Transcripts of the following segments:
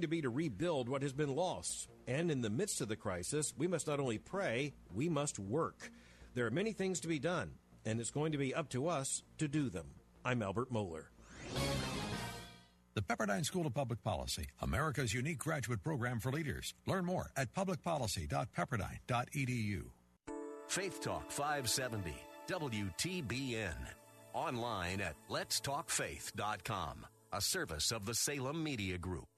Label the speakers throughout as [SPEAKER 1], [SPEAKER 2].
[SPEAKER 1] to be to rebuild what has been lost. And in the midst of the crisis, we must not only pray, we must work. There are many things to be done, and it's going to be up to us to do them. I'm Albert Mohler.
[SPEAKER 2] The Pepperdine School of Public Policy, America's unique graduate program for leaders. Learn more at publicpolicy.pepperdine.edu.
[SPEAKER 3] Faith Talk 570, WTBN. Online at letstalkfaith.com, a service of the Salem Media Group.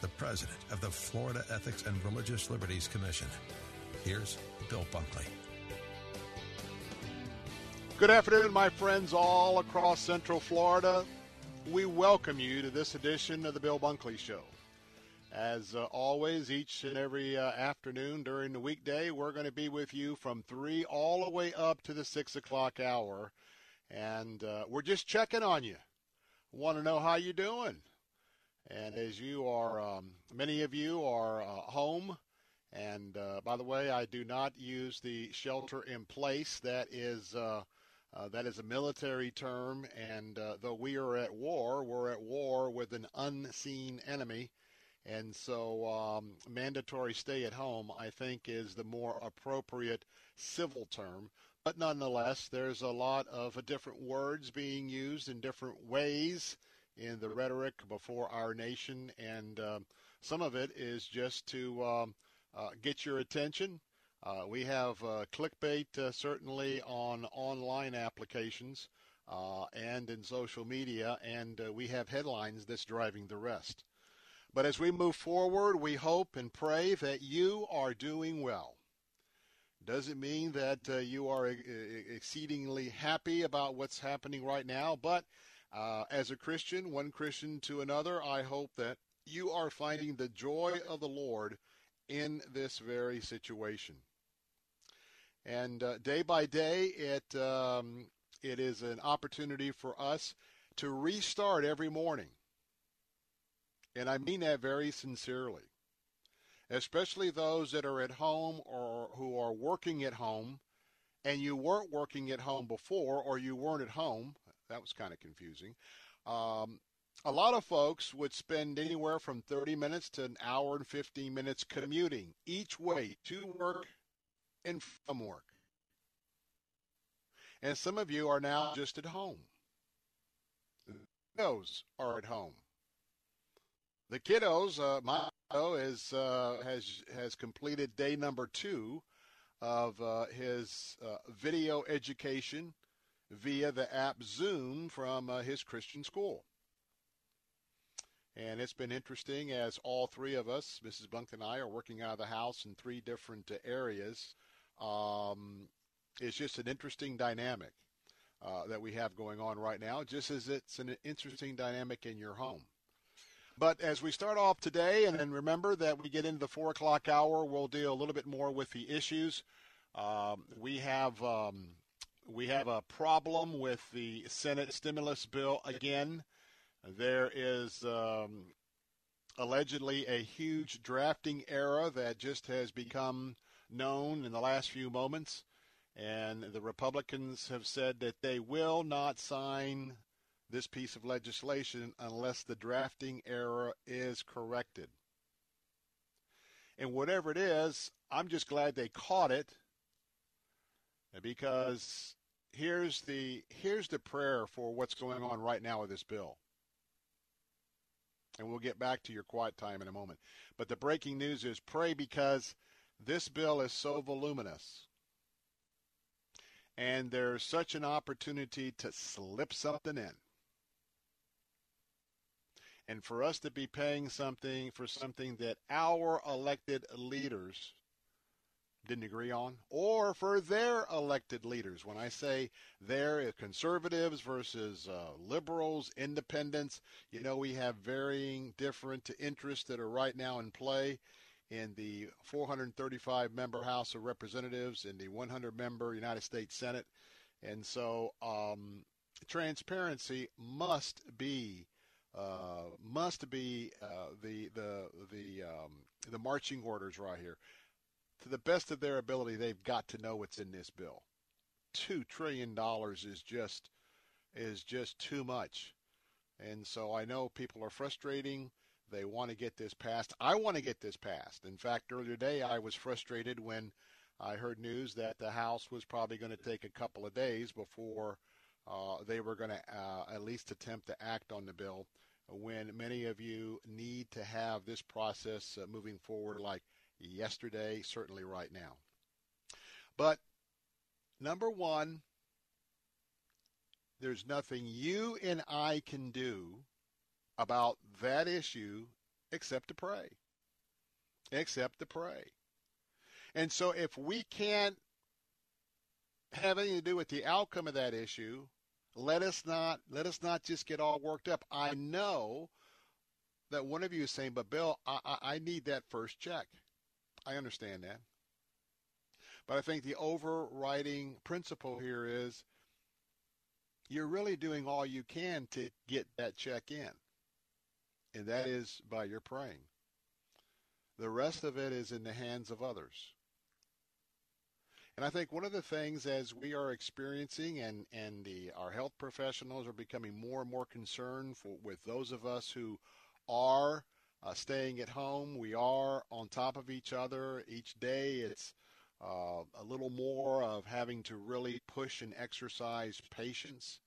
[SPEAKER 2] the president of the Florida Ethics and Religious Liberties Commission. Here's Bill Bunkley.
[SPEAKER 4] Good afternoon, my friends all across Central Florida. We welcome you to this edition of the Bill Bunkley Show. As uh, always, each and every uh, afternoon during the weekday, we're going to be with you from 3 all the way up to the 6 o'clock hour. And uh, we're just checking on you. Want to know how you're doing. And as you are, um, many of you are uh, home. And uh, by the way, I do not use the shelter in place. That is uh, uh, that is a military term. And uh, though we are at war, we're at war with an unseen enemy. And so, um, mandatory stay at home, I think, is the more appropriate civil term. But nonetheless, there's a lot of different words being used in different ways in the rhetoric before our nation, and uh, some of it is just to um, uh, get your attention. Uh, we have uh, clickbait uh, certainly on online applications uh, and in social media, and we have headlines that's driving the rest. But as we move forward, we hope and pray that you are doing well. Doesn't mean that you are exceedingly happy about what's happening right now, but uh, as a Christian, one Christian to another, I hope that you are finding the joy of the Lord in this very situation. And uh, day by day, it um, it is an opportunity for us to restart every morning. And I mean that very sincerely. Especially those that are at home or who are working at home and you weren't working at home before or you weren't at home. That was kind of confusing. Um, a lot of folks would spend anywhere from 30 minutes to an hour and 15 minutes commuting each way to work and from work. And some of you are now just at home. The kiddos are at home. The kiddos, uh, my kiddo uh, has, has completed day number two of uh, his uh, video education via the app Zoom from uh, his Christian school. And it's been interesting as all three of us, Mrs. Bunk and I, are working out of the house in three different areas. Um, it's just an interesting dynamic uh, that we have going on right now, just as it's an interesting dynamic in your home. But as we start off today, and then remember that we get into the four o'clock hour, we'll deal a little bit more with the issues. Um, we have um, we have a problem with the Senate stimulus bill again. There is um, allegedly a huge drafting error that just has become known in the last few moments. And the Republicans have said that they will not sign this piece of legislation unless the drafting error is corrected. And whatever it is, I'm just glad they caught it because here's the here's the prayer for what's going on right now with this bill. And we'll get back to your quiet time in a moment. But the breaking news is pray because this bill is so voluminous. And there's such an opportunity to slip something in. And for us to be paying something for something that our elected leaders didn't agree on, or for their elected leaders. When I say they're conservatives versus uh, liberals, independents, you know, we have varying different interests that are right now in play in the 435 member House of Representatives and the 100 member United States Senate. And so um, transparency must be uh, must be uh, the the the um, the marching orders right here to the best of their ability, they've got to know what's in this bill. Two trillion dollars is just is just too much, and so I know people are frustrating. They want to get this passed. I want to get this passed. In fact, earlier today I was frustrated when I heard news that the House was probably going to take a couple of days before uh, they were going to uh, at least attempt to act on the bill. When many of you need to have this process uh, moving forward like yesterday, certainly right now. But number one, there's nothing you and I can do about that issue except to pray. Except to pray. And so if we can't have anything to do with the outcome of that issue, let us not let us not just get all worked up. I know that one of you is saying, but Bill, I, I need that first check. I understand that. But I think the overriding principle here is you're really doing all you can to get that check in. And that is by your praying. The rest of it is in the hands of others. And I think one of the things as we are experiencing and, and the, our health professionals are becoming more and more concerned for, with those of us who are uh, staying at home. We are on top of each other each day. It's uh, a little more of having to really push and exercise patience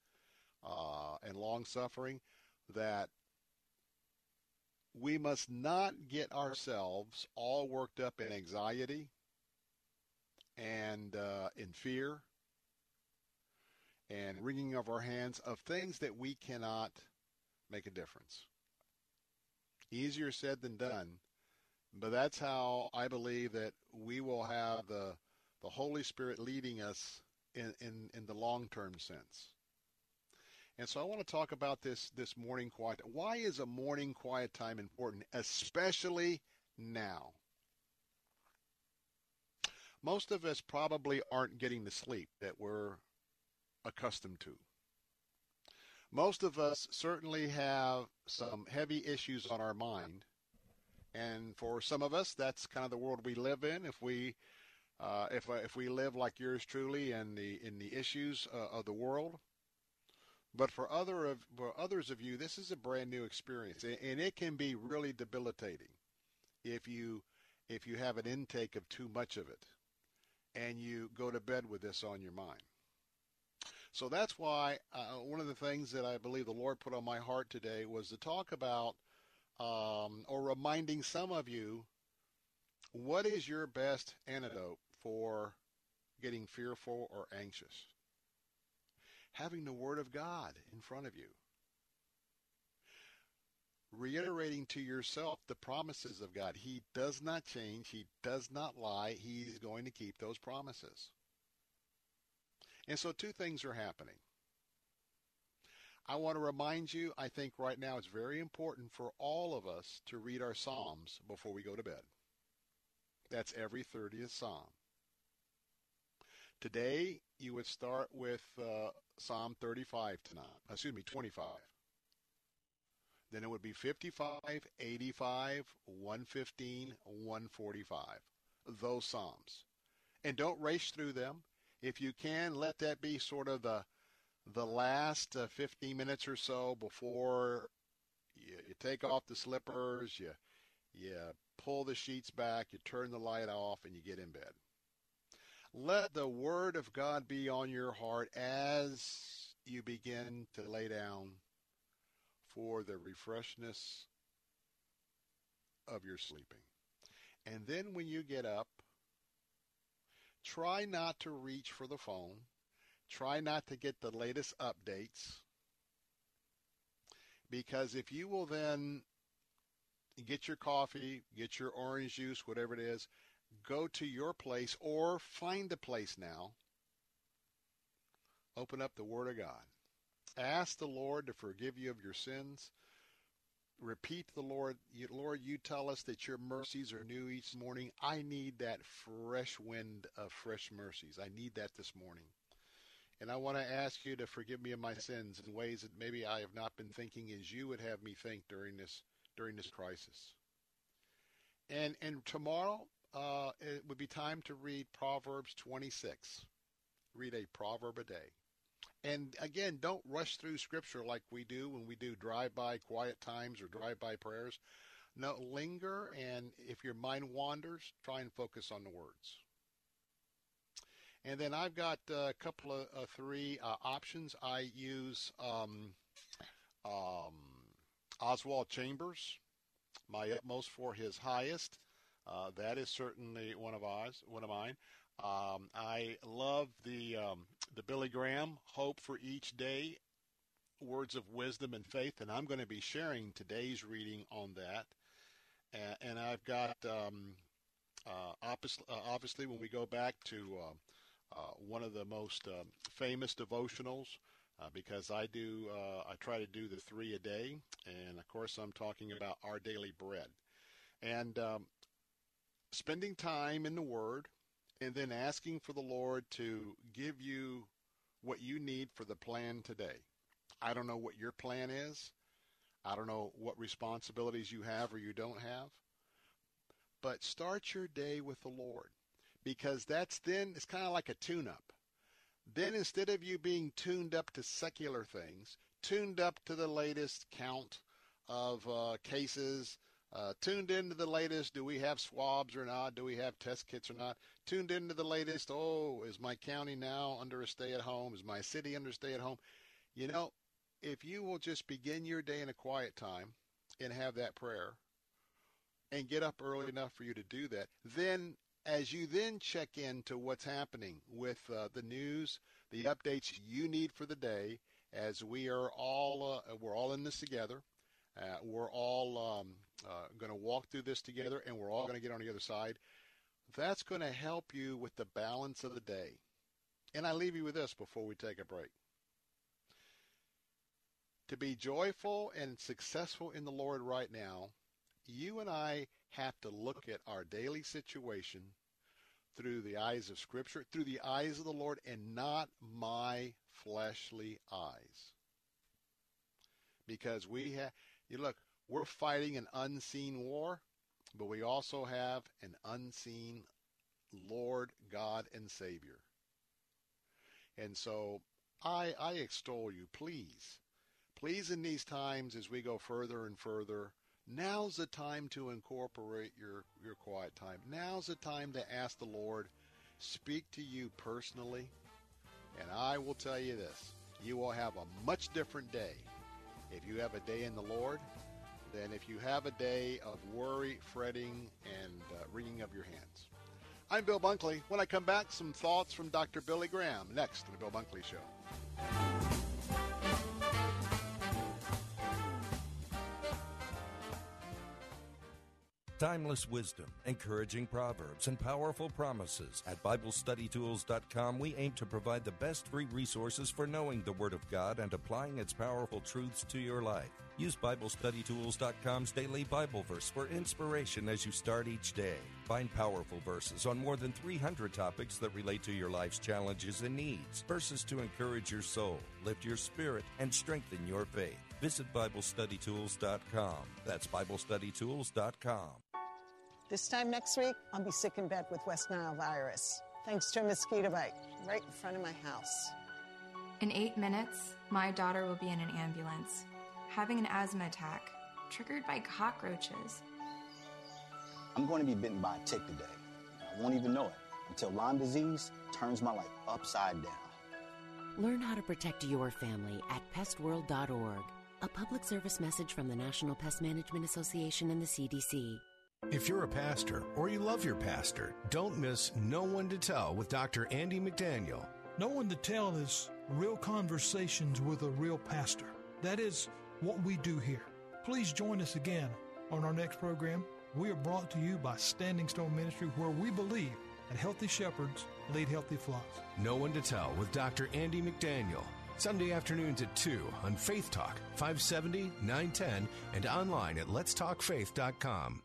[SPEAKER 4] uh, and long suffering that we must not get ourselves all worked up in anxiety and uh, in fear and wringing of our hands of things that we cannot make a difference. Easier said than done. But that's how I believe that we will have the the Holy Spirit leading us in, in, in the long term sense. And so I want to talk about this this morning quiet. Why is a morning quiet time important, especially now? Most of us probably aren't getting the sleep that we're accustomed to. Most of us certainly have some heavy issues on our mind. And for some of us, that's kind of the world we live in. If we uh, if if we live like yours truly in the in the issues uh, of the world, but for other of for others of you, this is a brand new experience, and it can be really debilitating if you if you have an intake of too much of it, and you go to bed with this on your mind. So that's why uh, one of the things that I believe the Lord put on my heart today was to talk about um, or reminding some of you what is your best antidote for getting fearful or anxious? Having the Word of God in front of you. Reiterating to yourself the promises of God. He does not change. He does not lie. He's going to keep those promises. And so two things are happening. I want to remind you, I think right now it's very important for all of us to read our Psalms before we go to bed. That's every 30th Psalm. Today, you would start with uh, Psalm 35 tonight. Excuse me, 25. then it would be 55, 85, 115, 145. Those Psalms. And don't race through them. If you can, let that be sort of the the last uh, 15 minutes or so before you, you take off the slippers, you you pull the sheets back, you turn the light off, and you get in bed. Let the Word of God be on your heart as you begin to lay down for the refreshness of your sleeping. And then when you get up, try not to reach for the phone. Try not to get the latest updates. Because if you will then get your coffee, get your orange juice, whatever it is, go to your place or find a place now. Open up the Word of God. Ask the Lord to forgive you of your sins. Repeat the Lord, Lord, you tell us that your mercies are new each morning. I need that fresh wind of fresh mercies. I need that this morning. And I want to ask you to forgive me of my sins in ways that maybe I have not been thinking as you would have me think during this during this crisis. And and tomorrow uh, it would be time to read Proverbs 26. Read a proverb a day. And again, don't rush through Scripture like we do when we do drive-by quiet times or drive-by prayers. No, linger, and if your mind wanders, try and focus on the words. And then I've got a couple of uh, three uh, options. I use um, um, Oswald Chambers, my utmost for his highest. Uh, that is certainly one of ours, one of mine. Um, I love the um, the Billy Graham Hope for Each Day, Words of Wisdom and Faith, and I'm going to be sharing today's reading on that. And, and I've got um, uh, obviously, uh, obviously, when we go back to uh, uh, one of the most um, famous devotionals, uh, because I do I try to do the three a day, and of course I'm talking about our daily bread. And um, spending time in the Word, and then asking for the Lord to give you what you need for the plan today. I don't know what your plan is. I don't know what responsibilities you have or you don't have. But start your day with the Lord because that's then, it's kind of like a tune up. Then instead of you being tuned up to secular things, tuned up to the latest count of uh, cases, uh, tuned into the latest, do we have swabs or not? Do we have test kits or not? Tuned into the latest, oh, is my county now under a stay at home? Is my city under stay at home? You know, if you will just begin your day in a quiet time and have that prayer and get up early enough for you to do that, then as you then check into what's happening with uh, the news, the updates you need for the day, as we are all uh, we're all in this together. Uh, we're all um, uh, going to walk through this together, and we're all going to get on the other side. That's going to help you with the balance of the day. And I leave you with this before we take a break. To be joyful and successful in the Lord right now, you and I have to look at our daily situation through the eyes of Scripture, through the eyes of the Lord, and not my fleshly eyes. Because we have, you look, we're fighting an unseen war, but we also have an unseen Lord, God, and Savior. And so I, I extol you, please. Please, in these times as we go further and further, now's the time to incorporate your, your quiet time. Now's the time to ask the Lord, speak to you personally. And I will tell you this you will have a much different day if you have a day in the Lord than if you have a day of worry, fretting, and uh, wringing of your hands. I'm Bill Bunkley. When I come back, some thoughts from Dr. Billy Graham next on the Bill Bunkley Show.
[SPEAKER 5] Timeless wisdom, encouraging proverbs, and powerful promises. At BibleStudyTools.com, we aim to provide the best free resources for knowing the Word of God and applying its powerful truths to your life. Use BibleStudyTools.com's daily Bible verse for inspiration as you start each day. Find powerful verses on more than 300 topics that relate to your life's challenges and needs. Verses to encourage your soul, lift your spirit, and strengthen your faith. Visit BibleStudyTools.com. That's BibleStudyTools.com.
[SPEAKER 6] This time next week, I'll be sick in bed with West Nile virus, thanks to a mosquito bite right in front of my house.
[SPEAKER 7] In eight minutes, my daughter will be in an ambulance, having an asthma attack triggered by cockroaches.
[SPEAKER 8] I'm going to be bitten by a tick today. I won't even know it until Lyme disease turns my life upside down.
[SPEAKER 9] Learn how to protect your family at pestworld.org. A public service message from the National Pest Management Association and the CDC.
[SPEAKER 10] If you're a pastor or you love your pastor, don't miss No One to Tell with Dr. Andy McDaniel.
[SPEAKER 11] No One to Tell is real conversations with a real pastor. That is what we do here. Please join us again on our next program. We are brought to you by Standing Stone Ministry, where we believe that healthy shepherds lead healthy flocks.
[SPEAKER 10] No One to Tell with Dr. Andy McDaniel. Sunday afternoons at 2 on Faith Talk, 570, 910, and online at letstalkfaith.com.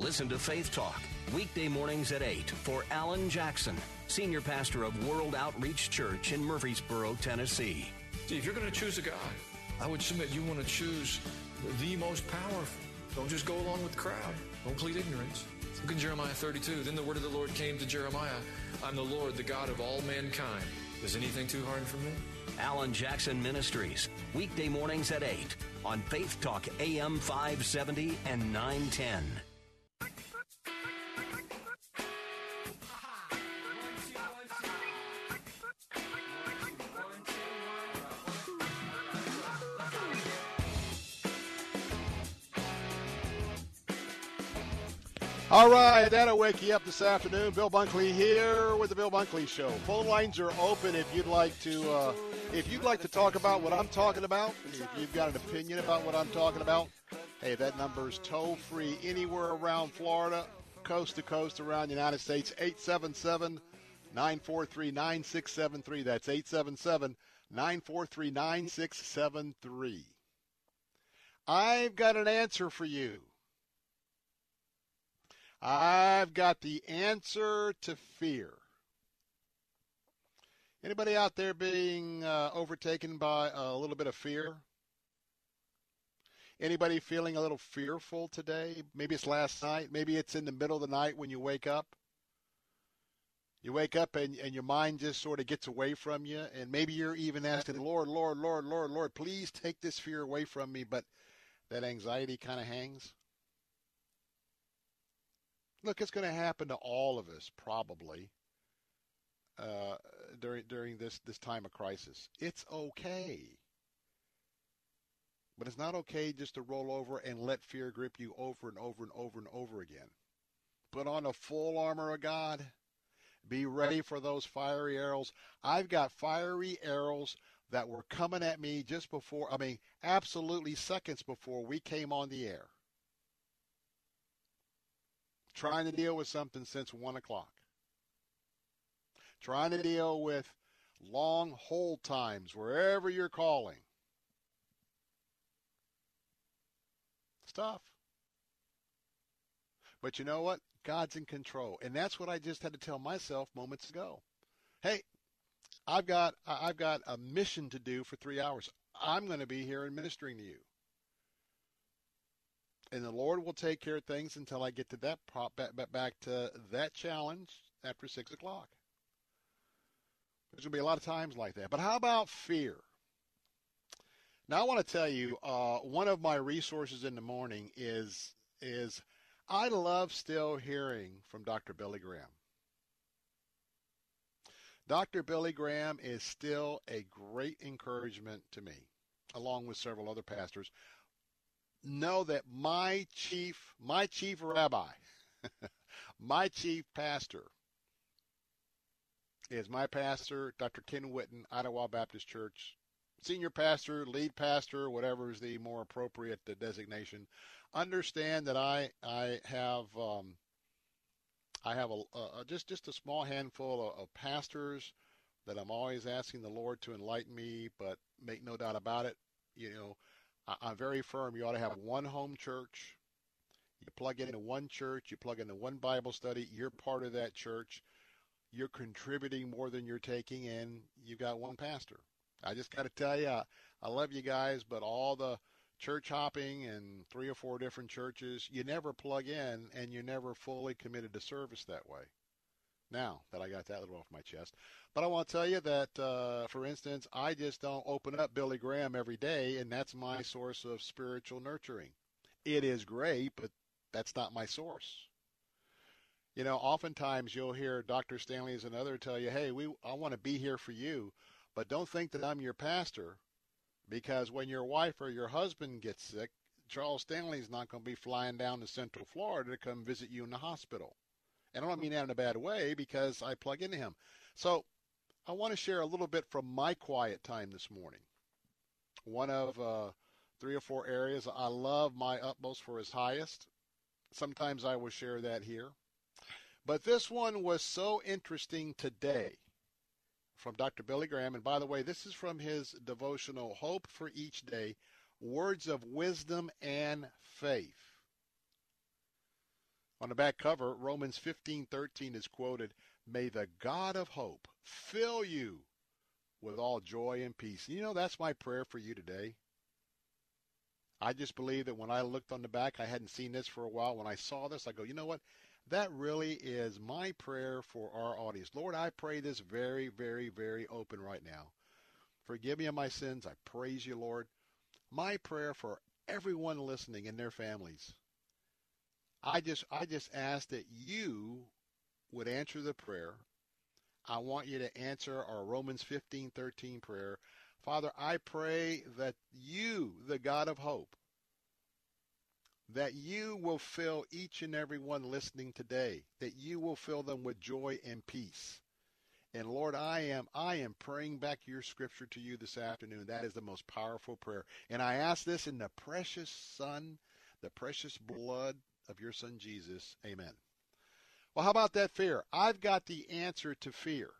[SPEAKER 3] Listen to Faith Talk, weekday mornings at 8 for Alan Jackson, Senior Pastor of World Outreach Church in Murfreesboro, Tennessee.
[SPEAKER 12] See, if you're going to choose a God, I would submit you want to choose the most powerful. Don't just go along with the crowd. Don't plead ignorance. Look in Jeremiah 32. Then the word of the Lord came to Jeremiah I'm the Lord, the God of all mankind. Is anything too hard for me?
[SPEAKER 3] Alan Jackson Ministries, weekday mornings at 8 on Faith Talk AM 570 and 910.
[SPEAKER 4] All right, that'll wake you up this afternoon. Bill Bunkley here with the Bill Bunkley Show. Phone lines are open if you'd like to uh, if you'd like to talk about what I'm talking about. If you've got an opinion about what I'm talking about, hey, that number is toll free anywhere around Florida, coast to coast around the United States. 877 943 9673. That's 877 943 9673. I've got an answer for you. I've got the answer to fear. Anybody out there being uh, overtaken by a little bit of fear? Anybody feeling a little fearful today? Maybe it's last night. Maybe it's in the middle of the night when you wake up. You wake up and, and your mind just sort of gets away from you. And maybe you're even asking, Lord, Lord, Lord, Lord, Lord, please take this fear away from me. But that anxiety kind of hangs. Look, it's going to happen to all of us probably uh, during during this this time of crisis. It's okay, but it's not okay just to roll over and let fear grip you over and over and over and over again. Put on a full armor of God. Be ready for those fiery arrows. I've got fiery arrows that were coming at me just before, I mean, absolutely seconds before we came on the air trying to deal with something since 1 o'clock. Trying to deal with long hold times wherever you're calling. It's tough. But you know what? God's in control. And that's what I just had to tell myself moments ago. Hey, I've got I've got a mission to do for 3 hours. I'm going to be here and ministering to you and the Lord will take care of things until I get to that prop back, back to that challenge after six o'clock. There's to be a lot of times like that. But how about fear? Now I want to tell you, uh, one of my resources in the morning is is I love still hearing from Dr. Billy Graham. Dr. Billy Graham is still a great encouragement to me, along with several other pastors know that my chief, my chief rabbi, my chief pastor is my pastor, Dr. Ken Whitten, Ottawa Baptist Church, senior pastor, lead pastor, whatever is the more appropriate designation. Understand that I I have um, I have a, a, just just a small handful of, of pastors that I'm always asking the Lord to enlighten me, but make no doubt about it, you know, I'm very firm. You ought to have one home church. You plug into one church, you plug into one Bible study, you're part of that church. You're contributing more than you're taking, and You've got one pastor. I just got to tell you, I, I love you guys, but all the church hopping and three or four different churches, you never plug in and you're never fully committed to service that way. Now that I got that little off my chest. But I want to tell you that, uh, for instance, I just don't open up Billy Graham every day, and that's my source of spiritual nurturing. It is great, but that's not my source. You know, oftentimes you'll hear Dr. Stanley's and other tell you, "Hey, we I want to be here for you, but don't think that I'm your pastor, because when your wife or your husband gets sick, Charles Stanley's not going to be flying down to Central Florida to come visit you in the hospital." And I don't mean that in a bad way because I plug into him. So I want to share a little bit from my quiet time this morning. One of uh, three or four areas I love my utmost for his highest. Sometimes I will share that here. But this one was so interesting today from Dr. Billy Graham. And by the way, this is from his devotional Hope for Each Day Words of Wisdom and Faith. On the back cover, Romans 15:13 is quoted, "May the God of hope fill you with all joy and peace." You know, that's my prayer for you today. I just believe that when I looked on the back, I hadn't seen this for a while. When I saw this, I go, "You know what? That really is my prayer for our audience. Lord, I pray this very, very, very open right now. Forgive me of my sins. I praise you, Lord. My prayer for everyone listening and their families I just I just ask that you would answer the prayer. I want you to answer our Romans 15:13 prayer. Father, I pray that you, the God of hope, that you will fill each and every one listening today, that you will fill them with joy and peace. And Lord, I am I am praying back your scripture to you this afternoon. That is the most powerful prayer. And I ask this in the precious son, the precious blood of your son Jesus. Amen. Well, how about that fear? I've got the answer to fear.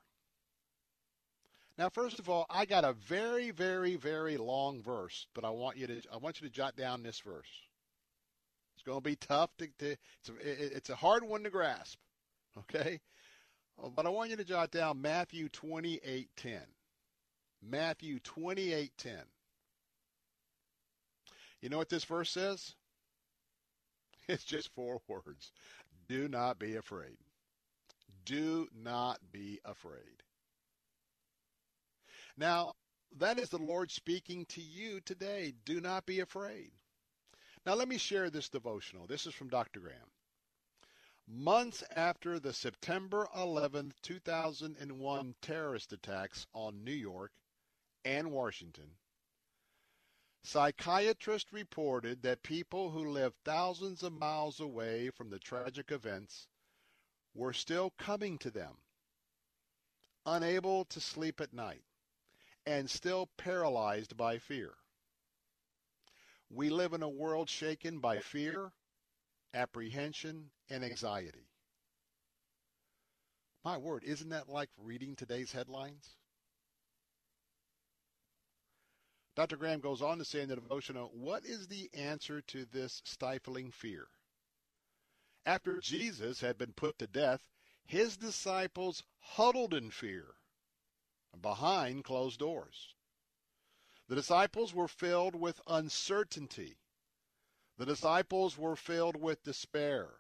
[SPEAKER 4] Now, first of all, I got a very, very, very long verse, but I want you to I want you to jot down this verse. It's going to be tough to, to it's, a, it's a hard one to grasp, okay? Oh, but I want you to jot down Matthew 28:10. Matthew 28:10. You know what this verse says? It's just four words. Do not be afraid. Do not be afraid. Now, that is the Lord speaking to you today. Do not be afraid. Now, let me share this devotional. This is from Dr. Graham. Months after the September 11, 2001 terrorist attacks on New York and Washington, Psychiatrists reported that people who lived thousands of miles away from the tragic events were still coming to them, unable to sleep at night, and still paralyzed by fear. We live in a world shaken by fear, apprehension, and anxiety. My word, isn't that like reading today's headlines? Dr. Graham goes on to say in the devotional, what is the answer to this stifling fear? After Jesus had been put to death, his disciples huddled in fear behind closed doors. The disciples were filled with uncertainty. The disciples were filled with despair.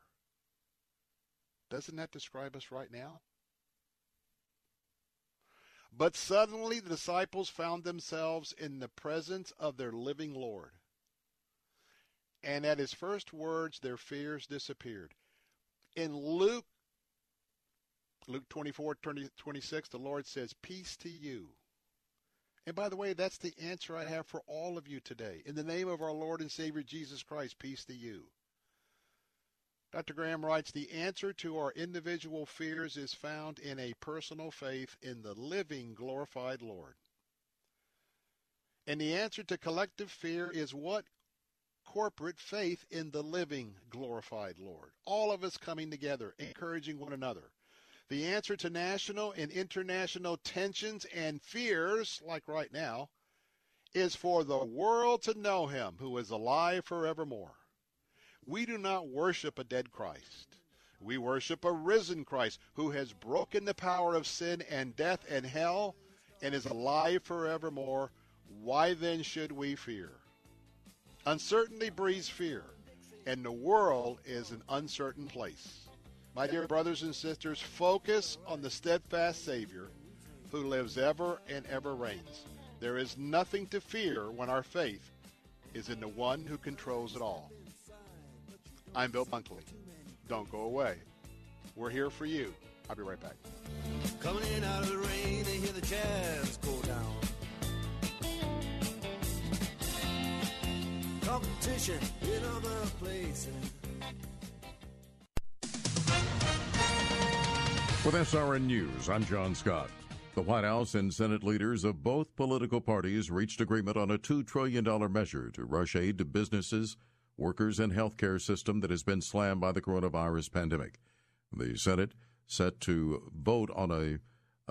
[SPEAKER 4] Doesn't that describe us right now? But suddenly the disciples found themselves in the presence of their living Lord. And at his first words, their fears disappeared. In Luke, Luke 24, 20, 26, the Lord says, Peace to you. And by the way, that's the answer I have for all of you today. In the name of our Lord and Savior Jesus Christ, peace to you. Dr. Graham writes The answer to our individual fears is found in a personal faith in the living, glorified Lord. And the answer to collective fear is what? Corporate faith in the living, glorified Lord. All of us coming together, encouraging one another. The answer to national and international tensions and fears, like right now, is for the world to know him who is alive forevermore. We do not worship a dead Christ. We worship a risen Christ who has broken the power of sin and death and hell and is alive forevermore. Why then should we fear? Uncertainty breeds fear, and the world is an uncertain place. My dear brothers and sisters, focus on the steadfast Savior who lives ever and ever reigns. There is nothing to fear when our faith is in the one who controls it all. I'm Bill Bunkley. Don't go away. We're here for you. I'll be right back.
[SPEAKER 13] Coming in out of the rain, they hear the jazz go down. Competition in other places.
[SPEAKER 14] With SRN News, I'm John Scott. The White House and Senate leaders of both political parties reached agreement on a $2 trillion measure to rush aid to businesses, workers, and healthcare system that has been slammed by the coronavirus pandemic. The Senate set to vote on a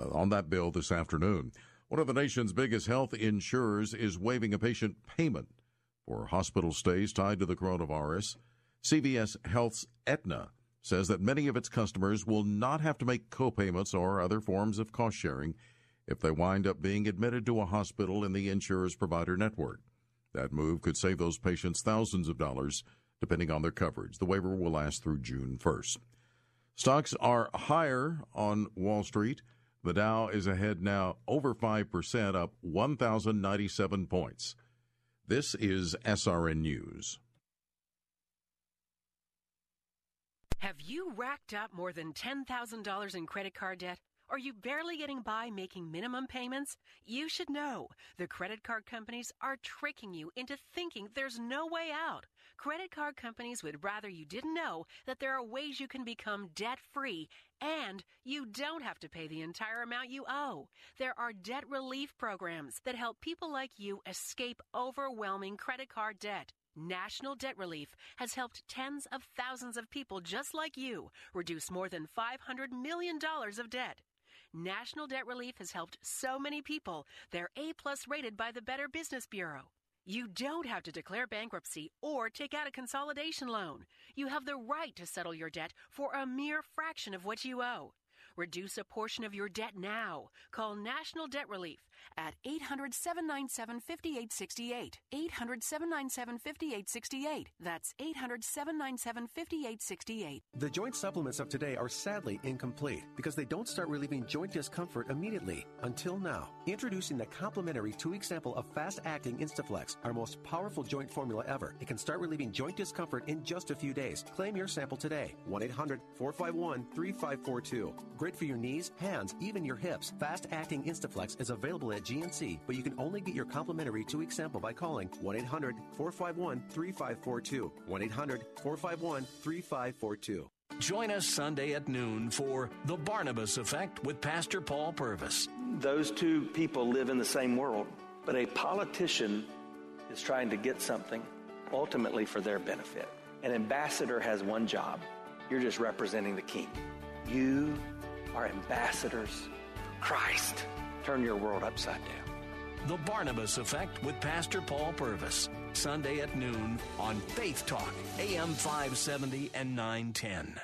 [SPEAKER 14] uh, on that bill this afternoon. One of the nation's biggest health insurers is waiving a patient payment for hospital stays tied to the coronavirus. CVS Health's Aetna says that many of its customers will not have to make copayments or other forms of cost sharing if they wind up being admitted to a hospital in the insurer's provider network. That move could save those patients thousands of dollars depending on their coverage. The waiver will last through June 1st. Stocks are higher on Wall Street. The Dow is ahead now over 5%, up 1,097 points. This is SRN News.
[SPEAKER 15] Have you racked up more than $10,000 in credit card debt? Are you barely getting by making minimum payments? You should know the credit card companies are tricking you into thinking there's no way out. Credit card companies would rather you didn't know that there are ways you can become debt free and you don't have to pay the entire amount you owe. There are debt relief programs that help people like you escape overwhelming credit card debt. National Debt Relief has helped tens of thousands of people just like you reduce more than $500 million of debt. National Debt Relief has helped so many people. They're A plus rated by the Better Business Bureau. You don't have to declare bankruptcy or take out a consolidation loan. You have the right to settle your debt for a mere fraction of what you owe. Reduce a portion of your debt now. Call National Debt Relief at 800 797 5868. 800 797 5868. That's 800 797 5868.
[SPEAKER 16] The joint supplements of today are sadly incomplete because they don't start relieving joint discomfort immediately. Until now. Introducing the complimentary two week sample of fast acting Instaflex, our most powerful joint formula ever. It can start relieving joint discomfort in just a few days. Claim your sample today. 1 800 451 3542. Great for your knees, hands, even your hips. Fast acting Instaflex is available at GNC, but you can only get your complimentary two week sample by calling 1 800 451 3542. 1 800 451 3542.
[SPEAKER 3] Join us Sunday at noon for The Barnabas Effect with Pastor Paul Purvis.
[SPEAKER 17] Those two people live in the same world, but a politician is trying to get something ultimately for their benefit. An ambassador has one job you're just representing the king. You are ambassadors for Christ. Turn your world upside down.
[SPEAKER 3] The Barnabas Effect with Pastor Paul Purvis. Sunday at noon on Faith Talk, AM 570 and 910.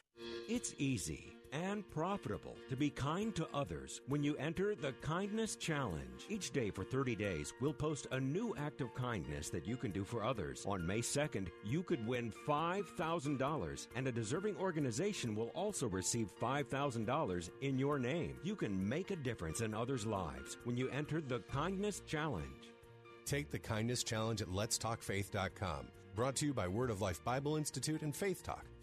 [SPEAKER 18] It's easy and profitable to be kind to others when you enter the Kindness Challenge. Each day for 30 days, we'll post a new act of kindness that you can do for others. On May 2nd, you could win $5,000, and a deserving organization will also receive $5,000 in your name. You can make a difference in others' lives when you enter the Kindness Challenge.
[SPEAKER 10] Take the Kindness Challenge at letstalkfaith.com. Brought to you by Word of Life Bible Institute and Faith Talk,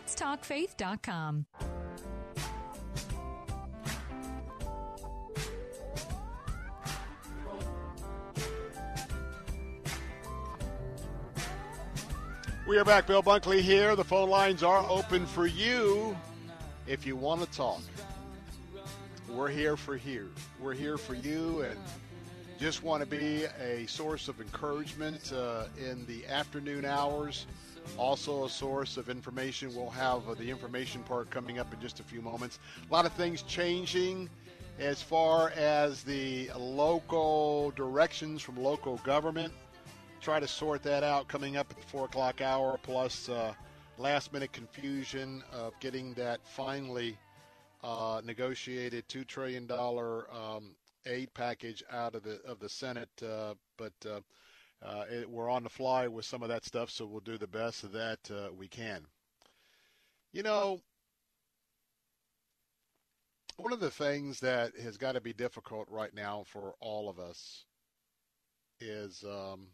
[SPEAKER 19] letstalkfaith.com.
[SPEAKER 4] We are back. Bill Bunkley here. The phone lines are open for you if you want to talk. We're here for here. We're here for you and just want to be a source of encouragement uh, in the afternoon hours. Also, a source of information. We'll have uh, the information part coming up in just a few moments. A lot of things changing as far as the local directions from local government try to sort that out coming up at the four o'clock hour, plus uh, last minute confusion of getting that finally uh, negotiated two trillion dollar um, aid package out of the of the Senate. Uh, but uh, it, we're on the fly with some of that stuff, so we'll do the best that uh, we can. You know. One of the things that has got to be difficult right now for all of us is um,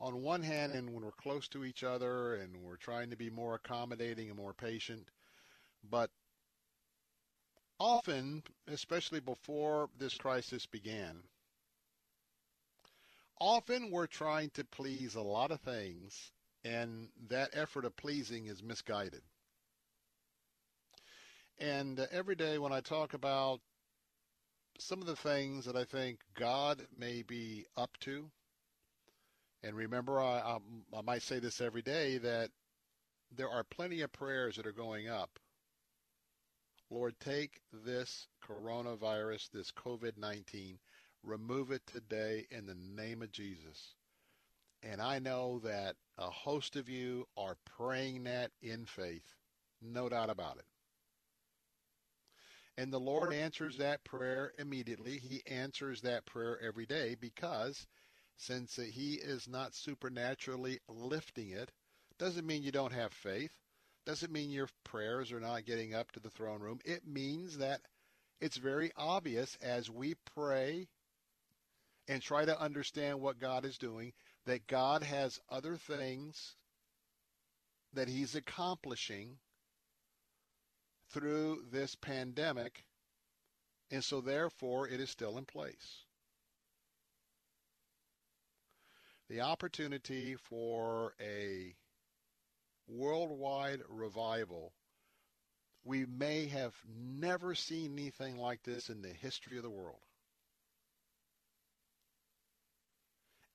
[SPEAKER 4] on one hand, and when we're close to each other and we're trying to be more accommodating and more patient, but often, especially before this crisis began, often we're trying to please a lot of things, and that effort of pleasing is misguided. And uh, every day when I talk about some of the things that I think God may be up to, and remember, I, I, I might say this every day that there are plenty of prayers that are going up. Lord, take this coronavirus, this COVID 19, remove it today in the name of Jesus. And I know that a host of you are praying that in faith, no doubt about it. And the Lord answers that prayer immediately. He answers that prayer every day because since he is not supernaturally lifting it, doesn't mean you don't have faith. Doesn't mean your prayers are not getting up to the throne room. It means that it's very obvious as we pray and try to understand what God is doing that God has other things that he's accomplishing through this pandemic, and so therefore it is still in place. the opportunity for a worldwide revival. We may have never seen anything like this in the history of the world.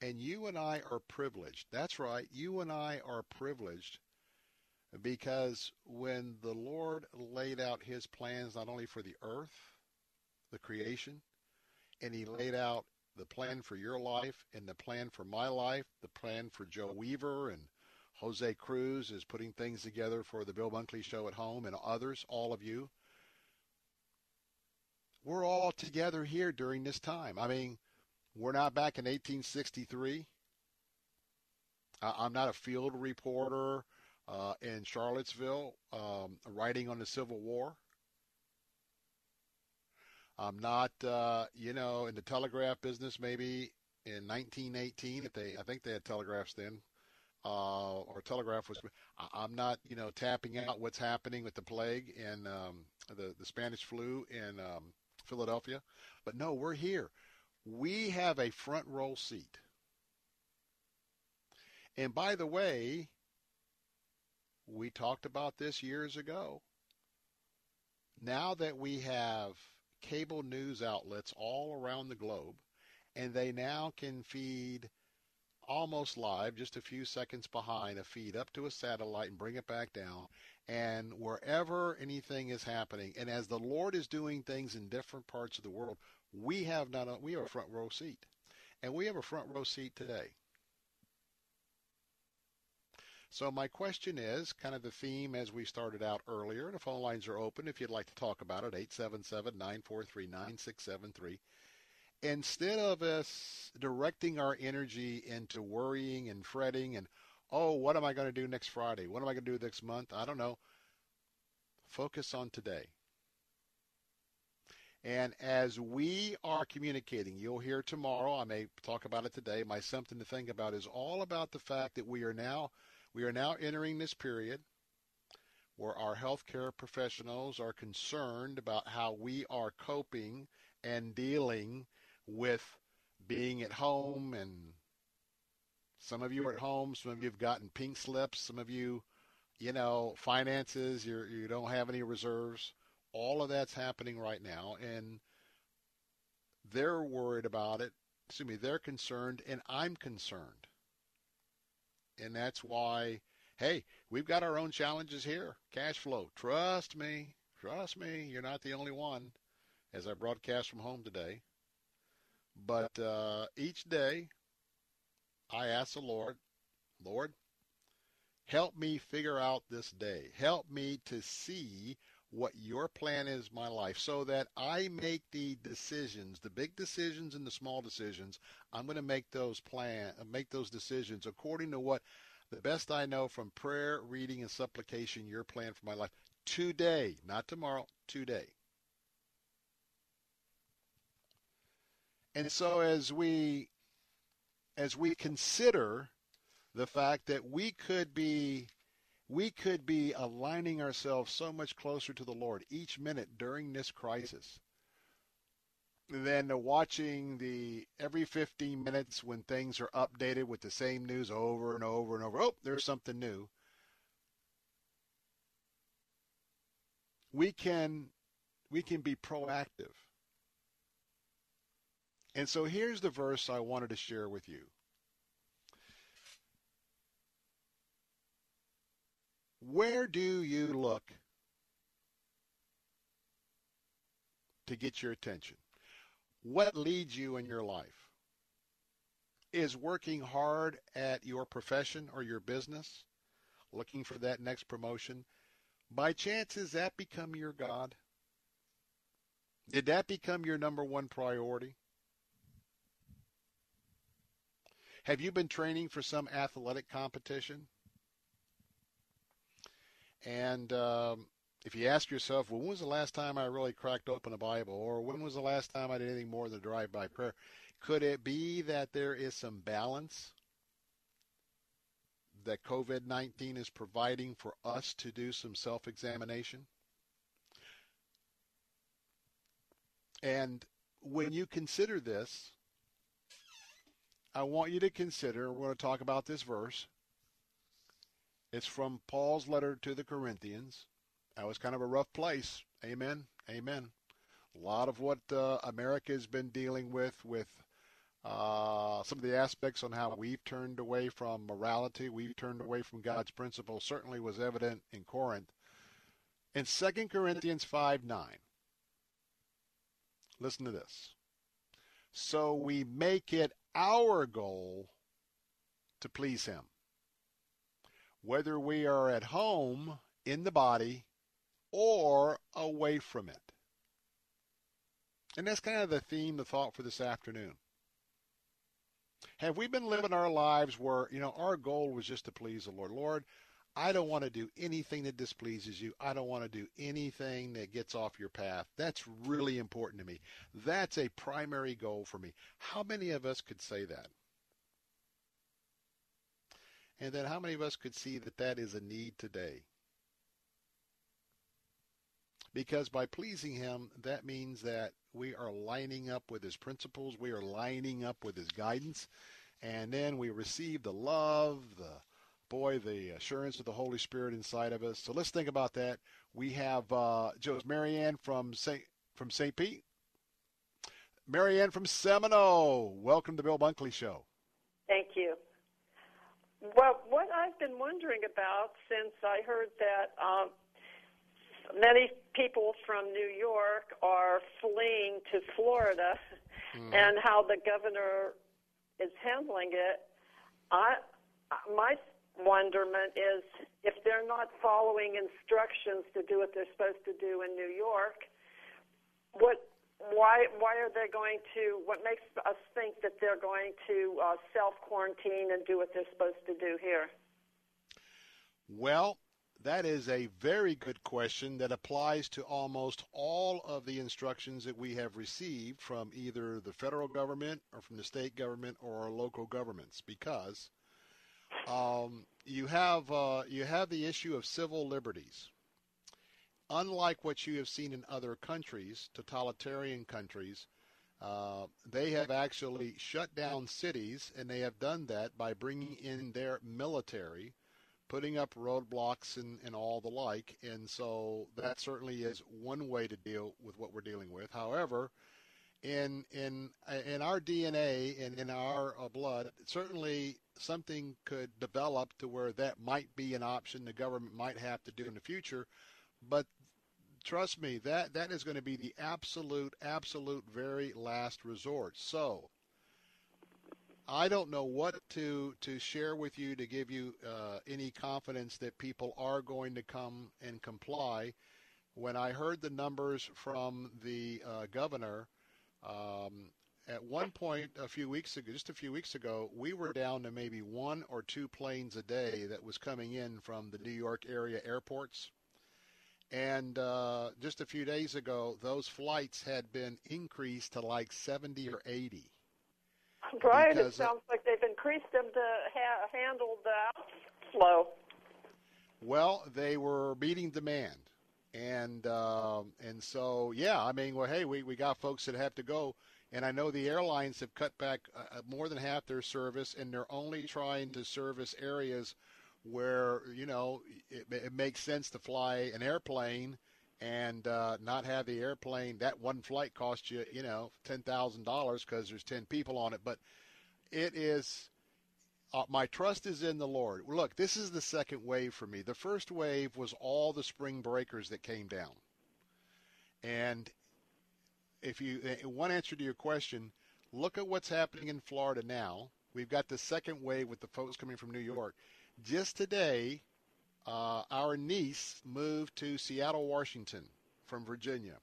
[SPEAKER 4] And you and I are privileged. That's right. You and I are privileged because when the Lord laid out his plans not only for the earth, the creation, and he laid out the plan for your life and the plan for my life, the plan for Joe Weaver and Jose Cruz is putting things together for the Bill Bunkley Show at home and others, all of you. We're all together here during this time. I mean, we're not back in 1863. I'm not a field reporter uh, in Charlottesville um, writing on the Civil War. I'm not, uh, you know, in the telegraph business. Maybe in 1918, if they, I think they had telegraphs then, uh, or telegraph was. I'm not, you know, tapping out what's happening with the plague and um, the the Spanish flu in um, Philadelphia, but no, we're here. We have a front row seat. And by the way, we talked about this years ago. Now that we have cable news outlets all around the globe, and they now can feed almost live, just a few seconds behind, a feed up to a satellite and bring it back down. And wherever anything is happening, and as the Lord is doing things in different parts of the world, we have not a, we have a front row seat, and we have a front row seat today. So my question is kind of the theme as we started out earlier. The phone lines are open if you'd like to talk about it, 877-943-9673. Instead of us directing our energy into worrying and fretting and, oh, what am I going to do next Friday? What am I going to do next month? I don't know. Focus on today. And as we are communicating, you'll hear tomorrow, I may talk about it today, my something to think about is all about the fact that we are now – we are now entering this period where our healthcare professionals are concerned about how we are coping and dealing with being at home and Some of you are at home. Some of you have gotten pink slips. Some of you, you know, finances. You you don't have any reserves. All of that's happening right now, and they're worried about it. Excuse me, they're concerned, and I'm concerned. And that's why, hey, we've got our own challenges here. Cash flow. Trust me. Trust me. You're not the only one. As I broadcast from home today. But uh, each day, I ask the Lord, Lord, help me figure out this day. Help me to see what your plan is my life so that I make the decisions, the big decisions and the small decisions. I'm going to make those plan uh, make those decisions according to what the best I know from prayer, reading and supplication your plan for my life today, not tomorrow, today. And so as we as we consider the fact that we could be we could be aligning ourselves so much closer to the Lord each minute during this crisis than watching the every 15 minutes when things are updated with the same news over and over and over. Oh, there's something new. We can we can be proactive. And so here's the verse I wanted to share with you. Where do you look to get your attention? What leads you in your life? Is working hard at your profession or your business, looking for that next promotion, by chance has that become your God? Did that become your number one priority? Have you been training for some athletic competition? And um, if you ask yourself, well, when was the last time I really cracked open a Bible? Or when was the last time I did anything more than drive by prayer? Could it be that there is some balance that COVID 19 is providing for us to do some self examination? And when you consider this, I want you to consider, we're going to talk about this verse, it's from Paul's letter to the Corinthians. That was kind of a rough place. Amen. Amen. A lot of what uh, America has been dealing with, with uh, some of the aspects on how we've turned away from morality, we've turned away from God's principles, certainly was evident in Corinth. In 2 Corinthians 5 9, listen to this. So we make it our goal to please Him whether we are at home in the body or away from it. And that's kind of the theme, the thought for this afternoon. Have we been living our lives where, you know, our goal was just to please the Lord? Lord, I don't want to do anything that displeases you. I don't want to do anything that gets off your path. That's really important to me. That's a primary goal for me. How many of us could say that? And then how many of us could see that that is a need today? Because by pleasing Him, that means that we are lining up with His principles, we are lining up with His guidance, and then we receive the love, the boy, the assurance of the Holy Spirit inside of us. So let's think about that. We have uh, Joe's Marianne from St. from St. Pete. Marianne from Seminole. Welcome to the Bill Bunkley Show.
[SPEAKER 20] Thank you. Well, what I've been wondering about since I heard that um, many people from New York are fleeing to Florida mm. and how the governor is handling it, I my wonderment is if they're not following instructions to do what they're supposed to do in New York, what why why are they going to what makes us think that they're going to uh, self quarantine and do what they're supposed to do here?
[SPEAKER 4] Well that is a very good question that applies to almost all of the instructions that we have received from either the federal government or from the state government or our local governments because um, you have uh, you have the issue of civil liberties unlike what you have seen in other countries, totalitarian countries, Uh, they have actually shut down cities, and they have done that by bringing in their military, putting up roadblocks and, and all the like. And so that certainly is one way to deal with what we're dealing with. However, in in in our DNA and in our uh, blood, certainly something could develop to where that might be an option the government might have to do in the future. But trust me, that that is going to be the absolute, absolute very last resort. So I don't know what to to share with you to give you uh, any confidence that people are going to come and comply. When I heard the numbers from the uh, governor, um, at one point a few weeks ago, just a few weeks ago, we were down to maybe one or two planes a day that was coming in from the New York area airports. And uh, just a few days ago, those flights had been increased to like 70 or 80.
[SPEAKER 20] Right. It sounds like they've increased them to ha- handle the outflow.
[SPEAKER 4] Well, they were meeting demand. And um, and so yeah, I mean, well, hey, we, we got folks that have to go, and I know the airlines have cut back uh, more than half their service, and they're only trying to service areas where you know it, it makes sense to fly an airplane and uh, not have the airplane. That one flight cost you, you know, ten thousand dollars because there's ten people on it. But it is uh, my trust is in the Lord. Look, this is the second wave for me. The first wave was all the spring breakers that came down, and if you uh, one answer to your question, look at what's happening in Florida now. We've got the second wave with the folks coming from New York. Just today, uh, our niece moved to Seattle, Washington from Virginia.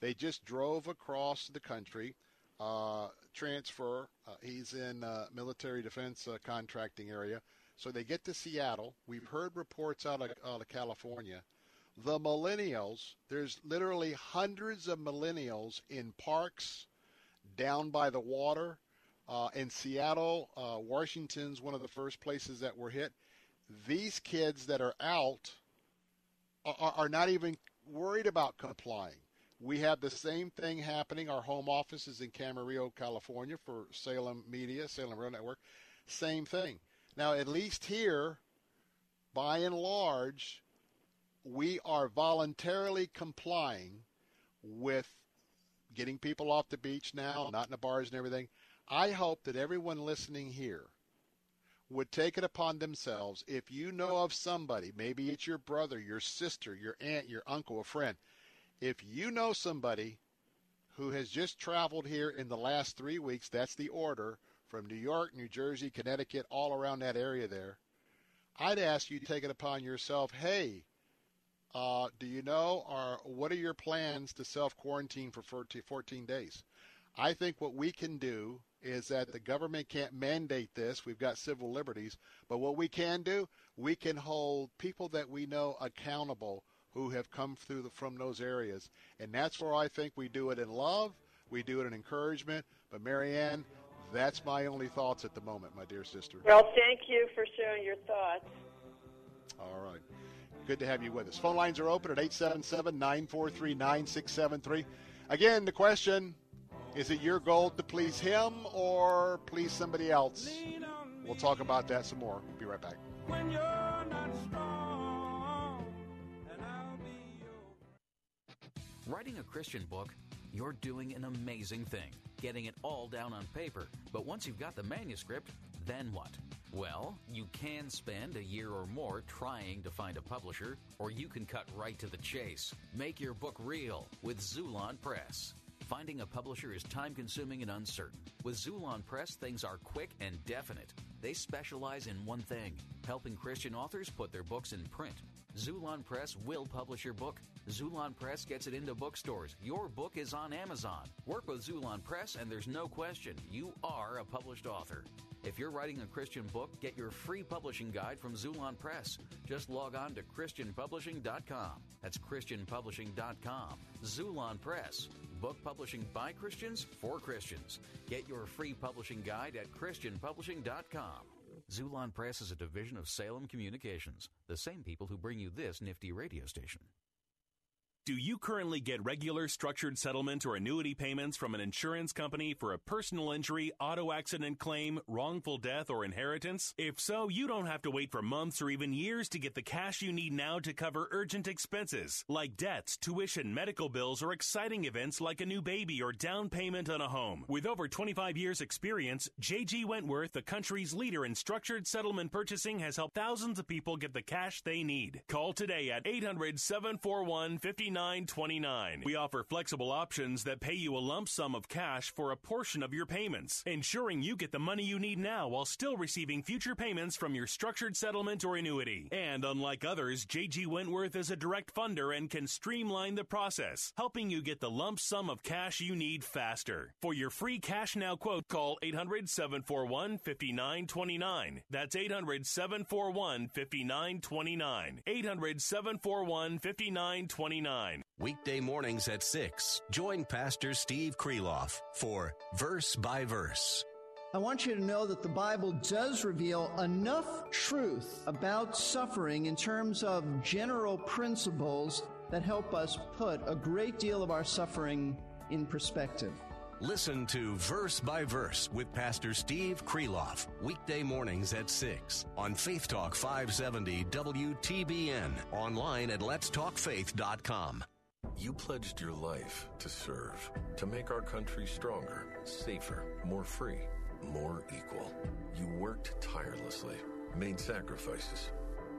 [SPEAKER 4] They just drove across the country, uh, transfer. Uh, he's in uh, military defense uh, contracting area. So they get to Seattle. We've heard reports out of, out of California. The millennials, there's literally hundreds of millennials in parks down by the water. Uh, in Seattle, uh, Washington's one of the first places that were hit these kids that are out are, are not even worried about complying. We have the same thing happening. Our home office is in Camarillo, California for Salem Media, Salem Radio Network. Same thing. Now, at least here, by and large, we are voluntarily complying with getting people off the beach now, not in the bars and everything. I hope that everyone listening here would take it upon themselves if you know of somebody, maybe it's your brother, your sister, your aunt, your uncle, a friend, if you know somebody who has just traveled here in the last three weeks, that's the order from New York, New Jersey, Connecticut, all around that area there, I'd ask you to take it upon yourself, hey, uh, do you know, or what are your plans to self quarantine for 14 days? I think what we can do is that the government can't mandate this. We've got civil liberties. But what we can do, we can hold people that we know accountable who have come through the, from those areas. And that's where I think we do it in love, we do it in encouragement. But Marianne, that's my only thoughts at the moment, my dear sister.
[SPEAKER 20] Well, thank you for sharing your thoughts.
[SPEAKER 4] All right. Good to have you with us. Phone lines are open at 877 943 9673. Again, the question is it your goal to please him or please somebody else? We'll talk about that some more. Be right back.
[SPEAKER 21] Writing a Christian book, you're doing an amazing thing, getting it all down on paper. But once you've got the manuscript, then what? Well, you can spend a year or more trying to find a publisher, or you can cut right to the chase. Make your book real with Xulon Press. Finding a publisher is time consuming and uncertain. With Xulon Press, things are quick and definite. They specialize in one thing helping Christian authors put their books in print. Xulon Press will publish your book. Xulon Press gets it into bookstores. Your book is on Amazon. Work with Xulon Press, and there's no question you are a published author. If you're writing a Christian book, get your free publishing guide from Xulon Press. Just log on to ChristianPublishing.com. That's ChristianPublishing.com. Xulon Press. Book publishing by Christians for Christians. Get your free publishing guide at ChristianPublishing.com. Xulon Press is a division of Salem Communications, the same people who bring you this nifty radio station.
[SPEAKER 22] Do you currently get regular structured settlement or annuity payments from an insurance company for a personal injury, auto accident claim, wrongful death, or inheritance? If so, you don't have to wait for months or even years to get the cash you need now to cover urgent expenses like debts, tuition, medical bills, or exciting events like a new baby or down payment on a home. With over 25 years experience, JG Wentworth, the country's leader in structured settlement purchasing, has helped thousands of people get the cash they need. Call today at 800 741 5929. We offer flexible options that pay you a lump sum of cash for a portion of your payments, ensuring you get the money you need now while still receiving future payments from your structured settlement or annuity. And unlike others, JG Wentworth is a direct funder and can streamline the process, helping you get the lump sum of cash you need faster. For your free cash now quote, call 800 741 5929. That's 800 741 5929. 800 741 5929.
[SPEAKER 3] Weekday mornings at 6. Join Pastor Steve Kreloff for Verse by Verse.
[SPEAKER 23] I want you to know that the Bible does reveal enough truth about suffering in terms of general principles that help us put a great deal of our suffering in perspective.
[SPEAKER 3] Listen to Verse by Verse with Pastor Steve Kreloff, weekday mornings at 6 on Faith Talk 570 WTBN, online at letstalkfaith.com.
[SPEAKER 24] You pledged your life to serve, to make our country stronger, safer, more free, more equal. You worked tirelessly, made sacrifices,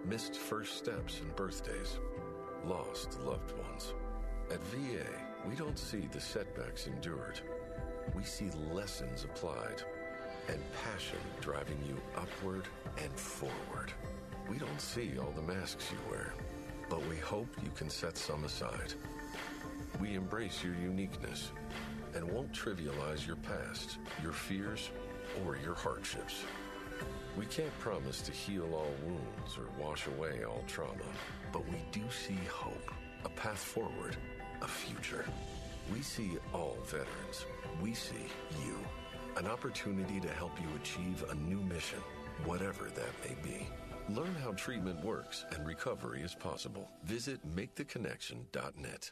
[SPEAKER 24] missed first steps and birthdays, lost loved ones. At VA, we don't see the setbacks endured. We see lessons applied and passion driving you upward and forward. We don't see all the masks you wear, but we hope you can set some aside. We embrace your uniqueness and won't trivialize your past, your fears, or your hardships. We can't promise to heal all wounds or wash away all trauma, but we do see hope, a path forward, a future. We see all veterans. We see you. An opportunity to help you achieve a new mission, whatever that may be. Learn how treatment works and recovery is possible. Visit maketheconnection.net.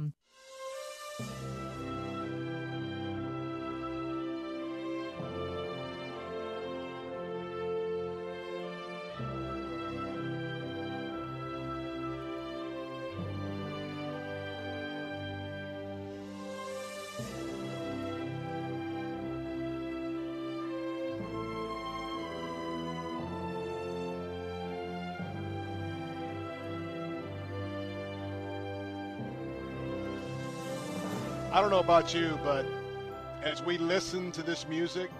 [SPEAKER 19] Bye.
[SPEAKER 4] I don't know about you, but as we listen to this music,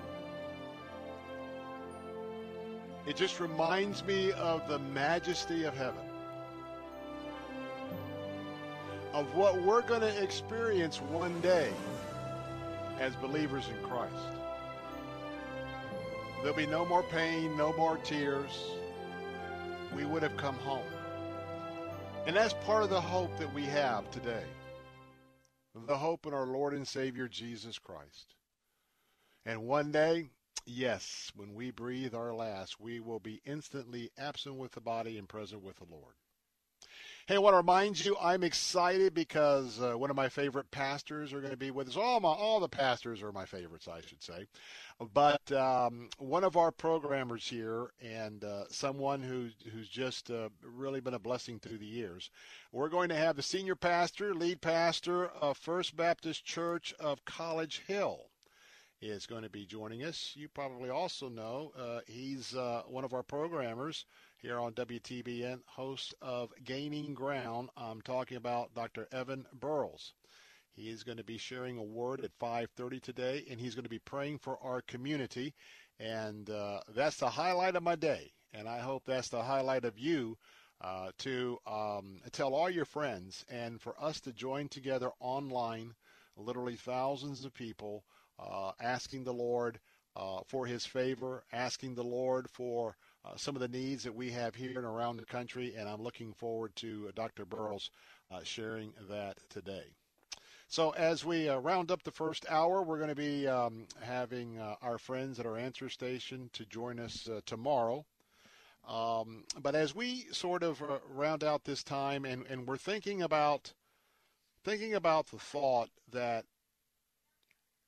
[SPEAKER 4] it just reminds me of the majesty of heaven, of what we're going to experience one day as believers in Christ. There'll be no more pain, no more tears. We would have come home. And that's part of the hope that we have today the hope in our Lord and Savior Jesus Christ. And one day, yes, when we breathe our last, we will be instantly absent with the body and present with the Lord. Hey, I want to remind you, I'm excited because uh, one of my favorite pastors are going to be with us. All my, all the pastors are my favorites, I should say. But um, one of our programmers here, and uh, someone who, who's just uh, really been a blessing through the years, we're going to have the senior pastor, lead pastor of First Baptist Church of College Hill is going to be joining us. You probably also know uh, he's uh, one of our programmers here on WTBN, host of Gaining Ground. I'm talking about Dr. Evan Burrows. He is going to be sharing a word at 5:30 today, and he's going to be praying for our community. And uh, that's the highlight of my day, and I hope that's the highlight of you uh, to um, tell all your friends and for us to join together online, literally thousands of people uh, asking the Lord uh, for his favor, asking the Lord for uh, some of the needs that we have here and around the country. And I'm looking forward to uh, Dr. Burrows uh, sharing that today. So as we uh, round up the first hour, we're going to be um, having uh, our friends at our answer station to join us uh, tomorrow. Um, but as we sort of uh, round out this time, and, and we're thinking about thinking about the thought that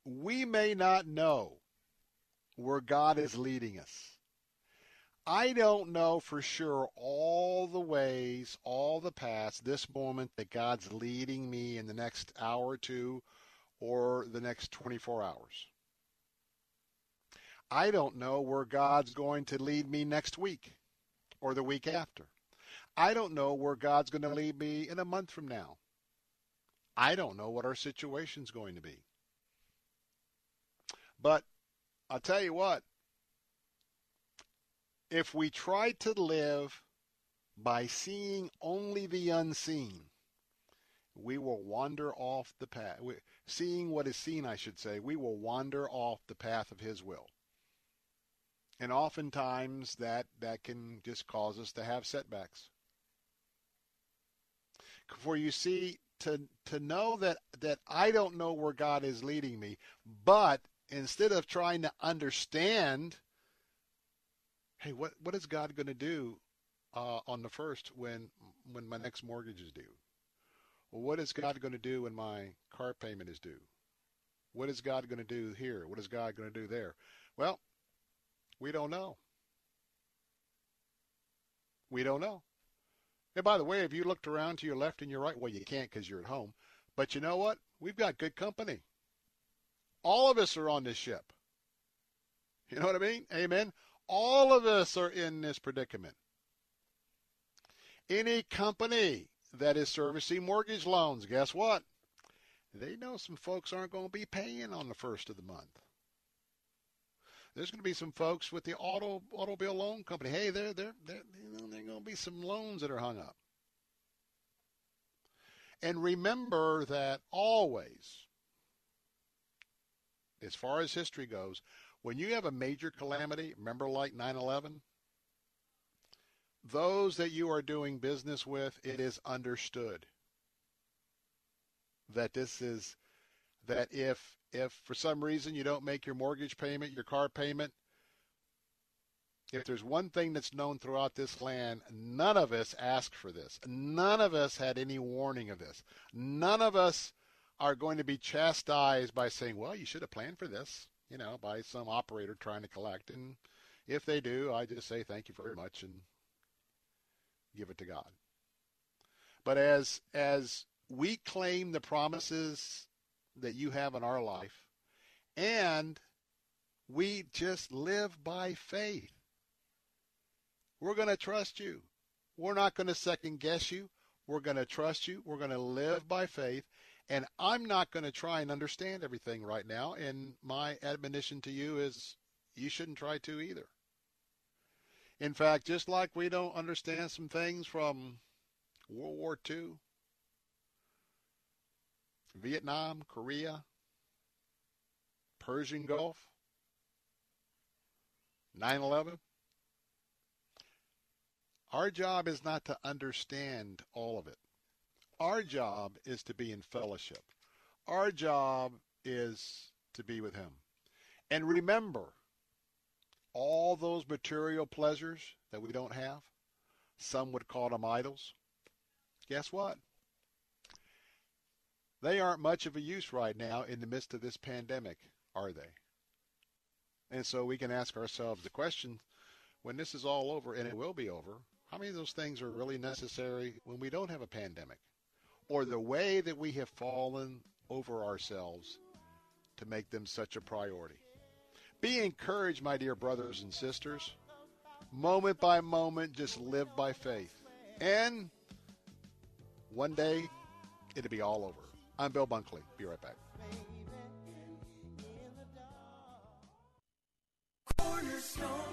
[SPEAKER 4] we may not know where God is leading us. I don't know for sure all the ways, all the paths, this moment that God's leading me in the next hour or two or the next 24 hours. I don't know where God's going to lead me next week or the week after. I don't know where God's going to lead me in a month from now. I don't know what our situation's going to be. But I'll tell you what, if we try to live by seeing only the unseen, we will wander off the path. Seeing what is seen, I should say, we will wander off the path of His will. And oftentimes that, that can just cause us to have setbacks. For you see, to, to know that, that I don't know where God is leading me, but instead of trying to understand hey, what what is God going to do uh, on the first when when my next mortgage is due? Well, what is God going to do when my car payment is due? What is God going to do here? What is God going to do there? Well, we don't know. We don't know. And by the way, if you looked around to your left and your right, well, you can't because you're at home. But you know what? We've got good company. All of us are on this ship. You know what I mean? Amen. All of us are in this predicament. Any company that is servicing mortgage loans, guess what? They know some folks aren't going to be paying on the first of the month. There's going to be some folks with the auto automobile loan company. Hey, there, there, there, you know, there are going to be some loans that are hung up. And remember that always, as far as history goes, when you have a major calamity, remember like 9 11? Those that you are doing business with, it is understood that this is that if if for some reason you don't make your mortgage payment, your car payment, if there's one thing that's known throughout this land, none of us asked for this. None of us had any warning of this. None of us are going to be chastised by saying, well, you should have planned for this you know, by some operator trying to collect. And if they do, I just say thank you very much and give it to God. But as as we claim the promises that you have in our life, and we just live by faith. We're going to trust you. We're not going to second guess you. We're going to trust you. We're going to live by faith. And I'm not going to try and understand everything right now. And my admonition to you is you shouldn't try to either. In fact, just like we don't understand some things from World War II, Vietnam, Korea, Persian Gulf, 9 11. Our job is not to understand all of it. Our job is to be in fellowship. Our job is to be with Him. And remember, all those material pleasures that we don't have, some would call them idols. Guess what? They aren't much of a use right now in the midst of this pandemic, are they? And so we can ask ourselves the question when this is all over, and it will be over, how many of those things are really necessary when we don't have a pandemic? Or the way that we have fallen over ourselves to make them such a priority. Be encouraged, my dear brothers and sisters. Moment by moment, just live by faith. And one day, it'll be all over. I'm Bill Bunkley. Be right back.
[SPEAKER 25] Cornerstone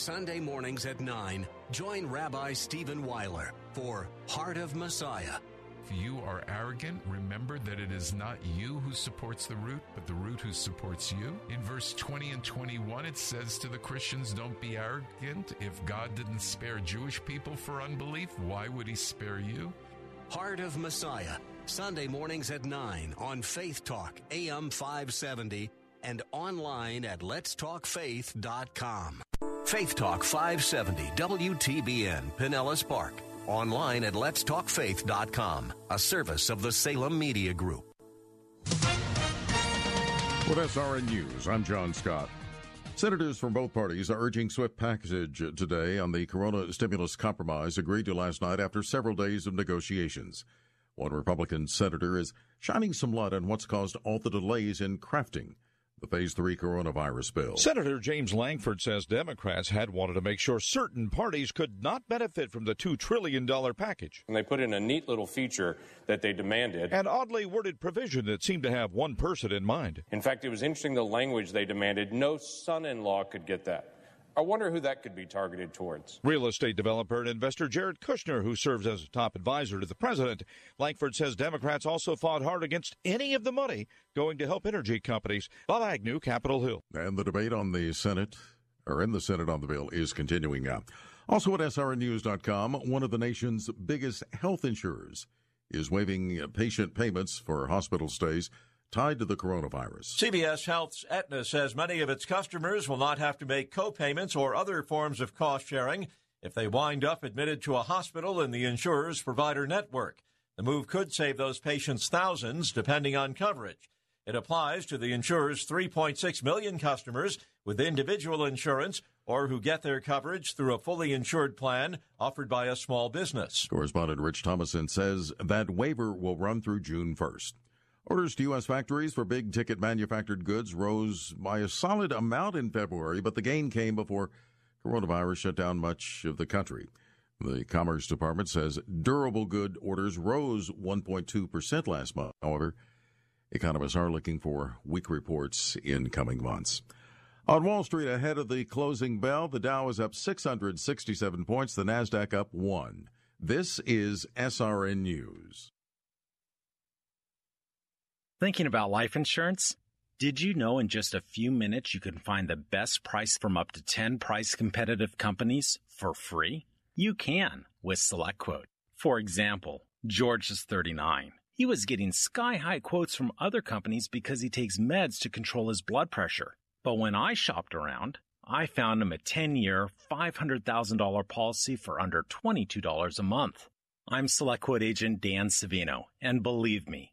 [SPEAKER 3] Sunday mornings at 9, join Rabbi Stephen Weiler for Heart of Messiah.
[SPEAKER 26] If you are arrogant, remember that it is not you who supports the root, but the root who supports you. In verse 20 and 21, it says to the Christians, Don't be arrogant. If God didn't spare Jewish people for unbelief, why would he spare you?
[SPEAKER 3] Heart of Messiah, Sunday mornings at 9 on Faith Talk, AM 570, and online at letstalkfaith.com. Faith Talk 570 WTBN Pinellas Park. Online at letstalkfaith.com, a service of the Salem Media Group.
[SPEAKER 14] With SRN News, I'm John Scott. Senators from both parties are urging swift passage today on the corona stimulus compromise agreed to last night after several days of negotiations. One Republican senator is shining some light on what's caused all the delays in crafting the Phase 3 coronavirus bill.
[SPEAKER 27] Senator James Lankford says Democrats had wanted to make sure certain parties could not benefit from the $2 trillion package.
[SPEAKER 28] And they put in a neat little feature that they demanded.
[SPEAKER 27] An oddly worded provision that seemed to have one person in mind.
[SPEAKER 28] In fact, it was interesting the language they demanded. No son in law could get that. I wonder who that could be targeted towards.
[SPEAKER 27] Real estate developer and investor Jared Kushner, who serves as a top advisor to the president. Lankford says Democrats also fought hard against any of the money going to help energy companies. Bob Agnew, Capitol Hill.
[SPEAKER 14] And the debate on the Senate, or in the Senate on the bill, is continuing now. Also at SRNews.com, one of the nation's biggest health insurers is waiving patient payments for hospital stays tied to the coronavirus.
[SPEAKER 29] CVS Health's Aetna says many of its customers will not have to make co-payments or other forms of cost sharing if they wind up admitted to a hospital in the insurer's provider network. The move could save those patients thousands depending on coverage. It applies to the insurer's 3.6 million customers with individual insurance or who get their coverage through a fully insured plan offered by a small business.
[SPEAKER 14] Correspondent Rich Thomason says that waiver will run through June 1st. Orders to U.S. factories for big ticket manufactured goods rose by a solid amount in February, but the gain came before coronavirus shut down much of the country. The Commerce Department says durable good orders rose 1.2% last month. However, economists are looking for weak reports in coming months. On Wall Street, ahead of the closing bell, the Dow is up 667 points, the NASDAQ up 1. This is SRN News.
[SPEAKER 30] Thinking about life insurance? Did you know in just a few minutes you can find the best price from up to 10 price competitive companies for free? You can with SelectQuote. For example, George is 39. He was getting sky high quotes from other companies because he takes meds to control his blood pressure. But when I shopped around, I found him a 10 year, $500,000 policy for under $22 a month. I'm SelectQuote agent Dan Savino, and believe me,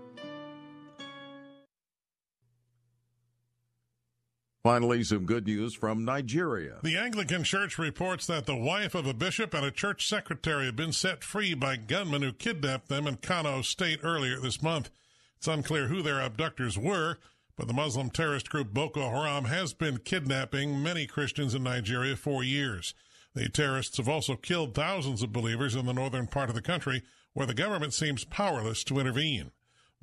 [SPEAKER 14] Finally, some good news from Nigeria.
[SPEAKER 31] The Anglican Church reports that the wife of a bishop and a church secretary have been set free by gunmen who kidnapped them in Kano State earlier this month. It's unclear who their abductors were, but the Muslim terrorist group Boko Haram has been kidnapping many Christians in Nigeria for years. The terrorists have also killed thousands of believers in the northern part of the country, where the government seems powerless to intervene.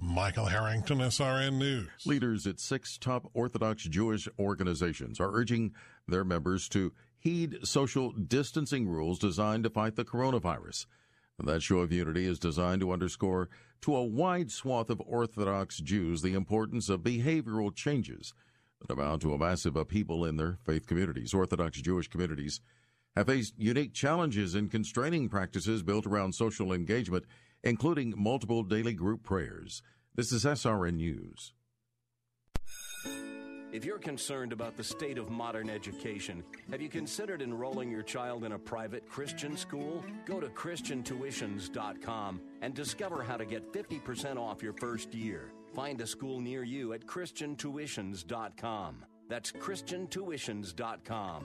[SPEAKER 31] Michael Harrington, SRN News.
[SPEAKER 14] Leaders at six top Orthodox Jewish organizations are urging their members to heed social distancing rules designed to fight the coronavirus. That show of unity is designed to underscore to a wide swath of Orthodox Jews the importance of behavioral changes that amount to a massive upheaval in their faith communities. Orthodox Jewish communities have faced unique challenges in constraining practices built around social engagement, including multiple daily group prayers. This is SRN News.
[SPEAKER 3] If you're concerned about the state of modern education, have you considered enrolling your child in a private Christian school? Go to ChristianTuitions.com and discover how to get 50% off your first year. Find a school near you at ChristianTuitions.com. That's ChristianTuitions.com.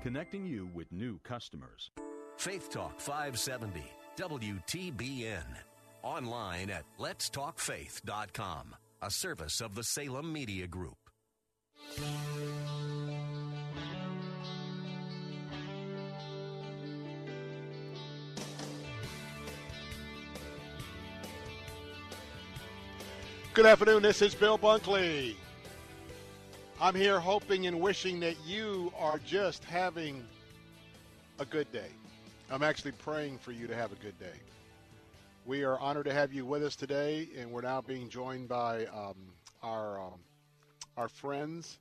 [SPEAKER 32] connecting you with new customers.
[SPEAKER 3] Faith Talk 570, WTBN. Online at letstalkfaith.com, a service of the Salem Media Group.
[SPEAKER 4] Good afternoon. This is Bill Bunkley. I'm here hoping and wishing that you are just having a good day. I'm actually praying for you to have a good day. We are honored to have you with us today, and we're now being joined by um, our um, our friends,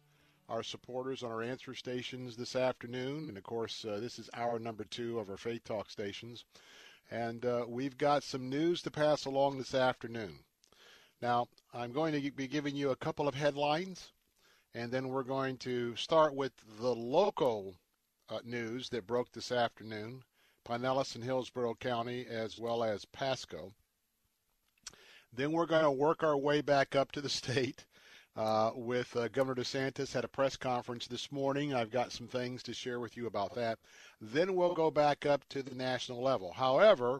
[SPEAKER 4] our supporters on our answer stations this afternoon, and of course, uh, this is hour number two of our Faith Talk stations, and uh, we've got some news to pass along this afternoon. Now, I'm going to be giving you a couple of headlines and then we're going to start with the local uh, news that broke this afternoon, Pinellas and Hillsborough County, as well as Pasco. Then we're going to work our way back up to the state uh, with uh, Governor DeSantis had a press conference this morning. I've got some things to share with you about that. Then we'll go back up to the national level. However,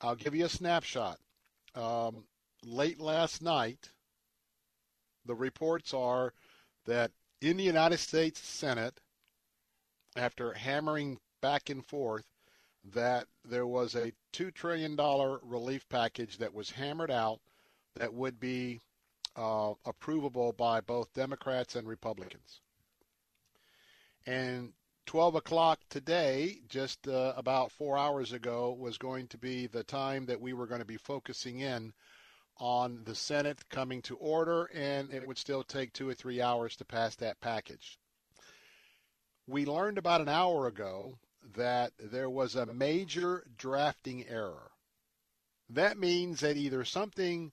[SPEAKER 4] I'll give you a snapshot. Um, late last night, the reports are that in the United States Senate, after hammering back and forth, that there was a $2 trillion relief package that was hammered out that would be uh, approvable by both Democrats and Republicans. And 12 o'clock today, just uh, about four hours ago, was going to be the time that we were going to be focusing in on the Senate coming to order, and it would still take two or three hours to pass that package. We learned about an hour ago that there was a major drafting error. That means that either something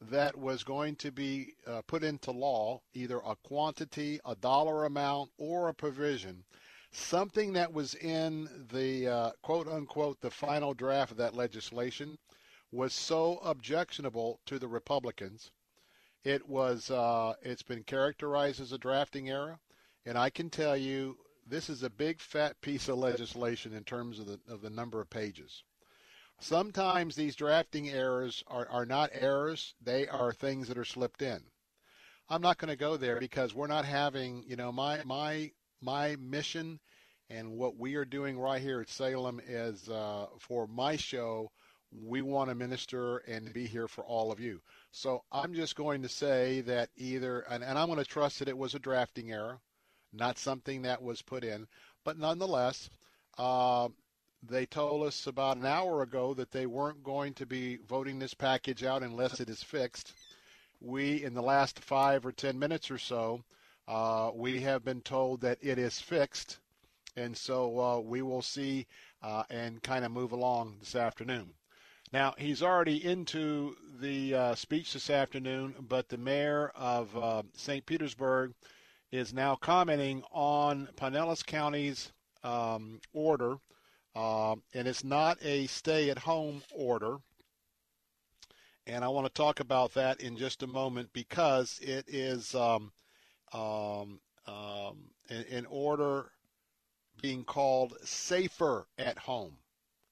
[SPEAKER 4] that was going to be uh, put into law, either a quantity, a dollar amount, or a provision, something that was in the uh, quote unquote the final draft of that legislation was so objectionable to the Republicans. It was uh, it's been characterized as a drafting error, and I can tell you this is a big fat piece of legislation in terms of the of the number of pages. Sometimes these drafting errors are, are not errors; they are things that are slipped in. I'm not going to go there because we're not having, you know, my my my mission and what we are doing right here at Salem is uh, for my show we want to minister and be here for all of you. So I'm just going to say that either, and, and I'm going to trust that it was a drafting error, not something that was put in, but nonetheless, uh, they told us about an hour ago that they weren't going to be voting this package out unless it is fixed. We, in the last five or ten minutes or so, uh, we have been told that it is fixed, and so uh, we will see uh, and kind of move along this afternoon. Now, he's already into the uh, speech this afternoon, but the mayor of uh, St. Petersburg is now commenting on Pinellas County's um, order, uh, and it's not a stay at home order. And I want to talk about that in just a moment because it is um, um, um an, an order being called safer at home.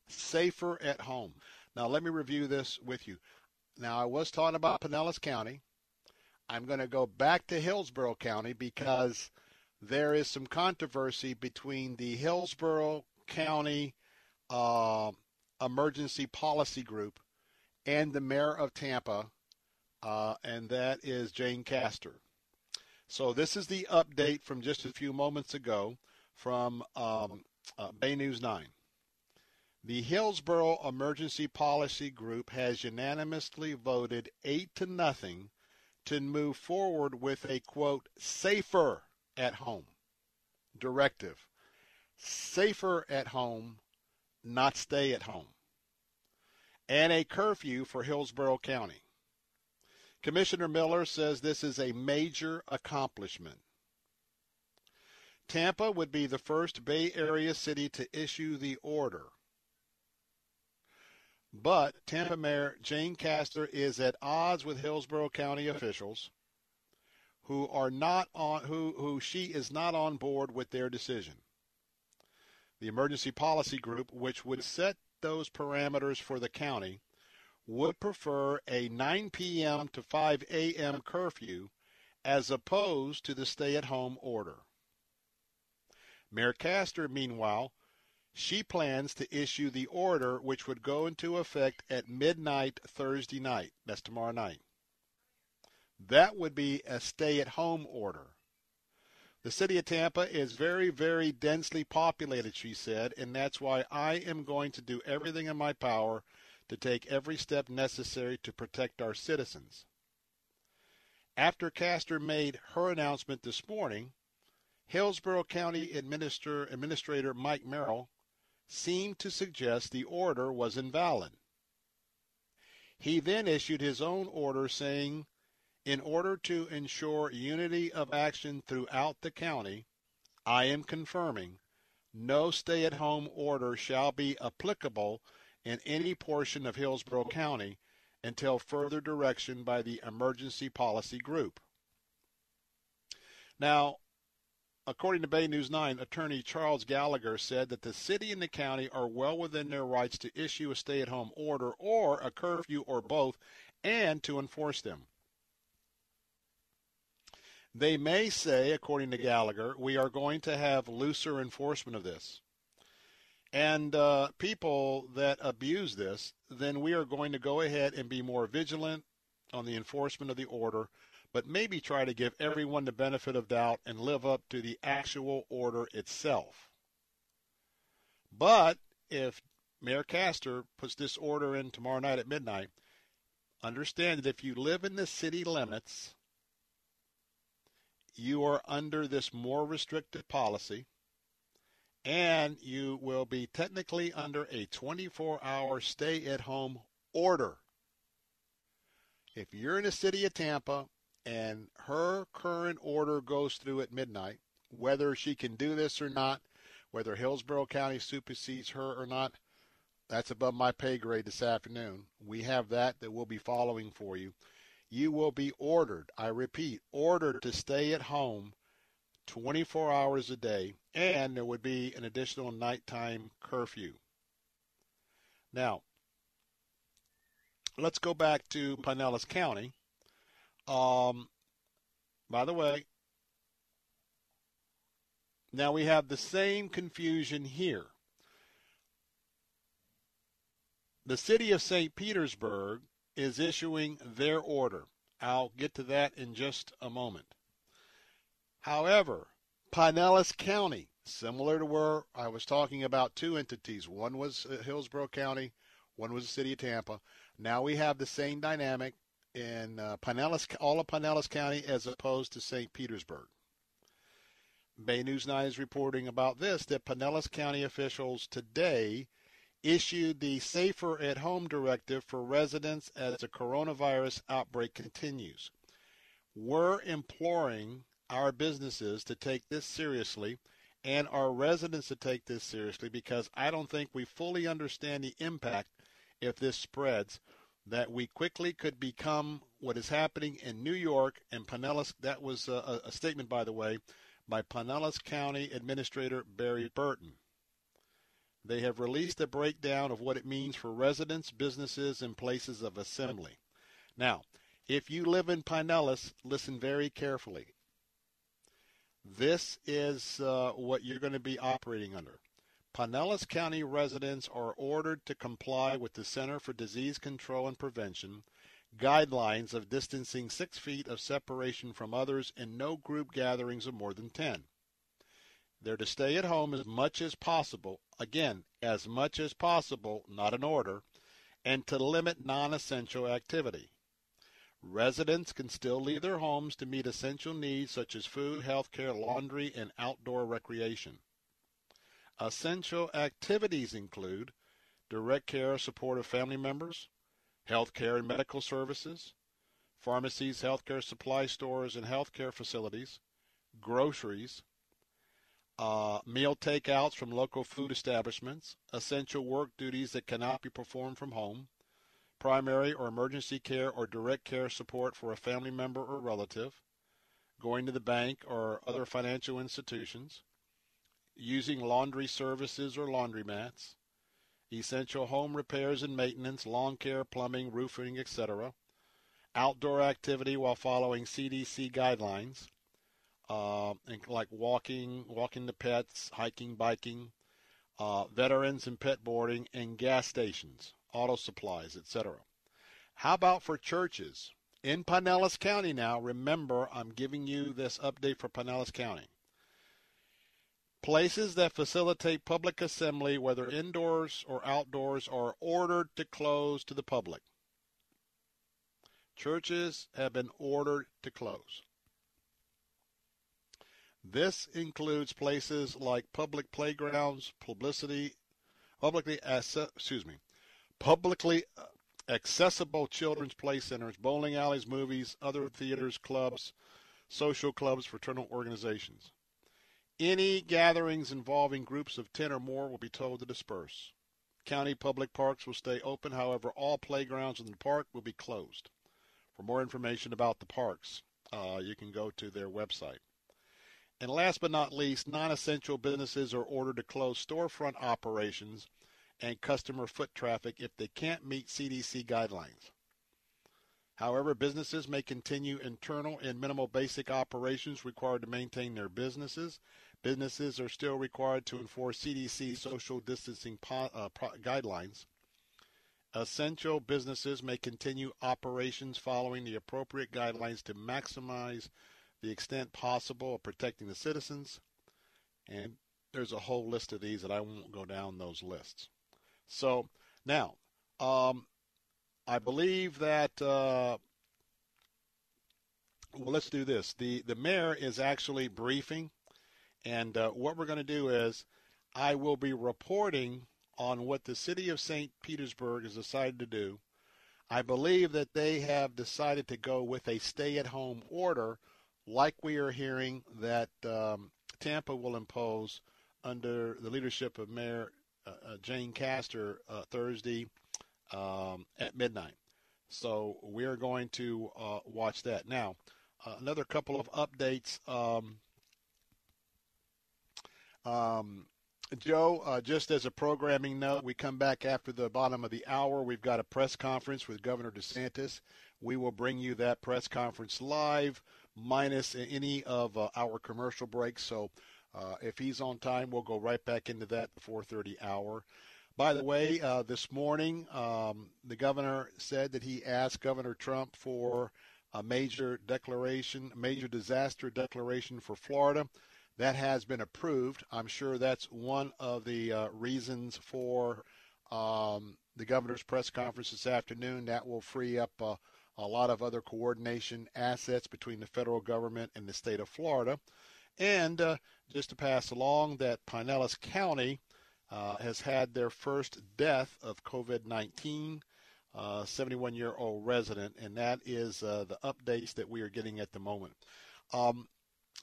[SPEAKER 4] Safer at home. Now, let me review this with you. Now, I was talking about Pinellas County. I'm going to go back to Hillsborough County because there is some controversy between the Hillsborough County uh, Emergency Policy Group and the mayor of Tampa, uh, and that is Jane Castor. So this is the update from just a few moments ago from um, uh, Bay News 9. The Hillsborough Emergency Policy Group has unanimously voted 8 to nothing to move forward with a quote safer at home directive. Safer at home, not stay at home. And a curfew for Hillsborough County. Commissioner Miller says this is a major accomplishment. Tampa would be the first Bay Area city to issue the order. But Tampa Mayor Jane Castor is at odds with Hillsborough County officials who are not on who, who she is not on board with their decision. The emergency policy group, which would set those parameters for the county, would prefer a 9 p.m. to 5 a.m. curfew as opposed to the stay at home order. Mayor Castor, meanwhile, she plans to issue the order which would go into effect at midnight Thursday night. That's tomorrow night. That would be a stay at home order. The city of Tampa is very, very densely populated, she said, and that's why I am going to do everything in my power to take every step necessary to protect our citizens. After Castor made her announcement this morning, Hillsborough County Administrator, Administrator Mike Merrill seemed to suggest the order was invalid. He then issued his own order saying, in order to ensure unity of action throughout the county, I am confirming no stay at home order shall be applicable in any portion of Hillsborough County until further direction by the Emergency Policy Group. Now, according to Bay News 9, attorney Charles Gallagher said that the city and the county are well within their rights to issue a stay at home order or a curfew or both and to enforce them. They may say, according to Gallagher, we are going to have looser enforcement of this. And uh, people that abuse this, then we are going to go ahead and be more vigilant on the enforcement of the order, but maybe try to give everyone the benefit of doubt and live up to the actual order itself. But if Mayor Castor puts this order in tomorrow night at midnight, understand that if you live in the city limits, you are under this more restrictive policy and you will be technically under a 24 hour stay at home order. If you're in the city of Tampa and her current order goes through at midnight, whether she can do this or not, whether Hillsborough County supersedes her or not, that's above my pay grade this afternoon. We have that that we'll be following for you. You will be ordered, I repeat, ordered to stay at home 24 hours a day, and there would be an additional nighttime curfew. Now, let's go back to Pinellas County. Um, by the way, now we have the same confusion here. The city of St. Petersburg is issuing their order. I'll get to that in just a moment. However, Pinellas County, similar to where I was talking about two entities, one was uh, Hillsborough County, one was the city of Tampa. Now we have the same dynamic in uh, Pinellas, all of Pinellas County as opposed to St. Petersburg. Bay News 9 is reporting about this that Pinellas County officials today issued the Safer at Home directive for residents as the coronavirus outbreak continues. We're imploring our businesses to take this seriously and our residents to take this seriously because I don't think we fully understand the impact if this spreads that we quickly could become what is happening in New York and Pinellas. That was a, a statement, by the way, by Pinellas County Administrator Barry Burton. They have released a breakdown of what it means for residents, businesses, and places of assembly. Now, if you live in Pinellas, listen very carefully. This is uh, what you're going to be operating under. Pinellas County residents are ordered to comply with the Center for Disease Control and Prevention guidelines of distancing six feet of separation from others and no group gatherings of more than 10. They're to stay at home as much as possible, again, as much as possible, not an order, and to limit non essential activity. Residents can still leave their homes to meet essential needs such as food, health care, laundry, and outdoor recreation. Essential activities include direct care support of family members, health care and medical services, pharmacies, healthcare supply stores and healthcare facilities, groceries, uh, meal takeouts from local food establishments, essential work duties that cannot be performed from home, primary or emergency care or direct care support for a family member or relative, going to the bank or other financial institutions, using laundry services or laundromats, essential home repairs and maintenance, lawn care, plumbing, roofing, etc., outdoor activity while following CDC guidelines, uh, like walking, walking the pets, hiking, biking, uh, veterans and pet boarding, and gas stations, auto supplies, etc. How about for churches? In Pinellas County now, remember, I'm giving you this update for Pinellas County. Places that facilitate public assembly, whether indoors or outdoors, are ordered to close to the public. Churches have been ordered to close. This includes places like public playgrounds, publicity, publicly excuse me, publicly uh, accessible children's play centers, bowling alleys, movies, other theaters, clubs, social clubs, fraternal organizations. Any gatherings involving groups of 10 or more will be told to disperse. County public parks will stay open, however, all playgrounds in the park will be closed. For more information about the parks, uh, you can go to their website. And last but not least, non essential businesses are ordered to close storefront operations and customer foot traffic if they can't meet CDC guidelines. However, businesses may continue internal and minimal basic operations required to maintain their businesses. Businesses are still required to enforce CDC social distancing po- uh, pro- guidelines. Essential businesses may continue operations following the appropriate guidelines to maximize the extent possible of protecting the citizens. And there's a whole list of these that I won't go down those lists. So now, um, I believe that. Uh, well, let's do this. the The mayor is actually briefing, and uh, what we're going to do is, I will be reporting on what the city of St. Petersburg has decided to do. I believe that they have decided to go with a stay-at-home order, like we are hearing that um, Tampa will impose under the leadership of Mayor uh, uh Jane Castor uh, Thursday um, at midnight. So we're going to uh, watch that. Now, uh, another couple of updates. Um, um, Joe, uh, just as a programming note, we come back after the bottom of the hour. We've got a press conference with Governor DeSantis. We will bring you that press conference live, minus any of uh, our commercial breaks. So uh, if he's on time, we'll go right back into that 4:30 hour. By the way, uh, this morning, um, the governor said that he asked Governor Trump for a major declaration, major disaster declaration for Florida. That has been approved. I'm sure that's one of the uh, reasons for um, the governor's press conference this afternoon. That will free up uh, a lot of other coordination assets between the federal government and the state of Florida. And uh, just to pass along that Pinellas County uh, has had their first death of COVID 19, 71 uh, year old resident, and that is uh, the updates that we are getting at the moment. Um,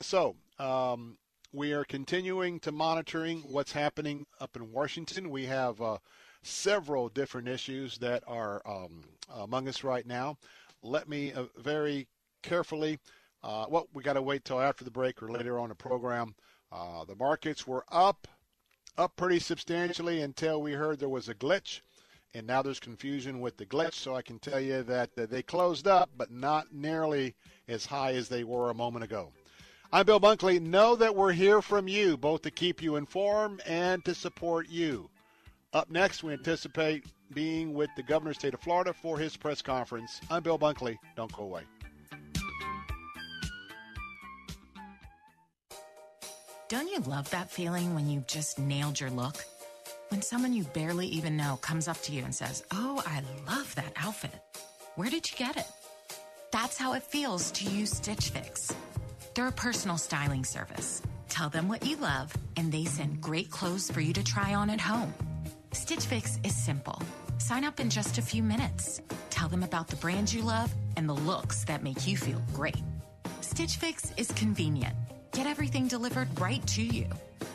[SPEAKER 4] so, um, we are continuing to monitoring what's happening up in Washington. We have uh, several different issues that are um, among us right now. Let me uh, very carefully, uh, well, we got to wait till after the break or later on the program. Uh, the markets were up up pretty substantially until we heard there was a glitch, and now there's confusion with the glitch. So I can tell you that they closed up, but not nearly as high as they were a moment ago. I'm Bill Bunkley. Know that we're here from you, both to keep you informed and to support you. Up next, we anticipate being with the governor of state of Florida for his press conference. I'm Bill Bunkley. Don't go away.
[SPEAKER 33] Don't you love that feeling when you've just nailed your look? When someone you barely even know comes up to you and says, Oh, I love that outfit. Where did you get it? That's how it feels to use Stitch Fix. They're a personal styling service. Tell them what you love, and they send great clothes for you to try on at home. Stitch Fix is simple. Sign up in just a few minutes. Tell them about the brands you love and the looks that make you feel great. Stitch Fix is convenient. Get everything delivered right to you.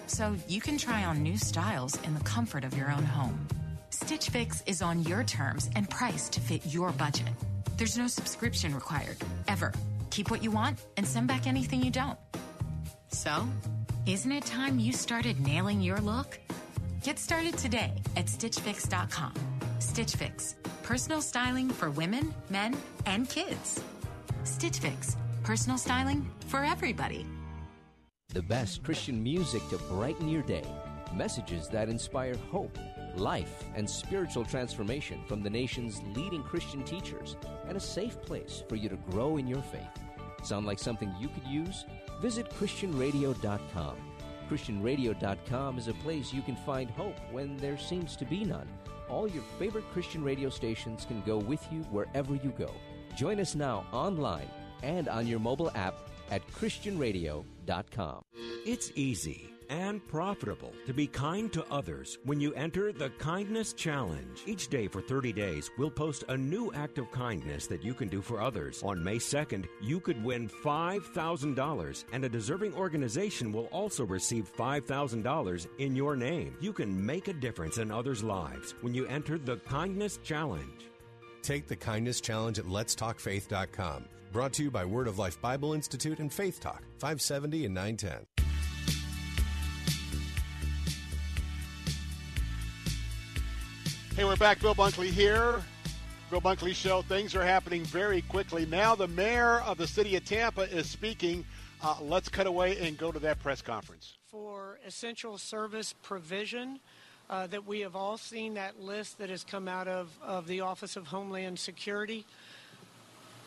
[SPEAKER 33] So you can try on new styles in the comfort of your own home. Stitch Fix is on your terms and priced to fit your budget. There's no subscription required, ever. Keep what you want and send back anything you don't. So, isn't it time you started nailing your look? Get started today at StitchFix.com. Stitch Fix, personal styling for women, men, and kids. Stitch Fix, personal styling for everybody.
[SPEAKER 34] The best Christian music to brighten your day. Messages that inspire hope, life, and spiritual transformation from the nation's leading Christian teachers, and a safe place for you to grow in your faith. Sound like something you could use? Visit ChristianRadio.com. ChristianRadio.com is a place you can find hope when there seems to be none. All your favorite Christian radio stations can go with you wherever you go. Join us now online and on your mobile app at ChristianRadio.com.
[SPEAKER 35] It's easy and profitable to be kind to others when you enter the Kindness Challenge. Each day for 30 days, we'll post a new act of kindness that you can do for others. On May 2nd, you could win $5,000, and a deserving organization will also receive $5,000 in your name. You can make a difference in others' lives when you enter the Kindness Challenge.
[SPEAKER 10] Take the Kindness Challenge at letstalkfaith.com. Brought to you by Word of Life Bible Institute and Faith Talk, 570 and 910.
[SPEAKER 4] Hey, we're back. Bill Bunkley here. Bill Bunkley Show. Things are happening very quickly. Now, the mayor of the city of Tampa is speaking. Uh, let's cut away and go to that press conference.
[SPEAKER 36] For essential service provision, uh, that we have all seen that list that has come out of, of the Office of Homeland Security.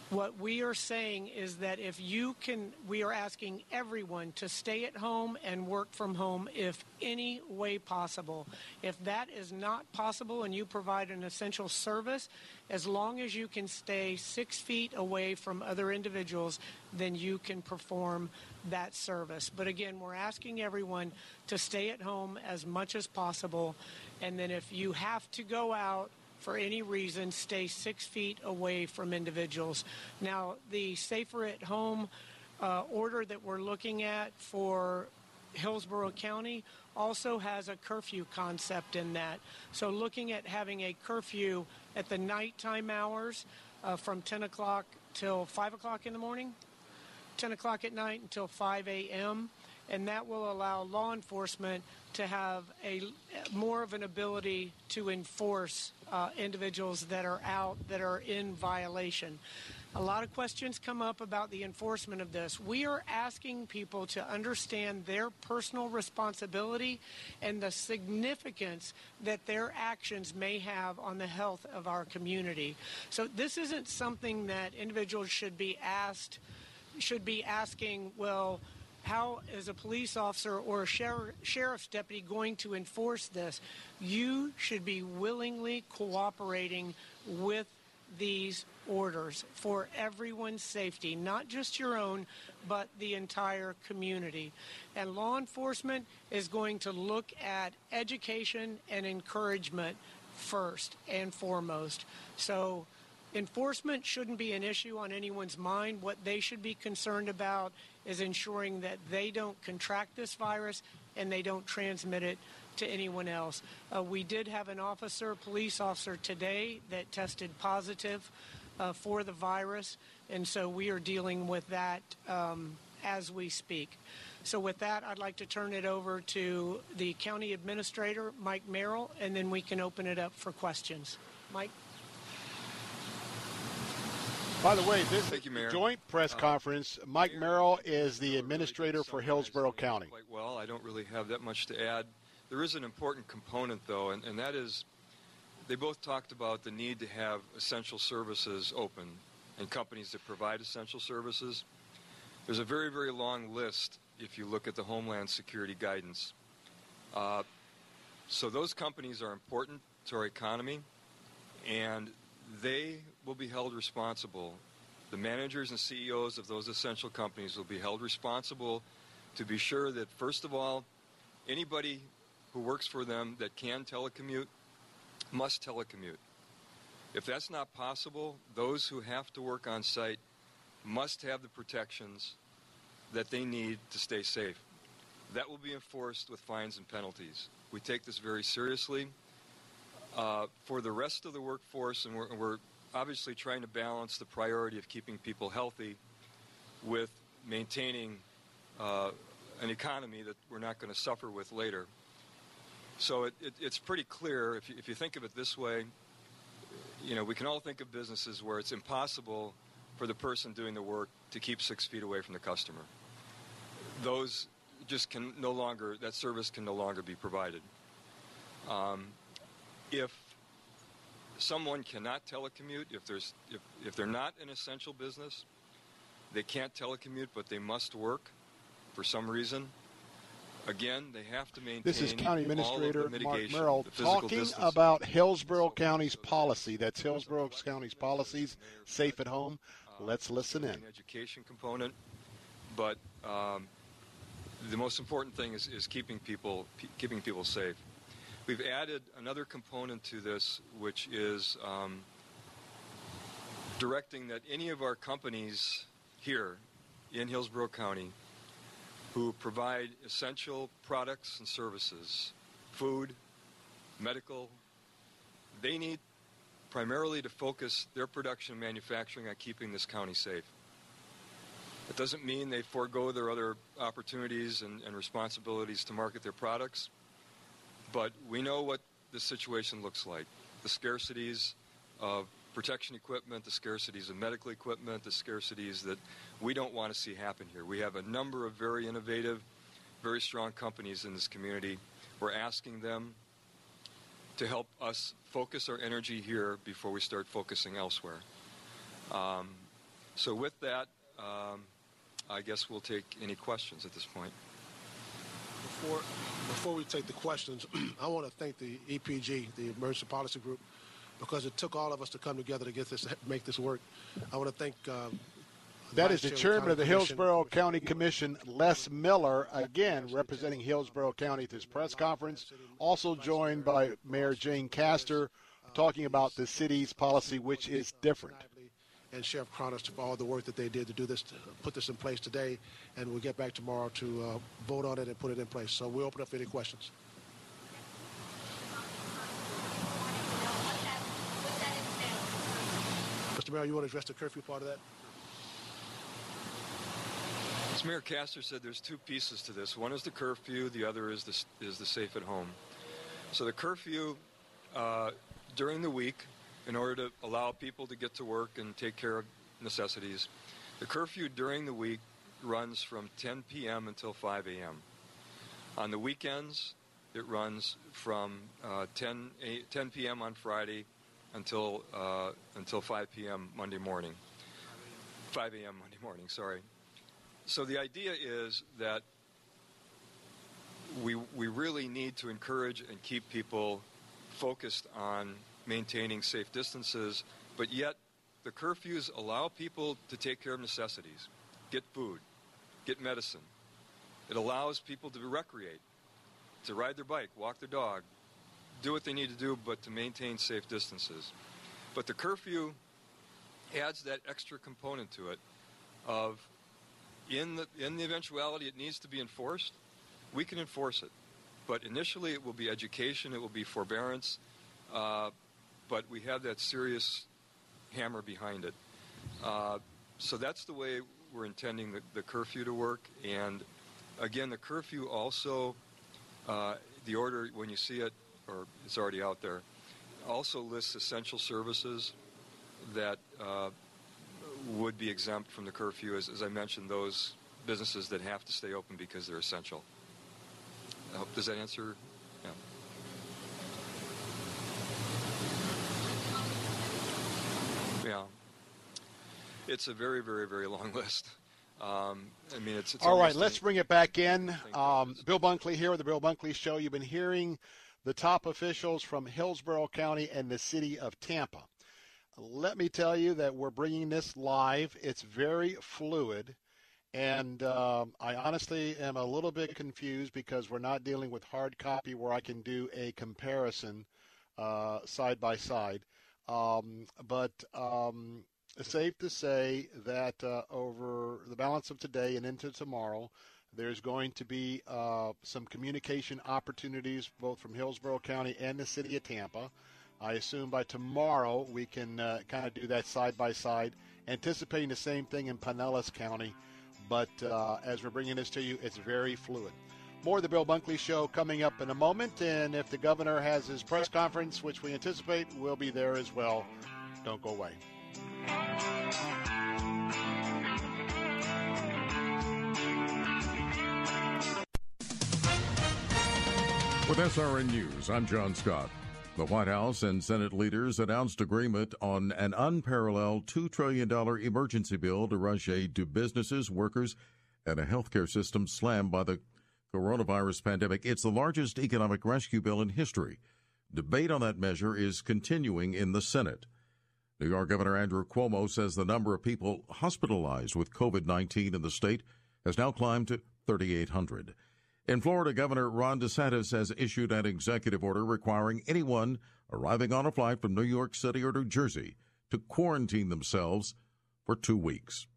[SPEAKER 36] What we are saying is that if you can, we are asking everyone to stay at home and work from home if any way possible. If that is not possible and you provide an essential service, as long as you can stay six feet away from other individuals, then you can perform that service. But again, we're asking everyone to stay at home as much as possible. And then if you have to go out, for any reason, stay six feet away from individuals. Now, the safer at home uh, order that we're looking at for Hillsborough County also has a curfew concept in that. So, looking at having a curfew at the nighttime hours uh, from 10 o'clock till 5 o'clock in the morning, 10 o'clock at night until 5 a.m., and that will allow law enforcement to have a more of an ability to enforce uh, individuals that are out that are in violation. A lot of questions come up about the enforcement of this. We are asking people to understand their personal responsibility and the significance that their actions may have on the health of our community. So this isn't something that individuals should be asked should be asking, well, how is a police officer or a sher- sheriff's deputy going to enforce this? You should be willingly cooperating with these orders for everyone's safety, not just your own, but the entire community. And law enforcement is going to look at education and encouragement first and foremost. So enforcement shouldn't be an issue on anyone's mind. What they should be concerned about is ensuring that they don't contract this virus and they don't transmit it to anyone else. Uh, we did have an officer, police officer today that tested positive uh, for the virus, and so we are dealing with that um, as we speak. So with that, I'd like to turn it over to the county administrator, Mike Merrill, and then we can open it up for questions. Mike?
[SPEAKER 4] By the way, this
[SPEAKER 37] Thank you,
[SPEAKER 4] joint press
[SPEAKER 37] Uh,
[SPEAKER 4] conference, Mike Merrill is the administrator for Hillsborough County.
[SPEAKER 37] Quite well. I don't really have that much to add. There is an important component, though, and, and that is they both talked about the need to have essential services open and companies that provide essential services. There's a very, very long list if you look at the Homeland Security guidance. Uh, so those companies are important to our economy, and they will be held responsible. The managers and CEOs of those essential companies will be held responsible to be sure that, first of all, anybody who works for them that can telecommute must telecommute. If that's not possible, those who have to work on site must have the protections that they need to stay safe. That will be enforced with fines and penalties. We take this very seriously. Uh, for the rest of the workforce, and we're, we're obviously trying to balance the priority of keeping people healthy with maintaining uh, an economy that we're not going to suffer with later. So it, it, it's pretty clear if you, if you think of it this way, you know, we can all think of businesses where it's impossible for the person doing the work to keep six feet away from the customer. Those just can no longer, that service can no longer be provided. Um, if someone cannot telecommute, if, there's, if, if they're not an essential business, they can't telecommute, but they must work for some reason. Again, they have to maintain.
[SPEAKER 4] This is County
[SPEAKER 37] all of the
[SPEAKER 4] Administrator Mark Merrill talking
[SPEAKER 37] distance.
[SPEAKER 4] about Hillsborough County's policy. That's Hillsborough County's policies, safe at home. Let's listen in.
[SPEAKER 37] education component, but um, the most important thing is, is keeping people keeping people safe. We've added another component to this, which is um, directing that any of our companies here in Hillsborough County who provide essential products and services, food, medical, they need primarily to focus their production and manufacturing on keeping this county safe. It doesn't mean they forego their other opportunities and, and responsibilities to market their products, but we know what the situation looks like. The scarcities of protection equipment, the scarcities of medical equipment, the scarcities that we don't want to see happen here. We have a number of very innovative, very strong companies in this community. We're asking them to help us focus our energy here before we start focusing elsewhere. Um, so, with that, um, I guess we'll take any questions at this point.
[SPEAKER 38] Before, before we take the questions, I want to thank the EPG, the Emergency Policy Group, because it took all of us to come together to get this, make this work. I want to thank. Um,
[SPEAKER 4] That is the chairman of the Hillsborough County Commission, Les Miller, again representing Hillsborough County at this press conference. Also joined by Mayor Jane Castor, talking about the city's policy, which is different.
[SPEAKER 38] And Sheriff Chronister for all the work that they did to do this, to put this in place today, and we'll get back tomorrow to uh, vote on it and put it in place. So we'll open up for any questions. Mr. Mayor, you want to address the curfew part of that?
[SPEAKER 37] As Mayor Castor said, there's two pieces to this. One is the curfew, the other is the, is the safe at home. So the curfew uh, during the week, in order to allow people to get to work and take care of necessities, the curfew during the week runs from 10 p.m. until 5 a.m. On the weekends, it runs from uh, 10, a, 10 p.m. on Friday until uh, until 5 p.m. Monday morning. 5 a.m. Monday morning, sorry. So the idea is that we, we really need to encourage and keep people focused on maintaining safe distances, but yet the curfews allow people to take care of necessities, get food, get medicine. It allows people to recreate, to ride their bike, walk their dog, do what they need to do, but to maintain safe distances. But the curfew adds that extra component to it of in the in the eventuality it needs to be enforced, we can enforce it. But initially, it will be education, it will be forbearance, uh, but we have that serious hammer behind it. Uh, so that's the way we're intending the, the curfew to work. And again, the curfew also, uh, the order when you see it, or it's already out there, also lists essential services that uh, would be exempt from the curfew, as, as I mentioned, those businesses that have to stay open because they're essential. Does that answer? Yeah. Yeah. It's a very, very, very long list. Um, I mean, it's, it's
[SPEAKER 4] all right. Let's bring it back in. Um, Bill Bunkley here with the Bill Bunkley Show. You've been hearing the top officials from Hillsborough County and the city of Tampa. Let me tell you that we're bringing this live. It's very fluid. And um, I honestly am a little bit confused because we're not dealing with hard copy where I can do a comparison uh, side by side. Um, but um, safe to say that uh, over the balance of today and into tomorrow, there's going to be uh, some communication opportunities both from Hillsborough County and the city of Tampa. I assume by tomorrow we can uh, kind of do that side by side, anticipating the same thing in Pinellas County. But uh, as we're bringing this to you, it's very fluid. More of the Bill Bunkley Show coming up in a moment. And if the governor has his press conference, which we anticipate, we'll be there as well. Don't go away.
[SPEAKER 14] With SRN News, I'm John Scott. The White House and Senate leaders announced agreement on an unparalleled $2 trillion emergency bill to rush aid to businesses, workers, and a healthcare system slammed by the coronavirus pandemic. It's the largest economic rescue bill in history. Debate on that measure is continuing in the Senate. New York Governor Andrew Cuomo says the number of people hospitalized with COVID 19 in the state has now climbed to 3,800. In Florida, Governor Ron DeSantis has issued an executive order requiring anyone arriving on a flight from New York City or New Jersey to quarantine themselves for two weeks.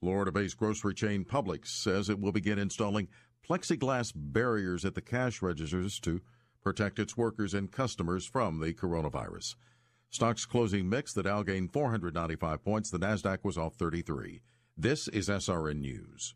[SPEAKER 14] Florida based grocery chain Publix says it will begin installing plexiglass barriers at the cash registers to protect its workers and customers from the coronavirus. Stocks closing mixed. The Dow gained 495 points. The Nasdaq was off 33. This is SRN News.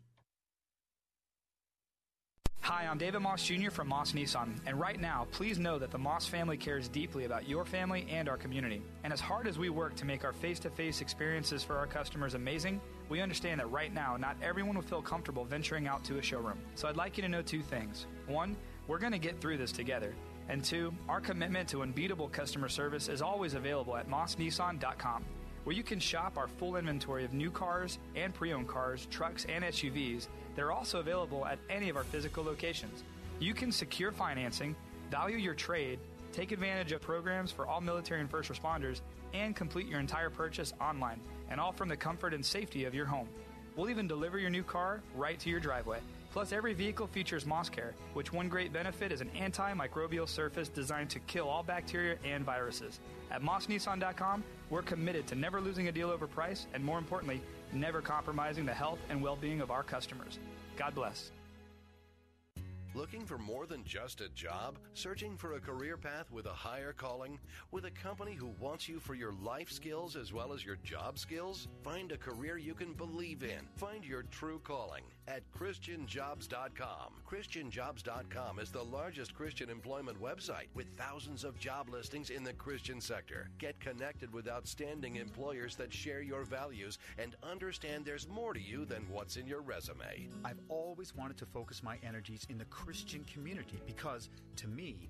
[SPEAKER 39] Hi, I'm David Moss Jr. from Moss Nissan, and right now, please know that the Moss family cares deeply about your family and our community. And as hard as we work to make our face to face experiences for our customers amazing, we understand that right now, not everyone will feel comfortable venturing out to a showroom. So I'd like you to know two things. One, we're going to get through this together. And two, our commitment to unbeatable customer service is always available at mossnissan.com, where you can shop our full inventory of new cars and pre owned cars, trucks, and SUVs they're also available at any of our physical locations. You can secure financing, value your trade, take advantage of programs for all military and first responders, and complete your entire purchase online, and all from the comfort and safety of your home. We'll even deliver your new car right to your driveway. Plus, every vehicle features MossCare, which one great benefit is an antimicrobial surface designed to kill all bacteria and viruses. At MossNissan.com, we're committed to never losing a deal over price, and more importantly, never compromising the health and well being of our customers. God bless.
[SPEAKER 3] Looking for more than just a job? Searching for a career path with a higher calling? With a company who wants you for your life skills as well as your job skills? Find a career you can believe in. Find your true calling at ChristianJobs.com. ChristianJobs.com is the largest Christian employment website with thousands of job listings in the Christian sector. Get connected with outstanding employers that share your values and understand there's more to you than what's in your resume.
[SPEAKER 40] I've always wanted to focus my energies in the Christian community because, to me,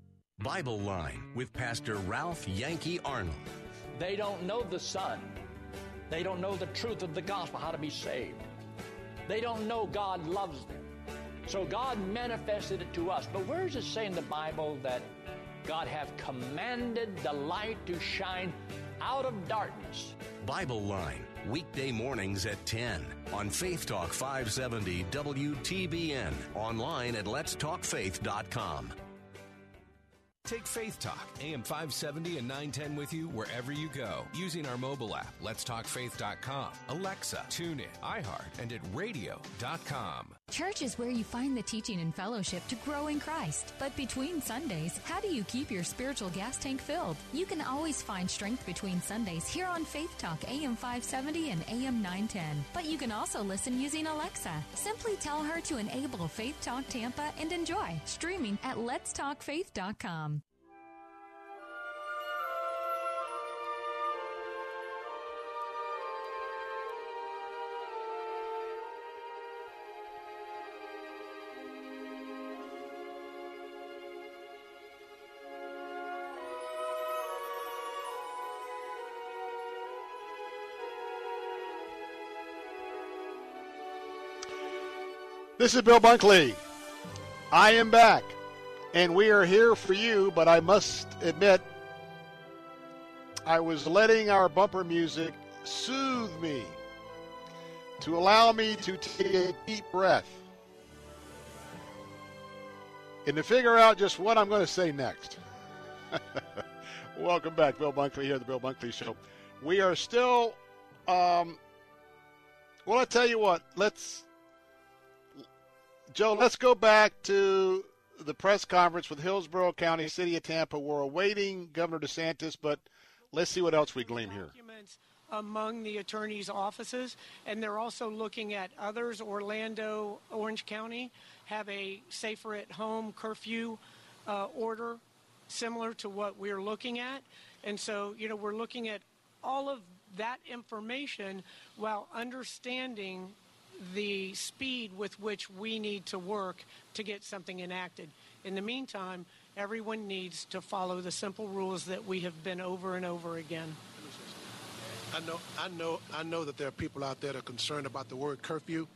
[SPEAKER 3] Bible Line with Pastor Ralph Yankee Arnold.
[SPEAKER 41] They don't know the Son. They don't know the truth of the gospel, how to be saved. They don't know God loves them. So God manifested it to us. But where does it say in the Bible that God have commanded the light to shine out of darkness?
[SPEAKER 3] Bible Line, weekday mornings at 10 on Faith Talk 570 WTBN, online at letstalkfaith.com.
[SPEAKER 10] Take Faith Talk, AM 570 and 910 with you wherever you go using our mobile app, letstalkfaith.com, Alexa, TuneIn, iHeart, and at radio.com.
[SPEAKER 42] Church is where you find the teaching and fellowship to grow in Christ. But between Sundays, how do you keep your spiritual gas tank filled? You can always find strength between Sundays here on Faith Talk AM 570 and AM 910. But you can also listen using Alexa. Simply tell her to enable Faith Talk Tampa and enjoy streaming at letstalkfaith.com.
[SPEAKER 4] This is Bill Bunkley. I am back, and we are here for you, but I must admit, I was letting our bumper music soothe me to allow me to take a deep breath and to figure out just what I'm going to say next. Welcome back, Bill Bunkley here, the Bill Bunkley Show. We are still, um, well, I tell you what, let's Joe, let's go back to the press conference with Hillsborough County, City of Tampa. We're awaiting Governor DeSantis, but let's see what else we glean here.
[SPEAKER 36] Among the attorney's offices, and they're also looking at others. Orlando, Orange County have a safer at home curfew uh, order similar to what we're looking at. And so, you know, we're looking at all of that information while understanding the speed with which we need to work to get something enacted. In the meantime, everyone needs to follow the simple rules that we have been over and over again.
[SPEAKER 38] I know, I know, I know that there are people out there that are concerned about the word curfew,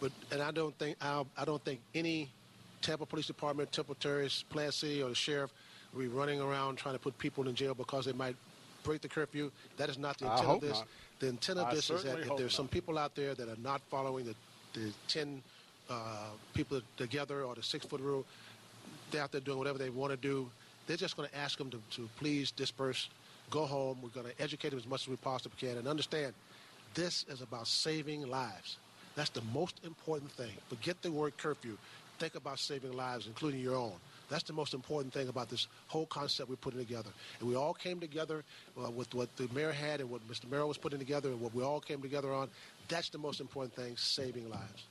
[SPEAKER 38] but and I don't think I, I don't think any Tampa Police Department, Temple Terrace, Plant City, or the sheriff will be running around trying to put people in jail because they might break the curfew. That is not the intent of this.
[SPEAKER 4] Not.
[SPEAKER 38] The intent of
[SPEAKER 4] I
[SPEAKER 38] this is that if there's
[SPEAKER 4] not.
[SPEAKER 38] some people out there that are not following the, the 10 uh, people together or the six foot rule, they're out there doing whatever they want to do. They're just going to ask them to, to please disperse, go home. We're going to educate them as much as we possibly can and understand this is about saving lives. That's the most important thing. Forget the word curfew. Think about saving lives, including your own. That's the most important thing about this whole concept we're putting together. And we all came together uh, with what the mayor had and what Mr. Merrill was putting together and what we all came together on. That's the most important thing, saving lives.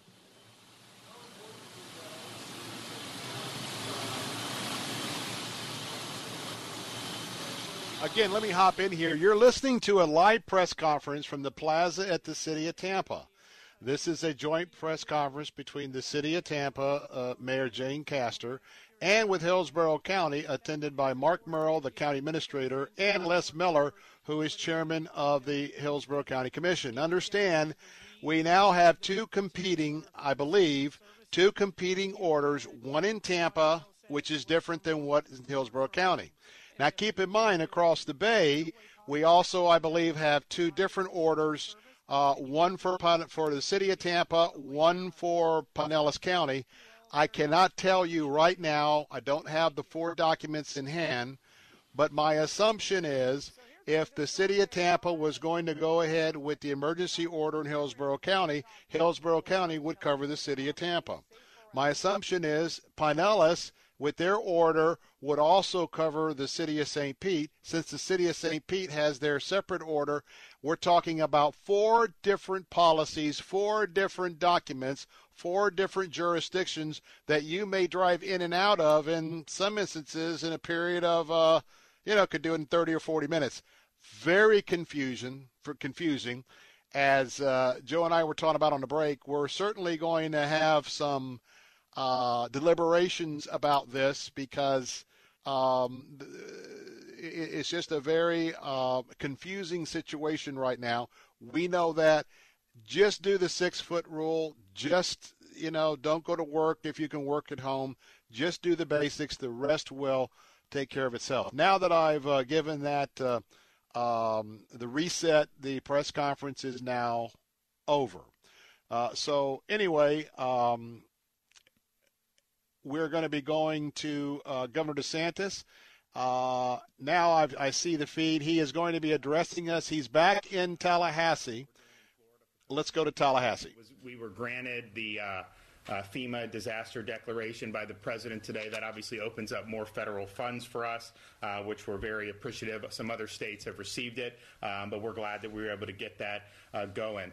[SPEAKER 4] Again, let me hop in here. You're listening to a live press conference from the plaza at the city of Tampa. This is a joint press conference between the city of Tampa, uh, Mayor Jane Castor, and with Hillsborough County, attended by Mark Merrill, the county administrator, and Les Miller, who is chairman of the Hillsborough County Commission. Understand, we now have two competing, I believe, two competing orders, one in Tampa, which is different than what is in Hillsborough County. Now, keep in mind, across the bay, we also, I believe, have two different orders. Uh, one for for the city of Tampa, one for Pinellas County. I cannot tell you right now. I don't have the four documents in hand, but my assumption is if the city of Tampa was going to go ahead with the emergency order in Hillsborough County, Hillsborough County would cover the city of Tampa. My assumption is Pinellas, with their order, would also cover the city of St. Pete. Since the city of St. Pete has their separate order, we're talking about four different policies, four different documents, four different jurisdictions that you may drive in and out of in some instances in a period of, uh, you know, could do it in 30 or 40 minutes. Very confusion for confusing. As uh, Joe and I were talking about on the break, we're certainly going to have some uh, deliberations about this because um, it's just a very uh, confusing situation right now. We know that. Just do the six foot rule. Just you know, don't go to work if you can work at home. Just do the basics. The rest will take care of itself. Now that I've uh, given that uh, um, the reset, the press conference is now over. Uh, so anyway, um, we're going to be going to uh, Governor DeSantis. Uh, now I've, i see the feed. He is going to be addressing us. He's back in Tallahassee. Let's go to Tallahassee.
[SPEAKER 43] We were granted the uh, uh, FEMA disaster declaration by the president today. That obviously opens up more federal funds for us, uh, which we're very appreciative. Some other states have received it, um, but we're glad that we were able to get that uh, going.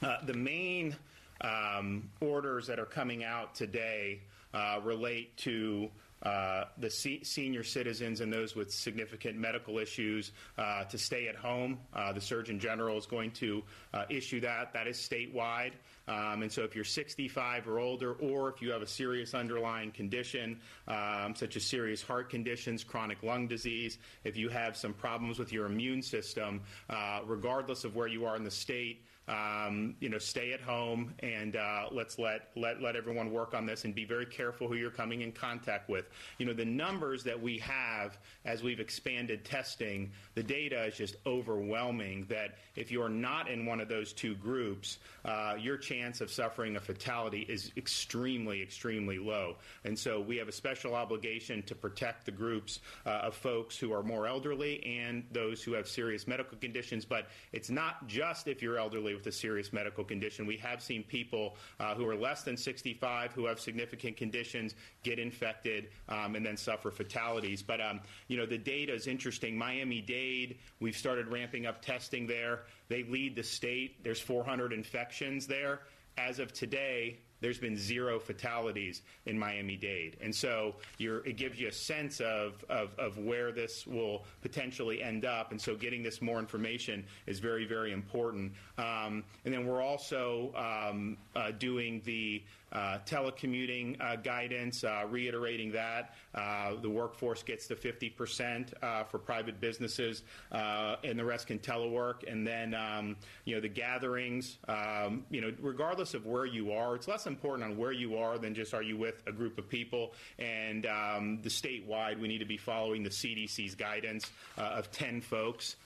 [SPEAKER 43] Uh, the main um, orders that are coming out today uh, relate to uh, the se- senior citizens and those with significant medical issues uh, to stay at home. Uh, the Surgeon General is going to uh, issue that. That is statewide. Um, and so if you're 65 or older, or if you have a serious underlying condition, um, such as serious heart conditions, chronic lung disease, if you have some problems with your immune system, uh, regardless of where you are in the state, um, you know, stay at home and uh, let's let, let let everyone work on this and be very careful who you're coming in contact with. You know, the numbers that we have as we've expanded testing, the data is just overwhelming. That if you're not in one of those two groups, uh, your chance of suffering a fatality is extremely, extremely low. And so we have a special obligation to protect the groups uh, of folks who are more elderly and those who have serious medical conditions. But it's not just if you're elderly with a serious medical condition. We have seen people uh, who are less than 65 who have significant conditions get infected um, and then suffer fatalities. But um, you know the data is interesting. Miami Dade, we've started ramping up testing there. They lead the state. There's 400 infections there. As of today, there's been zero fatalities in Miami Dade. And so it gives you a sense of, of, of, where this will potentially end up. And so getting this more information is very, very important. Um, and then we're also um, uh, doing the telecommuting uh, guidance, uh, reiterating that. Uh, the workforce gets to 50% uh, for private businesses, and the rest can telework. And then, um, you know, the gatherings, um, you know, regardless of where you are, it's less important on where you are than just are you with a group of people. And um, the statewide, we need to be following the CDC's guidance of 10 folks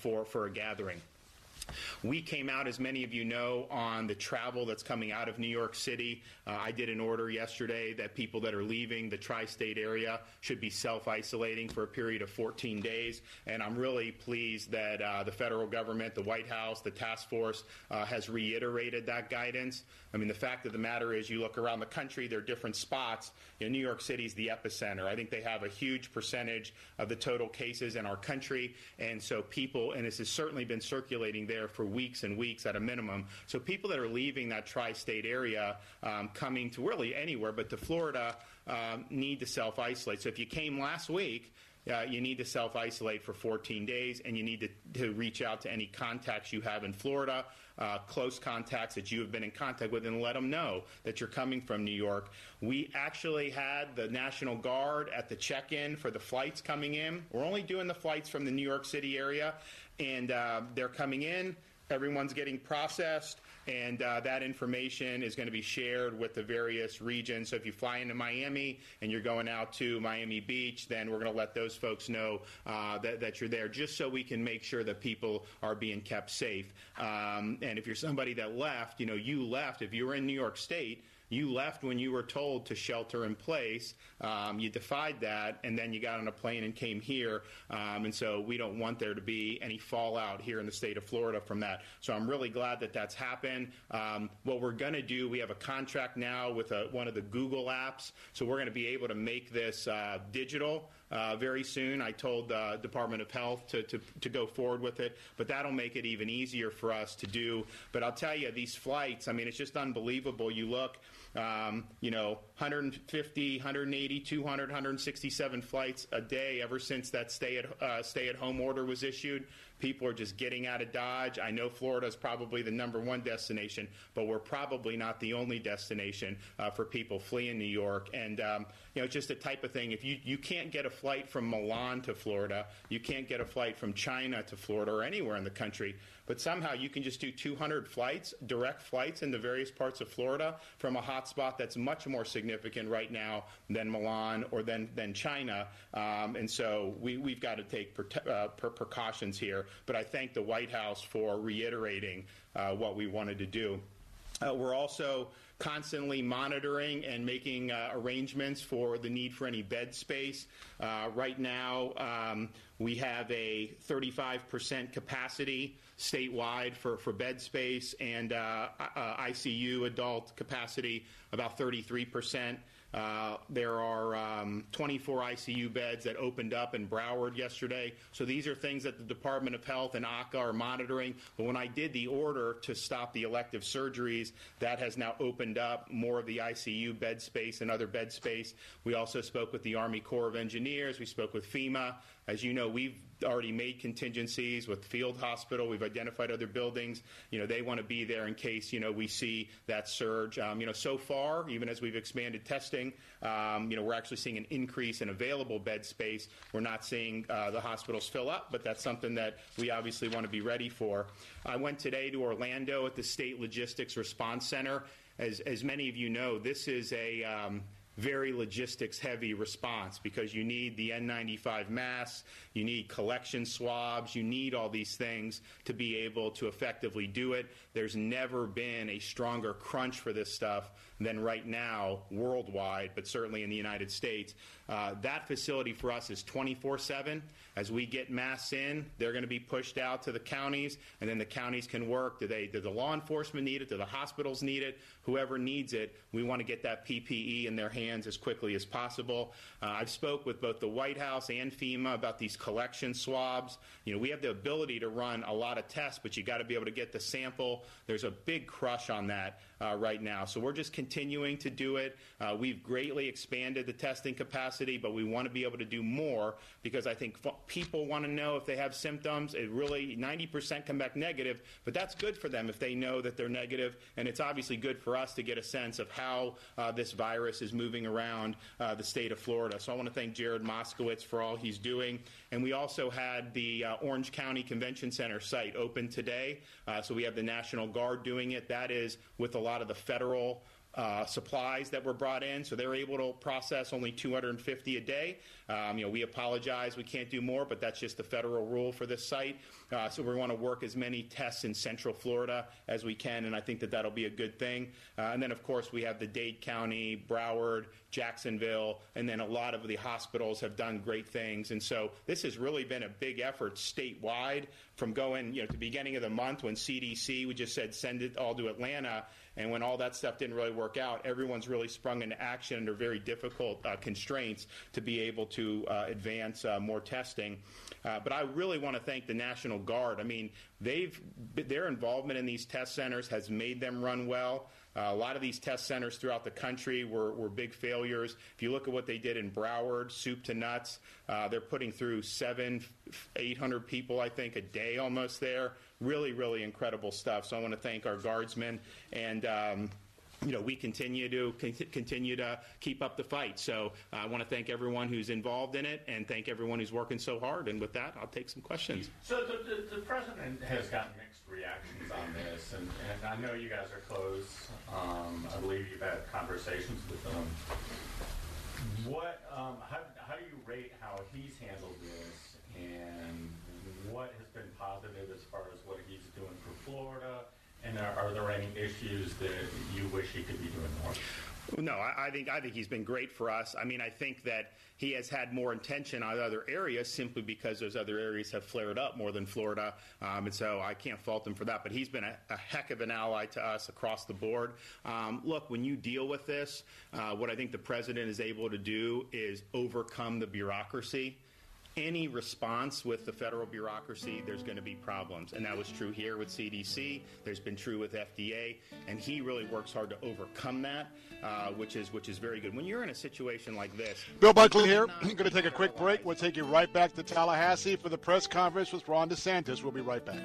[SPEAKER 43] for, for a gathering. We came out, as many of you know, on the travel that's coming out of New York City. Uh, I did an order yesterday that people that are leaving the tri state area should be self isolating for a period of 14 days. And I'm really pleased that uh, the federal government, the White House, the task force uh, has reiterated that guidance. I mean, the fact of the matter is, you look around the country, there are different spots. You know, New York City is the epicenter. I think they have a huge percentage of the total cases in our country. And so people, and this has certainly been circulating there for weeks and weeks at a minimum. So people that are leaving that tri-state area, um, coming to really anywhere, but to Florida, um, need to self-isolate. So if you came last week, uh, you need to self isolate for 14 days, and you need to, to, reach out to any contacts you have in Florida, uh, close contacts that you have been in contact with, and let them know that you're coming from New York. We actually had the National Guard at the check in for the flights coming in. We're only doing the flights from the New York City area, and uh, they're coming in. Everyone's getting processed, and uh, that information is going to be shared with the various regions. So if you fly into Miami and you're going out to Miami Beach, then we're going to let those folks know uh, that, that, you're there, just so we can make sure that people are being kept safe. Um, and if you're somebody that left, you know, you left. If you were in New York State, you left when you were told to shelter in place. Um, you defied that, and then you got on a plane and came here. Um, and so we don't want there to be any fallout here in the state of Florida from that. So I'm really glad that that's happened. Um, what we're going to do, we have a contract now with a, one of the Google apps. So we're going to be able to make this uh, digital uh, very soon. I told the Department of Health to, to, to go forward with it, but that'll make it even easier for us to do. But I'll tell you, these flights, I mean, it's just unbelievable. You look, um, you know, 150, 180, 200, 167 flights a day ever since that stay at, uh, stay at home order was issued. People are just getting out of Dodge. I know Florida is probably the number one destination, but we're probably not the only destination uh, for people fleeing New York. And um, just a type of thing. If you you can't get a flight from Milan to Florida, you can't get a flight from China to Florida or anywhere in the country but somehow you can just do 200 flights, direct flights into various parts of Florida from a hotspot that's much more significant right now than Milan or than, than China. Um, and so we, we've got to take uh, precautions here. But I thank the White House for reiterating uh, what we wanted to do. Uh, we're also constantly monitoring and making uh, arrangements for the need for any bed space. Uh, right now, um, we have a 35% capacity statewide for, for bed space and uh, uh ICU adult capacity about 33%. Uh, there are um, 24 ICU beds that opened up in Broward yesterday. So these are things that the Department of Health and ACA are monitoring. But when I did the order to stop the elective surgeries, that has now opened up more of the ICU bed space and other bed space. We also spoke with the Army Corps of Engineers. We spoke with FEMA. As you know, we've already made contingencies with field hospital. We've identified other buildings. You know, they want to be there in case, you know, we see that surge. Um, you know, so far, even as we've expanded testing, um, you know, we're actually seeing an increase in available bed space. We're not seeing uh, the hospitals fill up, but that's something that we obviously want to be ready for. I went today to Orlando at the State Logistics Response Center. As, as many of you know, this is a um, very logistics heavy response because you need the N95 masks, you need collection swabs, you need all these things to be able to effectively do it. There's never been a stronger crunch for this stuff than right now worldwide, but certainly in the United States. Uh, that facility for us is 24 7. As we get masks in, they're going to be pushed out to the counties, and then the counties can work. Do they? Do the law enforcement need it? Do the hospitals need it? Whoever needs it, we want to get that PPE in their hands as quickly as possible. Uh, I've spoke with both the White House and FEMA about these collection swabs. You know, we have the ability to run a lot of tests, but you got to be able to get the sample. There's a big crush on that uh, right now, so we're just continuing to do it. Uh, we've greatly expanded the testing capacity, but we want to be able to do more because I think f- people want to know if they have symptoms. It really 90% come back negative, but that's good for them if they know that they're negative, and it's obviously good for us to get a sense of how uh, this virus is moving around uh, the state of Florida. So I want to thank Jared Moskowitz for all he's doing, and we also had the uh, Orange County Convention Center site open today. Uh, so we have the National Guard doing it. That is with a lot of the federal uh, supplies that were brought in, so they're able to process only 250 a day. Um, you know, we apologize, we can't do more, but that's just the federal rule for this site. Uh, so we want to work as many tests in Central Florida as we can, and I think that that'll be a good thing. Uh, and then, of course, we have the Dade County, Broward, Jacksonville, and then a lot of the hospitals have done great things. And so this has really been a big effort statewide from going, you know, to the beginning of the month when CDC, we just said send it all to Atlanta. And when all that stuff didn't really work out, everyone's really sprung into action under very difficult uh, constraints to be able to uh, advance uh, more testing. Uh, but I really want to thank the National Guard. I mean, they've their involvement in these test centers has made them run well. Uh, a lot of these test centers throughout the country were, were big failures. If you look at what they did in Broward, soup to nuts, uh, they're putting through seven, 800 people, I think, a day almost there. Really, really incredible stuff. So I want to thank our guardsmen and. Um, you know, we continue to continue to keep up the fight. So uh, I want to thank everyone who's involved in it and thank everyone who's working so hard. And with that, I'll take some questions.
[SPEAKER 44] So the, the, the president has gotten reactions on this, and, and I know you guys are close. Um, I believe you've had conversations with them. What, um, how, how do you rate how he's handled this, and what has been positive as far as what he's doing for Florida? And are, are there any issues that you wish he could be doing more?
[SPEAKER 43] No, I, I, think I think he's been great for us. I mean, I think that he has had more intention on other areas simply because those other areas have flared up more than Florida, um, and so I can't fault him for that. But he's been a, a heck of an ally to us across the board. Um, look, when you deal with this, uh, what I think the president is able to do is overcome the bureaucracy any response with the federal bureaucracy, there's going to be problems. And that was true here with CDC. There's been true with FDA. And he really works hard to overcome that, uh, which is which is very good. When you're in a situation like this,
[SPEAKER 4] Bill Bunkley here. I'm going to take a quick break. We'll take you right back to Tallahassee for the press conference with Ron DeSantis. We'll be right back.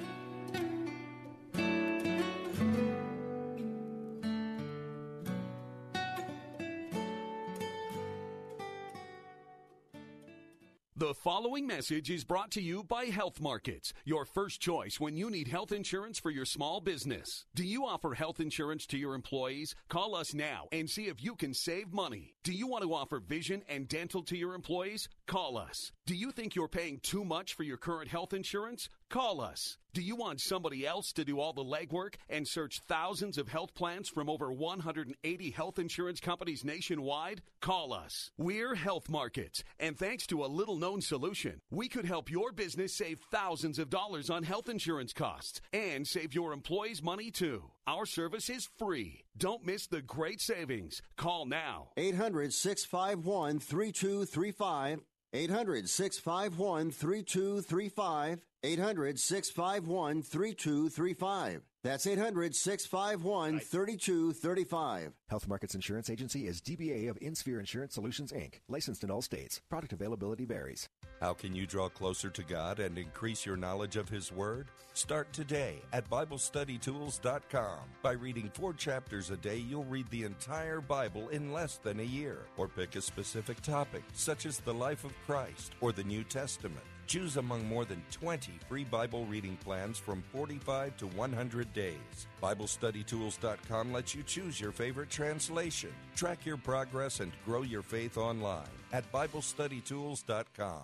[SPEAKER 45] The following message is brought to you by Health Markets, your first choice when you need health insurance for your small business. Do you offer health insurance to your employees? Call us now and see if you can save money. Do you want to offer vision and dental to your employees? Call us. Do you think you're paying too much for your current health insurance? Call us. Do you want somebody else to do all the legwork and search thousands of health plans from over 180 health insurance companies nationwide? Call us. We're Health Markets, and thanks to a little known solution, we could help your business save thousands of dollars on health insurance costs and save your employees money too. Our service is free. Don't miss the great savings. Call now.
[SPEAKER 46] 800 651 3235. 800 651 3235. 800 651 3235. That's 800 651 3235.
[SPEAKER 47] Health Markets Insurance Agency is DBA of InSphere Insurance Solutions, Inc., licensed in all states. Product availability varies.
[SPEAKER 48] How can you draw closer to God and increase your knowledge of His Word? Start today at BibleStudyTools.com. By reading four chapters a day, you'll read the entire Bible in less than a year. Or pick a specific topic, such as the life of Christ or the New Testament. Choose among more than 20 free Bible reading plans from 45 to 100 days. BibleStudyTools.com lets you choose your favorite translation, track your progress, and grow your faith online at BibleStudyTools.com.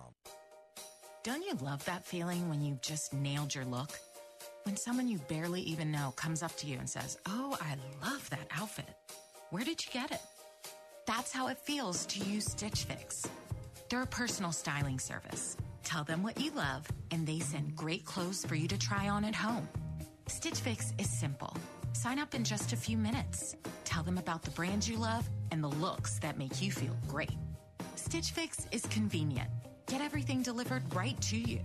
[SPEAKER 33] Don't you love that feeling when you've just nailed your look? When someone you barely even know comes up to you and says, Oh, I love that outfit. Where did you get it? That's how it feels to use Stitch Fix. They're a personal styling service. Tell them what you love, and they send great clothes for you to try on at home. Stitch Fix is simple. Sign up in just a few minutes. Tell them about the brands you love and the looks that make you feel great. Stitch Fix is convenient. Get everything delivered right to you.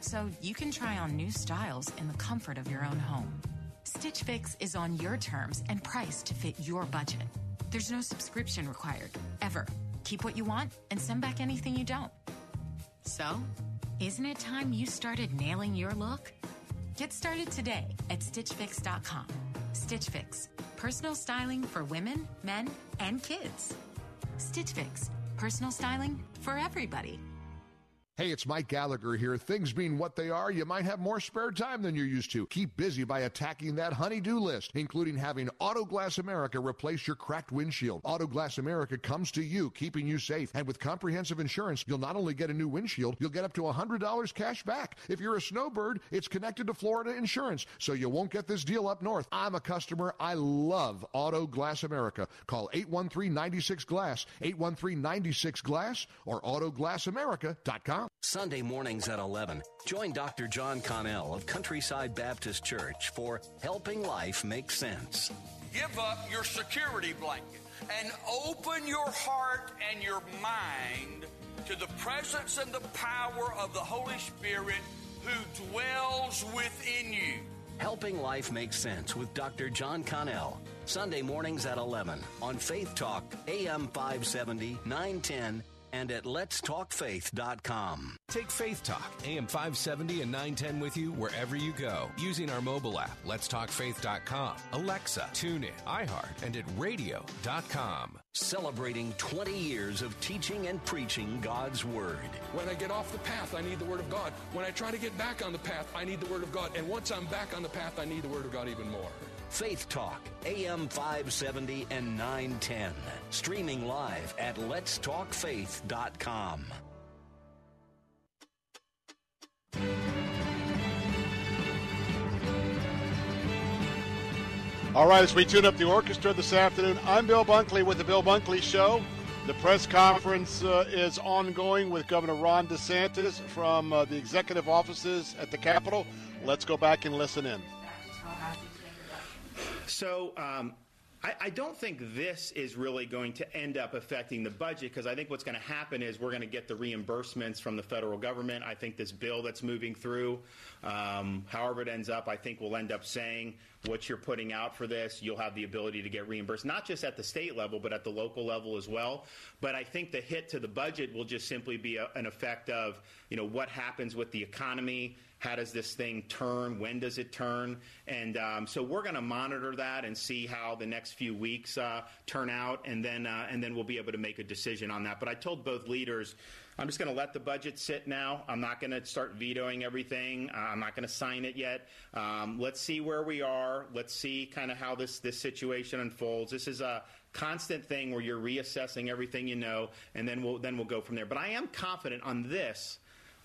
[SPEAKER 33] So you can try on new styles in the comfort of your own home. Stitch Fix is on your terms and priced to fit your budget. There's no subscription required, ever. Keep what you want and send back anything you don't. So, isn't it time you started nailing your look? Get started today at StitchFix.com. Stitch Fix, personal styling for women, men, and kids. Stitch Fix, personal styling for everybody.
[SPEAKER 49] Hey, it's Mike Gallagher here. Things being what they are, you might have more spare time than you're used to. Keep busy by attacking that honey-do list, including having Autoglass America replace your cracked windshield. Autoglass America comes to you, keeping you safe. And with comprehensive insurance, you'll not only get a new windshield, you'll get up to $100 cash back. If you're a snowbird, it's connected to Florida Insurance, so you won't get this deal up north. I'm a customer. I love Autoglass America. Call 813-96-GLASS, 813-96-GLASS, or autoglassamerica.com.
[SPEAKER 3] Sunday mornings at 11. Join Dr. John Connell of Countryside Baptist Church for Helping Life Make Sense.
[SPEAKER 50] Give up your security blanket and open your heart and your mind to the presence and the power of the Holy Spirit who dwells within you.
[SPEAKER 3] Helping Life Make Sense with Dr. John Connell. Sunday mornings at 11 on Faith Talk, AM 570, 910, and at letstalkfaith.com.
[SPEAKER 10] Take Faith Talk, AM 570 and 910 with you wherever you go using our mobile app, letstalkfaith.com, Alexa, TuneIn, iHeart, and at radio.com.
[SPEAKER 3] Celebrating 20 years of teaching and preaching God's Word.
[SPEAKER 51] When I get off the path, I need the Word of God. When I try to get back on the path, I need the Word of God. And once I'm back on the path, I need the Word of God even more.
[SPEAKER 3] Faith Talk, AM 570 and 910. Streaming live at letstalkfaith.com.
[SPEAKER 4] All right, as we tune up the orchestra this afternoon, I'm Bill Bunkley with the Bill Bunkley Show. The press conference uh, is ongoing with Governor Ron DeSantis from uh, the executive offices at the Capitol. Let's go back and listen in.
[SPEAKER 43] So um, I, I, don't think this is really going to end up affecting the budget because I think what's going to happen is we're going to get the reimbursements from the federal government. I think this bill that's moving through, um, however it ends up, I think will end up saying what you're putting out for this, you'll have the ability to get reimbursed, not just at the state level, but at the local level as well. But I think the hit to the budget will just simply be a, an effect of, you know, what happens with the economy how does this thing turn? When does it turn? And um, so we're going to monitor that and see how the next few weeks uh, turn out, and then uh, and then we'll be able to make a decision on that. But I told both leaders. I'm just going to let the budget sit now. I'm not going to start vetoing everything. Uh, I'm not going to sign it yet. Um, let's see where we are. Let's see kind of how this this situation unfolds. This is a constant thing where you're reassessing everything you know, and then we'll then we'll go from there. But I am confident on this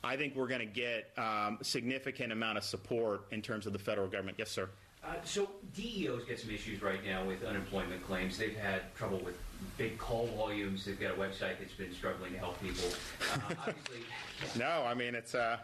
[SPEAKER 43] I think we're going to get um, significant amount of support in terms of the federal government. Yes, sir.
[SPEAKER 52] Uh, so DEO's get some issues right now with unemployment claims. They've had trouble with big call volumes. They've got a website that's been struggling to help people. Uh, obviously,
[SPEAKER 43] no, I mean it's. Uh...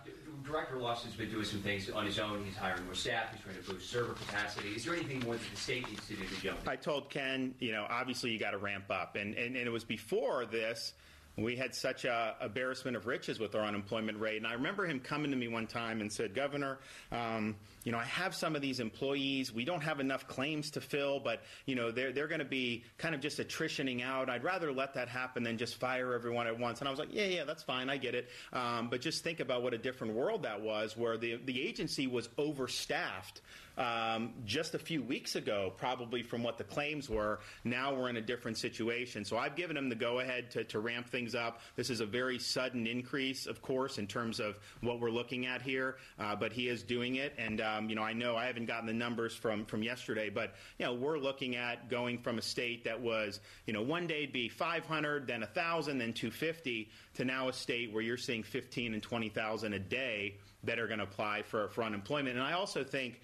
[SPEAKER 52] Director Lawson's been doing some things on his own. He's hiring more staff. He's trying to boost server capacity. Is there anything more that the state needs to do to jump? In?
[SPEAKER 43] I told Ken, you know, obviously you got to ramp up, and, and and it was before this we had such a embarrassment of riches with our unemployment rate. And I remember him coming to me one time and said, Governor, um, you know, I have some of these employees. We don't have enough claims to fill, but, you know, they're, they're going to be kind of just attritioning out. I'd rather let that happen than just fire everyone at once. And I was like, yeah, yeah, that's fine. I get it. Um, but just think about what a different world that was where the, the agency was overstaffed um, just a few weeks ago, probably from what the claims were. Now we're in a different situation. So I've given him the go ahead to, to ramp things up. This is a very sudden increase, of course, in terms of what we're looking at here, uh, but he is doing it. And, um, you know, I know I haven't gotten the numbers from, from yesterday, but, you know, we're looking at going from a state that was, you know, one day be 500, then 1,000, then 250, to now a state where you're seeing 15 and 20,000 a day that are going to apply for, for unemployment. And I also think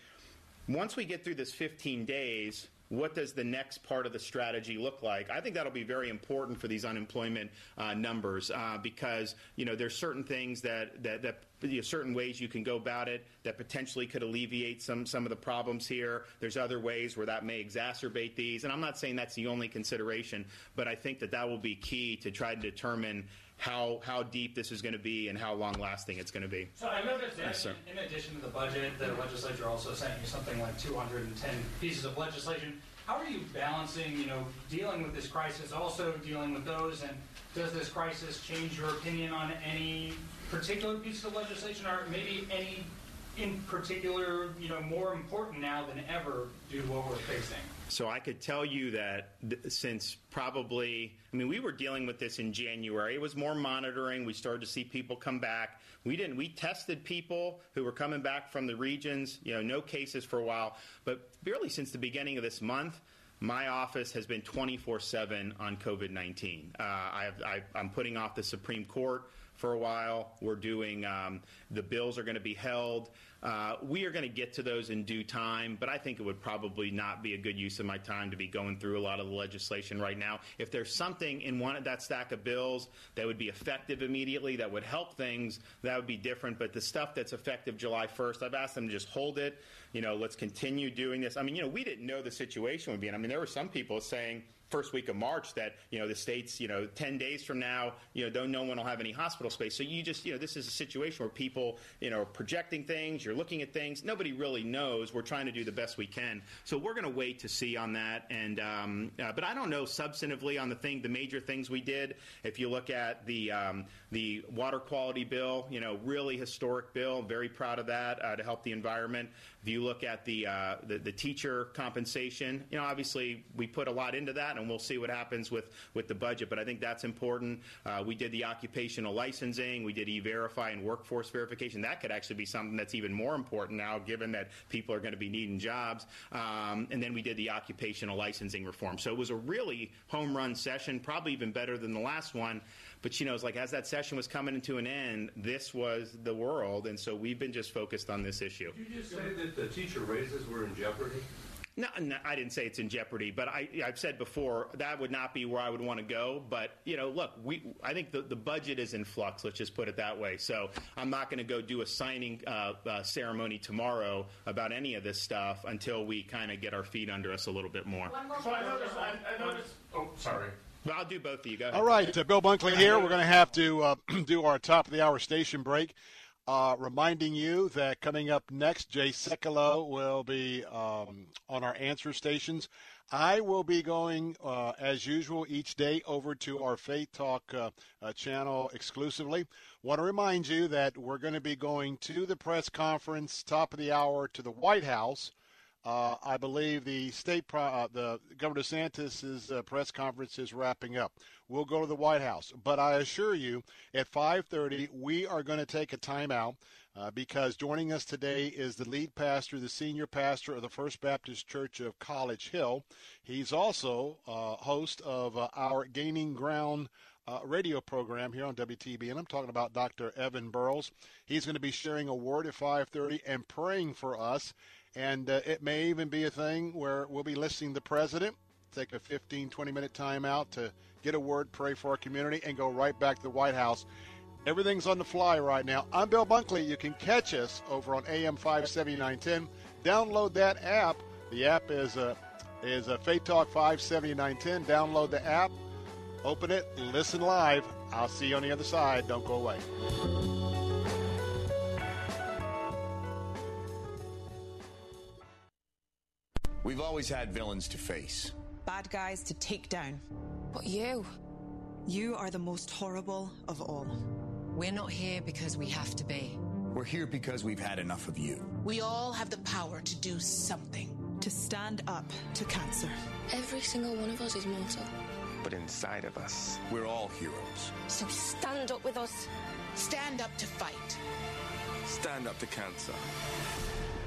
[SPEAKER 43] once we get through this 15 days, what does the next part of the strategy look like? I think that'll be very important for these unemployment uh, numbers uh, because you know there's certain things that that, that you know, certain ways you can go about it that potentially could alleviate some some of the problems here. There's other ways where that may exacerbate these, and I'm not saying that's the only consideration, but I think that that will be key to try to determine how how deep this is going to be and how long lasting it's going to be.
[SPEAKER 39] So I noticed yes, in, in, addition to the budget, the legislature also sent you something like 210 pieces of legislation. How are you balancing, you know, dealing with this crisis, also dealing with those, and does this crisis change your opinion on any particular piece of legislation, or maybe any in particular, you know, more important now than ever due to what we're facing?
[SPEAKER 43] So I could tell you that th- since probably, I mean, we were dealing with this in January. It was more monitoring. We started to see people come back. We didn't. We tested people who were coming back from the regions. You know, no cases for a while, but barely since the beginning of this month. My office has been 24/7 on COVID-19. Uh, I am putting off the Supreme Court for a while. We're doing um, the bills are going to be held. Uh, we are going to get to those in due time, but I think it would probably not be a good use of my time to be going through a lot of the legislation right now. If there's something in one of that stack of bills that would be effective immediately, that would help things, that would be different. But the stuff that's effective July 1st, I've asked them to just hold it. You know, let's continue doing this. I mean, you know, we didn't know the situation would be. And I mean, there were some people saying, first week of March that you know the states you know 10 days from now you know don't no one will have any hospital space. So you just you know this is a situation where people you know are projecting things you're looking at things. Nobody really knows. We're trying to do the best we can. So we're going to wait to see on that. And um, uh, but I don't know substantively on the thing the major things we did. If you look at the um, the water quality bill you know really historic bill very proud of that uh, to help the environment if you look at the, uh, the, the teacher compensation, you know, obviously we put a lot into that, and we'll see what happens with with the budget. But I think that's important. Uh, we did the occupational licensing, we did e-verify and workforce verification. That could actually be something that's even more important now, given that people are going to be needing jobs. Um, and then we did the occupational licensing reform. So it was a really home run session, probably even better than the last one. But you know, it's like as that session was coming to an end, this was the world, and so we've been just focused on this issue.
[SPEAKER 53] Did you just say that the teacher raises were in jeopardy?
[SPEAKER 43] No, no, I didn't say it's in jeopardy, but I, have said before that would not be where I would want to go. But you know, look, we I think the, the budget is in flux. Let's just put it that way. So I'm not going to go do a signing uh, uh, ceremony tomorrow about any of this stuff until we kind of get our feet under us a little bit more.
[SPEAKER 39] So I noticed. I, I noticed. Oh, sorry.
[SPEAKER 43] Well, I'll do both of you. Go ahead.
[SPEAKER 4] All right, uh, Bill Bunkley here. We're going to have to uh, do our top of the hour station break. Uh, reminding you that coming up next, Jay Sekulow will be um, on our answer stations. I will be going, uh, as usual, each day over to our Faith Talk uh, uh, channel exclusively. Want to remind you that we're going to be going to the press conference, top of the hour, to the White House uh, I believe the state, pro- uh, the Governor DeSantis's uh, press conference is wrapping up. We'll go to the White House, but I assure you, at 5:30 we are going to take a timeout uh, because joining us today is the lead pastor, the senior pastor of the First Baptist Church of College Hill. He's also uh, host of uh, our Gaining Ground uh, radio program here on WTBN. And I'm talking about Dr. Evan Burrows. He's going to be sharing a word at 5:30 and praying for us. And uh, it may even be a thing where we'll be listening to the president, take a 15, 20 minute time out to get a word, pray for our community, and go right back to the White House. Everything's on the fly right now. I'm Bill Bunkley. You can catch us over on AM 57910. Download that app. The app is a uh, is a Faith Talk 57910. Download the app, open it, listen live. I'll see you on the other side. Don't go away.
[SPEAKER 54] We've always had villains to face,
[SPEAKER 55] bad guys to take down.
[SPEAKER 56] But you?
[SPEAKER 55] You are the most horrible of all.
[SPEAKER 56] We're not here because we have to be.
[SPEAKER 54] We're here because we've had enough of you.
[SPEAKER 57] We all have the power to do something.
[SPEAKER 55] To stand up to cancer.
[SPEAKER 56] Every single one of us is mortal.
[SPEAKER 54] But inside of us, we're all heroes.
[SPEAKER 56] So stand up with us.
[SPEAKER 57] Stand up to fight.
[SPEAKER 54] Stand up to cancer.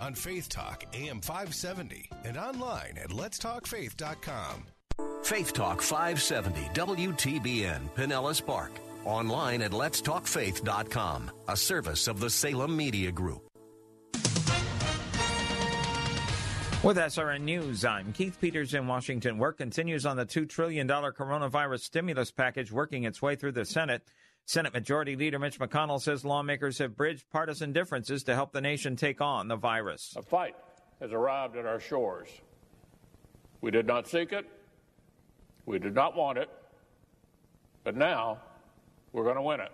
[SPEAKER 10] on Faith Talk AM 570 and online at letstalkfaith.com.
[SPEAKER 3] Faith Talk 570 WTBN Pinellas Park. Online at letstalkfaith.com, a service of the Salem Media Group.
[SPEAKER 58] With SRN News, I'm Keith Peters in Washington. Work continues on the $2 trillion coronavirus stimulus package working its way through the Senate. Senate Majority Leader Mitch McConnell says lawmakers have bridged partisan differences to help the nation take on the virus.
[SPEAKER 59] A fight has arrived at our shores. We did not seek it, we did not want it, but now we're going to win it.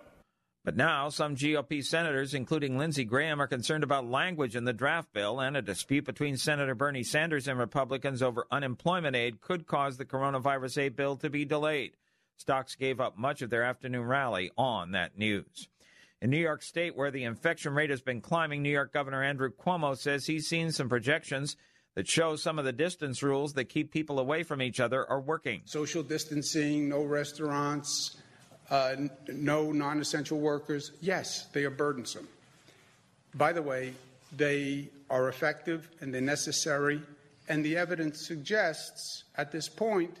[SPEAKER 58] But now, some GOP senators, including Lindsey Graham, are concerned about language in the draft bill, and a dispute between Senator Bernie Sanders and Republicans over unemployment aid could cause the coronavirus aid bill to be delayed. Stocks gave up much of their afternoon rally on that news. In New York State, where the infection rate has been climbing, New York Governor Andrew Cuomo says he's seen some projections that show some of the distance rules that keep people away from each other are working.
[SPEAKER 60] Social distancing, no restaurants, uh, no non essential workers. Yes, they are burdensome. By the way, they are effective and they're necessary, and the evidence suggests at this point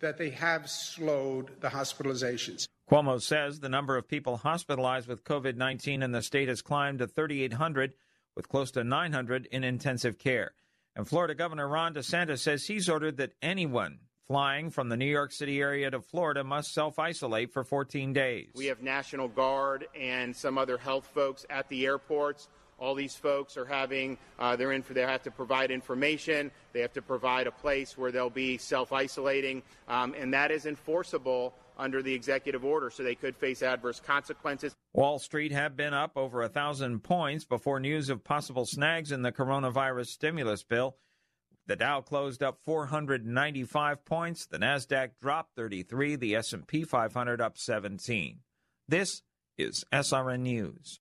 [SPEAKER 60] that they have slowed the hospitalizations.
[SPEAKER 58] Cuomo says the number of people hospitalized with COVID 19 in the state has climbed to 3,800, with close to 900 in intensive care. And Florida Governor Ron DeSantis says he's ordered that anyone flying from the New York City area to Florida must self isolate for 14 days.
[SPEAKER 43] We have National Guard and some other health folks at the airports all these folks are having uh, they're in for they have to provide information. They have to provide a place where they'll be self-isolating. Um, and that is enforceable under the executive order so they could face adverse consequences.
[SPEAKER 58] Wall street have been up over a thousand points before news of possible snags in the coronavirus stimulus bill. The dow closed up 495 points. The nasdaq dropped 33 the s&p 500 up 17 this is srn news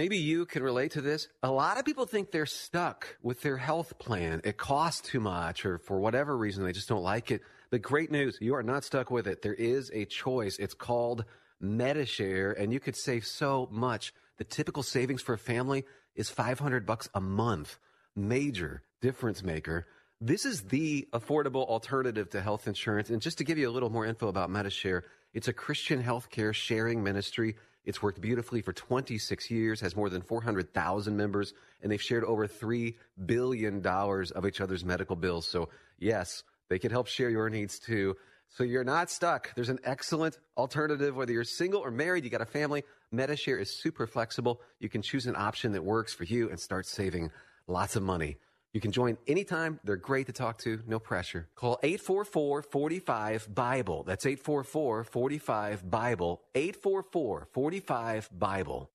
[SPEAKER 61] Maybe you can relate to this. A lot of people think they're stuck with their health plan. It costs too much, or for whatever reason, they just don't like it. But great news, you are not stuck with it. There is a choice. It's called Medi-Share, and you could save so much. The typical savings for a family is 500 bucks a month. Major difference maker. This is the affordable alternative to health insurance. And just to give you a little more info about Medi-Share, it's a Christian healthcare sharing ministry it's worked beautifully for 26 years, has more than 400,000 members, and they've shared over $3 billion of each other's medical bills. So, yes, they can help share your needs too. So you're not stuck. There's an excellent alternative, whether you're single or married, you got a family. Medi-Share is super flexible. You can choose an option that works for you and start saving lots of money. You can join anytime. They're great to talk to, no pressure. Call 844 45 Bible. That's 844 45 Bible. 844 45 Bible.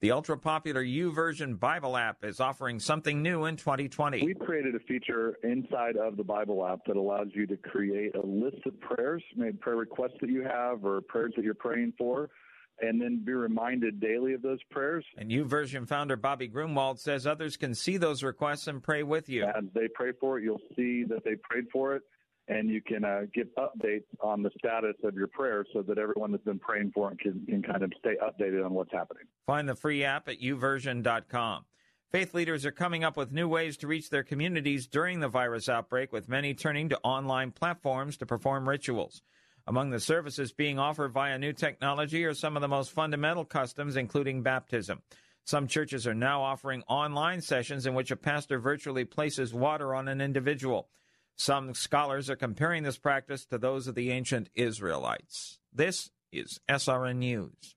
[SPEAKER 58] The ultra popular YouVersion Bible app is offering something new in 2020.
[SPEAKER 62] We've created a feature inside of the Bible app that allows you to create a list of prayers, maybe prayer requests that you have or prayers that you're praying for, and then be reminded daily of those prayers.
[SPEAKER 58] And YouVersion founder Bobby Gruenewald says others can see those requests and pray with you.
[SPEAKER 62] As they pray for it, you'll see that they prayed for it and you can uh, give updates on the status of your prayer so that everyone that's been praying for it can, can kind of stay updated on what's happening.
[SPEAKER 58] Find the free app at youversion.com. Faith leaders are coming up with new ways to reach their communities during the virus outbreak, with many turning to online platforms to perform rituals. Among the services being offered via new technology are some of the most fundamental customs, including baptism. Some churches are now offering online sessions in which a pastor virtually places water on an individual. Some scholars are comparing this practice to those of the ancient Israelites. This is SRN News.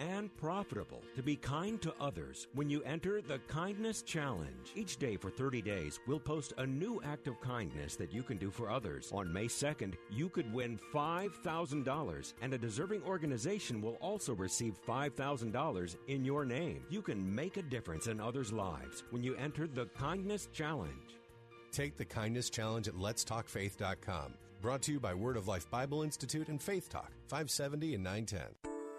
[SPEAKER 63] and profitable to be kind to others when you enter the Kindness Challenge. Each day for 30 days, we'll post a new act of kindness that you can do for others. On May 2nd, you could win $5,000, and a deserving organization will also receive $5,000 in your name. You can make a difference in others' lives when you enter the Kindness Challenge.
[SPEAKER 10] Take the Kindness Challenge at letstalkfaith.com. Brought to you by Word of Life Bible Institute and Faith Talk, 570 and 910.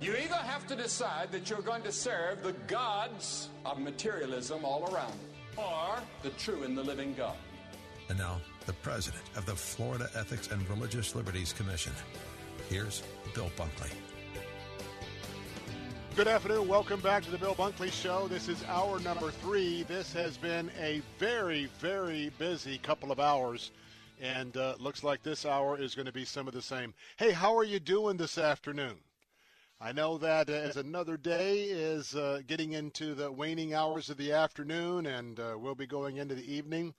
[SPEAKER 64] You either have to decide that you're going to serve the gods of materialism all around you, or the true and the living God.
[SPEAKER 2] And now, the president of the Florida Ethics and Religious Liberties Commission. Here's Bill Bunkley.
[SPEAKER 4] Good afternoon. Welcome back to the Bill Bunkley Show. This is hour number three. This has been a very, very busy couple of hours, and uh, looks like this hour is going to be some of the same. Hey, how are you doing this afternoon? I know that as another day is uh, getting into the waning hours of the afternoon, and uh, we'll be going into the evening.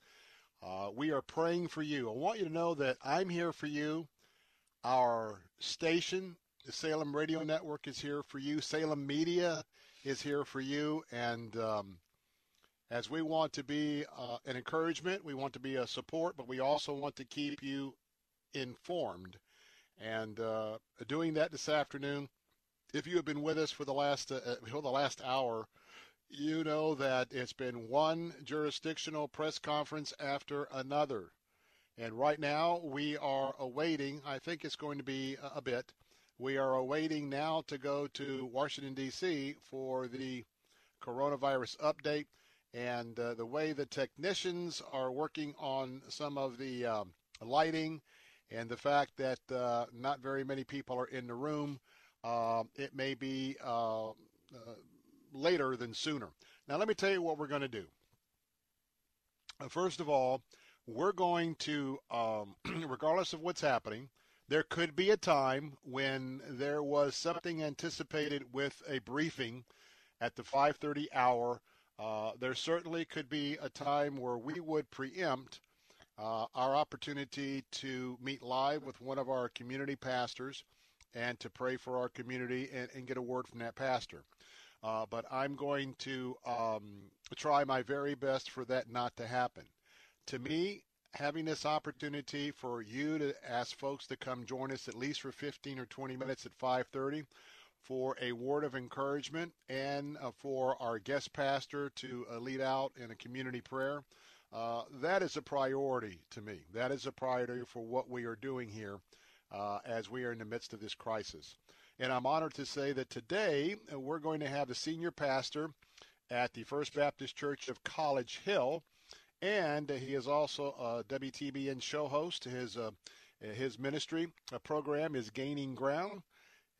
[SPEAKER 4] Uh, we are praying for you. I want you to know that I'm here for you. Our station, the Salem Radio Network, is here for you. Salem Media is here for you. And um, as we want to be uh, an encouragement, we want to be a support, but we also want to keep you informed. And uh, doing that this afternoon if you have been with us for the last uh, for the last hour, you know that it's been one jurisdictional press conference after another. And right now we are awaiting, I think it's going to be a bit, we are awaiting now to go to Washington, D.C. for the coronavirus update. And uh, the way the technicians are working on some of the um, lighting and the fact that uh, not very many people are in the room uh, it may be uh, uh, later than sooner. Now, let me tell you what we're going to do. Uh, first of all, we're going to, um, regardless of what's happening, there could be a time when there was something anticipated with a briefing at the 5:30 hour. Uh, there certainly could be a time where we would preempt uh, our opportunity to meet live with one of our community pastors and to pray for our community and, and get a word from that pastor. Uh, but I'm going to um, try my very best for that not to happen. To me, having this opportunity for you to ask folks to come join us at least for 15 or 20 minutes at 5:30 for a word of encouragement and uh, for our guest pastor to uh, lead out in a community prayer. Uh, that is a priority to me. That is a priority for what we are doing here uh, as we are in the midst of this crisis. And I'm honored to say that today uh, we're going to have the senior pastor at the First Baptist Church of College Hill, and he is also a WTBN show host. His uh, his ministry program is Gaining Ground.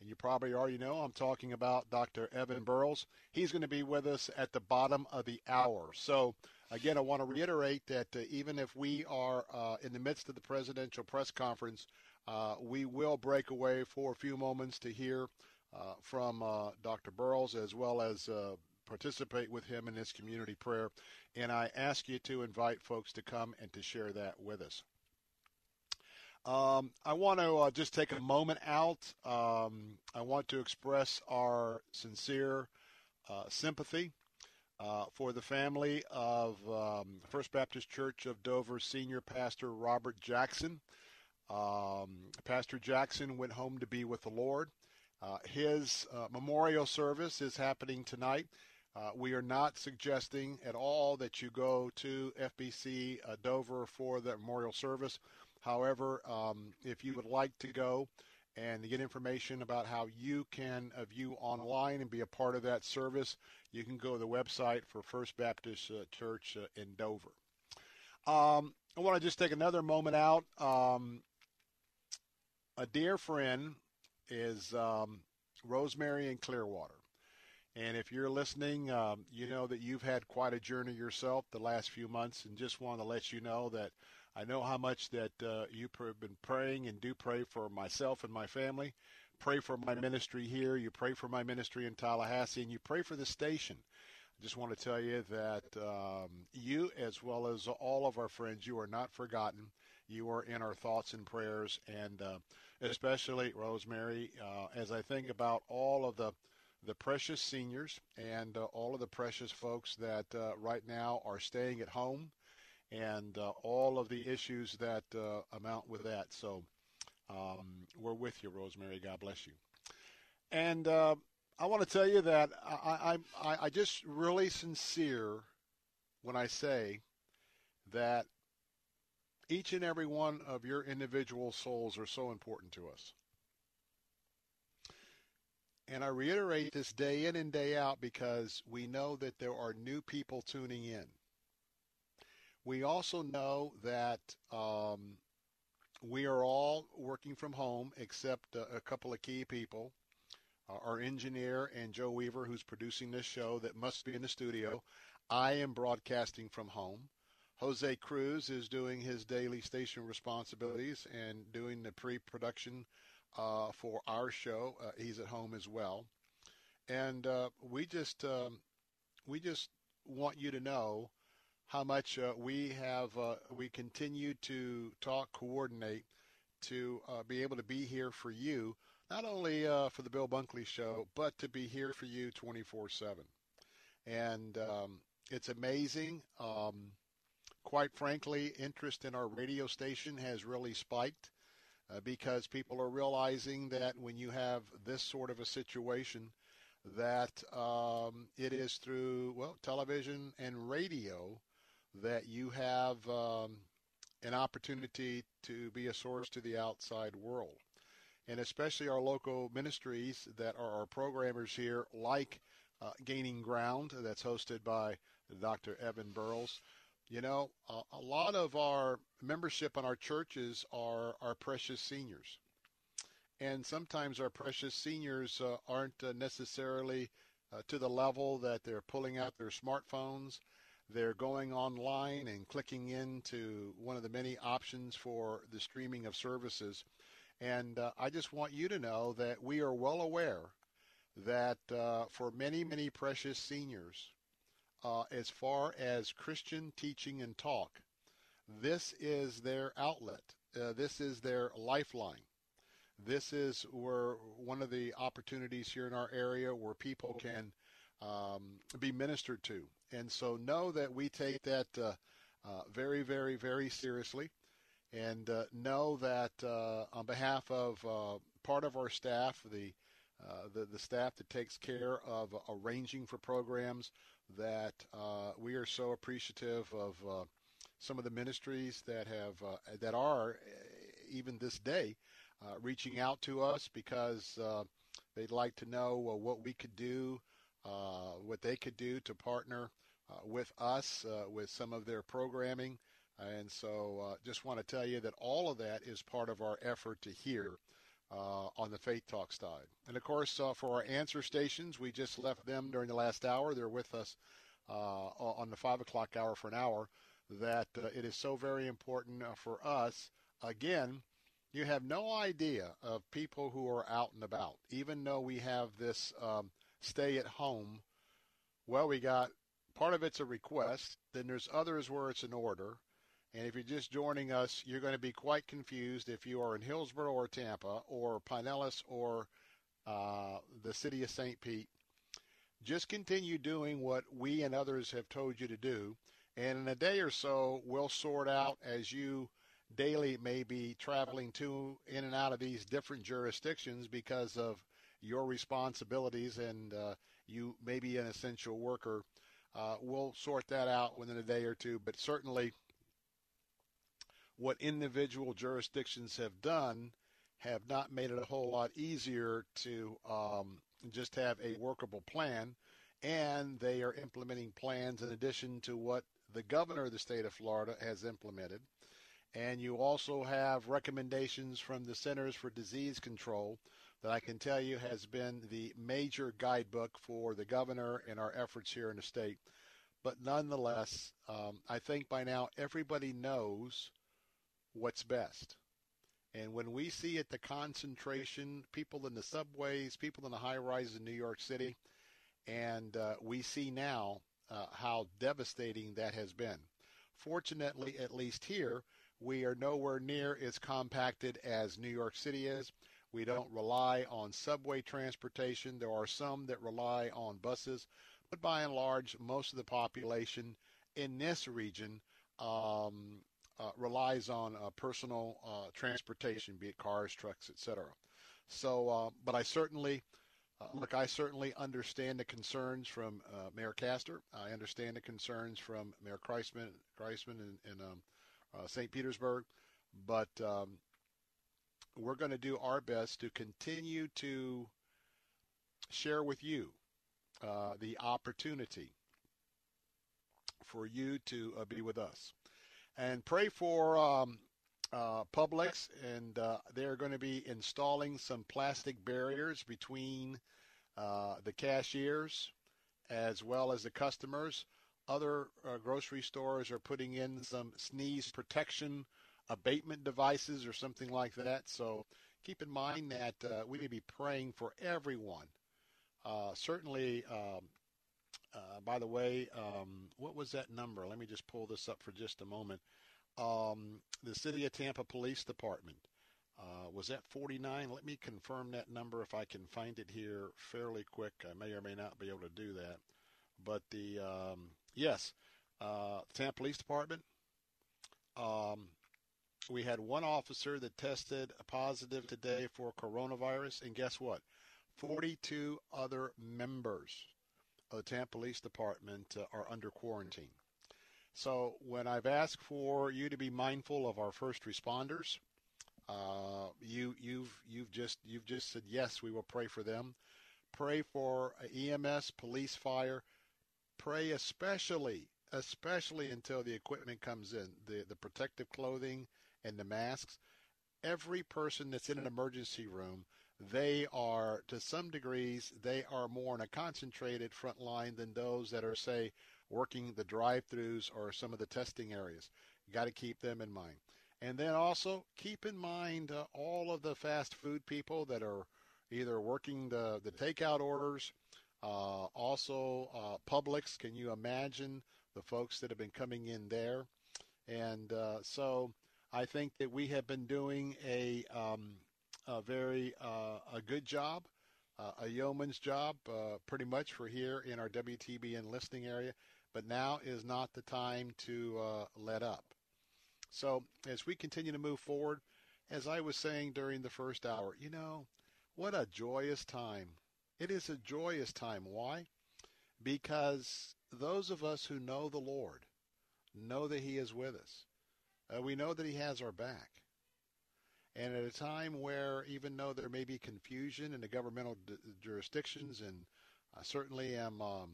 [SPEAKER 4] And you probably already know I'm talking about Dr. Evan Burrows. He's going to be with us at the bottom of the hour. So, again, I want to reiterate that uh, even if we are uh, in the midst of the presidential press conference, uh, we will break away for a few moments to hear uh, from uh, Dr. Burrows as well as uh, participate with him in this community prayer. And I ask you to invite folks to come and to share that with us. Um, I want to uh, just take a moment out. Um, I want to express our sincere uh, sympathy for the family of um, First Baptist Church of Dover senior pastor Robert Jackson. Um, pastor Jackson went home to be with the Lord. Uh, his uh, memorial service is happening tonight. Uh, we are not suggesting at all that you go to FBC Dover for the memorial service. However, um, if you would like to go and get information about how you can uh, view online and be a part of that service, you can go to the website for First Baptist uh, Church uh, in Dover. Um, I want to just take another moment out. Um, a dear friend is um, Rosemary in Clearwater. And if you're listening, um, you know that you've had quite a journey yourself the last few months, and just want to let you know that I know how much that uh, you've been praying and do pray for myself and my family. Pray for my ministry here. You pray for my ministry in Tallahassee, and you pray for the station. I just want to tell you that um, you, as well as all of our friends, you are not forgotten. You are in our thoughts and prayers, and uh, especially Rosemary, uh, as I think about all of the the precious seniors and uh, all of the precious folks that uh, right now are staying at home and uh, all of the issues that uh, amount with that. So um, we're with you, Rosemary. God bless you. And I want to tell you that I, I, I just really sincere when I say that each and every one of your individual souls are so important to us. And I reiterate this day in and day out because we know that there are new people tuning in. We also know that um, we are all working from home except a, a couple of key people. Uh, our engineer and Joe Weaver, who's producing this show that must be in the studio. I am broadcasting from home. Jose Cruz is doing his daily station responsibilities and doing the pre-production uh, for our show. Uh, he's at home as well, and uh, we just um, we just want you to know how much uh, we have uh, we continue to talk coordinate to uh, be able to be here for you not only for the bill bunkley show but to be here for you 24-7 and um, it's amazing. Um, quite frankly interest in our radio station has really spiked uh, because people are realizing that when you have this sort of a situation that um, it is through well television and radio that you have um, an opportunity to be a source to the outside world. And especially our local ministries that are our programmers here, like uh, Gaining Ground, that's hosted by Dr. Evan Burrows. You know, a, a lot of our membership in our churches are our precious seniors. And sometimes our precious seniors uh, aren't uh, necessarily uh, to the level that they're pulling out their smartphones they're going online and clicking into one of the many options for the streaming of services. And uh, I just want you to know that we are well aware that uh, for many, many precious seniors, uh, as far as Christian teaching and talk, this is their outlet. Uh, this is their lifeline. This is where one of the opportunities here in our area where people can um, be ministered to. And so know that we take that uh, uh, very, very, very seriously. And uh, know that uh, on behalf of uh, part of our staff, the, uh, the, the staff that takes care of arranging for programs, that uh, we are so appreciative of uh, some of the ministries that have uh, that are even this day reaching out to us because they'd like to know what we could do, what they could do to partner uh, with us uh, with some of their programming. And so uh, just want to tell you that all of that is part of our effort to hear uh, on the Faith Talk side. And of course, uh, for our answer stations, we just left them during the last hour. They're with us uh, on the 5 o'clock hour for an hour. That it is so very important for us. Again, you have no idea of people who are out and about. Even though we have this um, stay at home, well, we got part of it's a request. Then there's others where it's an order. And if you're just joining us, you're going to be quite confused if you are in Hillsborough or Tampa or Pinellas or uh, the city of St. Pete. Just continue doing what we and others have told you to do. And in a day or so, we'll sort out as you daily may be traveling to in and out of these different jurisdictions because of your responsibilities and uh, you may be an essential worker uh, we'll sort that out within a day or two, but certainly what individual jurisdictions have done have not made it a whole lot easier to um, just have a workable plan. And they are implementing plans in addition to what the governor of the state of Florida has implemented. And you also have recommendations from the Centers for Disease Control that I can tell you has been the major guidebook for the governor and our efforts here in the state. But nonetheless, um, I think by now everybody knows what's best. And when we see it, the concentration, people in the subways, people in the high rises in New York City, and uh, we see now uh, how devastating that has been. Fortunately, at least here, we are nowhere near as compacted as New York City is. We don't rely on subway transportation. There are some that rely on buses, but by and large, most of the population in this region um, uh, relies on uh, personal uh, transportation, be it cars, trucks, etc. So, uh, but I certainly uh, look. I certainly understand the concerns from Mayor Castor. I understand the concerns from Mayor Kriseman, Kriseman in, in um, St. Petersburg, but um, we're going to do our best to continue to share with you uh, the opportunity for you to uh, be with us. And pray for um, uh, Publix, and uh, they're going to be installing some plastic barriers between uh, the cashiers as well as the customers. Other uh, grocery stores are putting in some sneeze protection abatement devices or something like that. So keep in mind that uh, we need to be praying for everyone. Uh, certainly, um, uh, by the way, um, what was that number? Let me just pull this up for just a moment. Um, the City of Tampa Police Department. Uh, was that 49? Let me confirm that number if I can find it here fairly quick. I may or may not be able to do that. But the um, yes, uh, Tampa Police Department. Um, we had one officer that tested positive today for coronavirus, and guess what? 42 other members the Tampa Police Department uh, are under quarantine. So when I've asked for you to be mindful of our first responders, uh, you you've you've just you've just said yes. We will pray for them. Pray for EMS, police, fire. Pray especially especially until the equipment comes in, the the protective clothing, and the masks, every person that's in an emergency room, they are, to some degrees, they are more in a concentrated front line than those that are, say, working the drive-throughs or some of the testing areas. You got to keep them in mind. And then also keep in mind uh, all of the fast food people that are either working the, the takeout orders, uh, also uh, Publix. Can you imagine the folks that have been coming in there? And uh, so I think that we have been doing a, um, a very uh, a good job, uh, a yeoman's job, uh, pretty much for here in our WTBN listening area. but now is not the time to let up. So as we continue to move forward, as I was saying during the first hour, you know, what a joyous time. It is a joyous time. Why? Because those of us who know the Lord know that He is with us. Uh, we know that He has our back. And at a time where, even though there may be confusion in the governmental d- jurisdictions, and I certainly am um,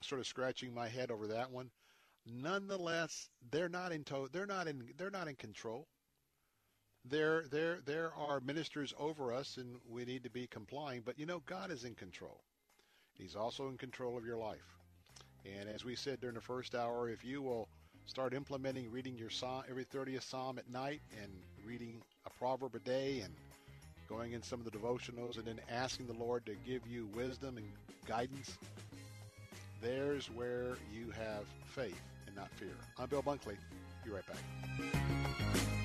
[SPEAKER 4] sort of scratching my head over that one, nonetheless, they're not in to- they're not in they're not in control. There, there, there are ministers over us, and we need to be complying. But you know, God is in control. He's also in control of your life. And as we said during the first hour, if you will start implementing reading your psalm every 30th psalm at night and reading a proverb a day and going in some of the devotionals and then asking the Lord to give you wisdom and guidance, there's where you have faith and not fear. I'm Bill Bunkley. Be right back.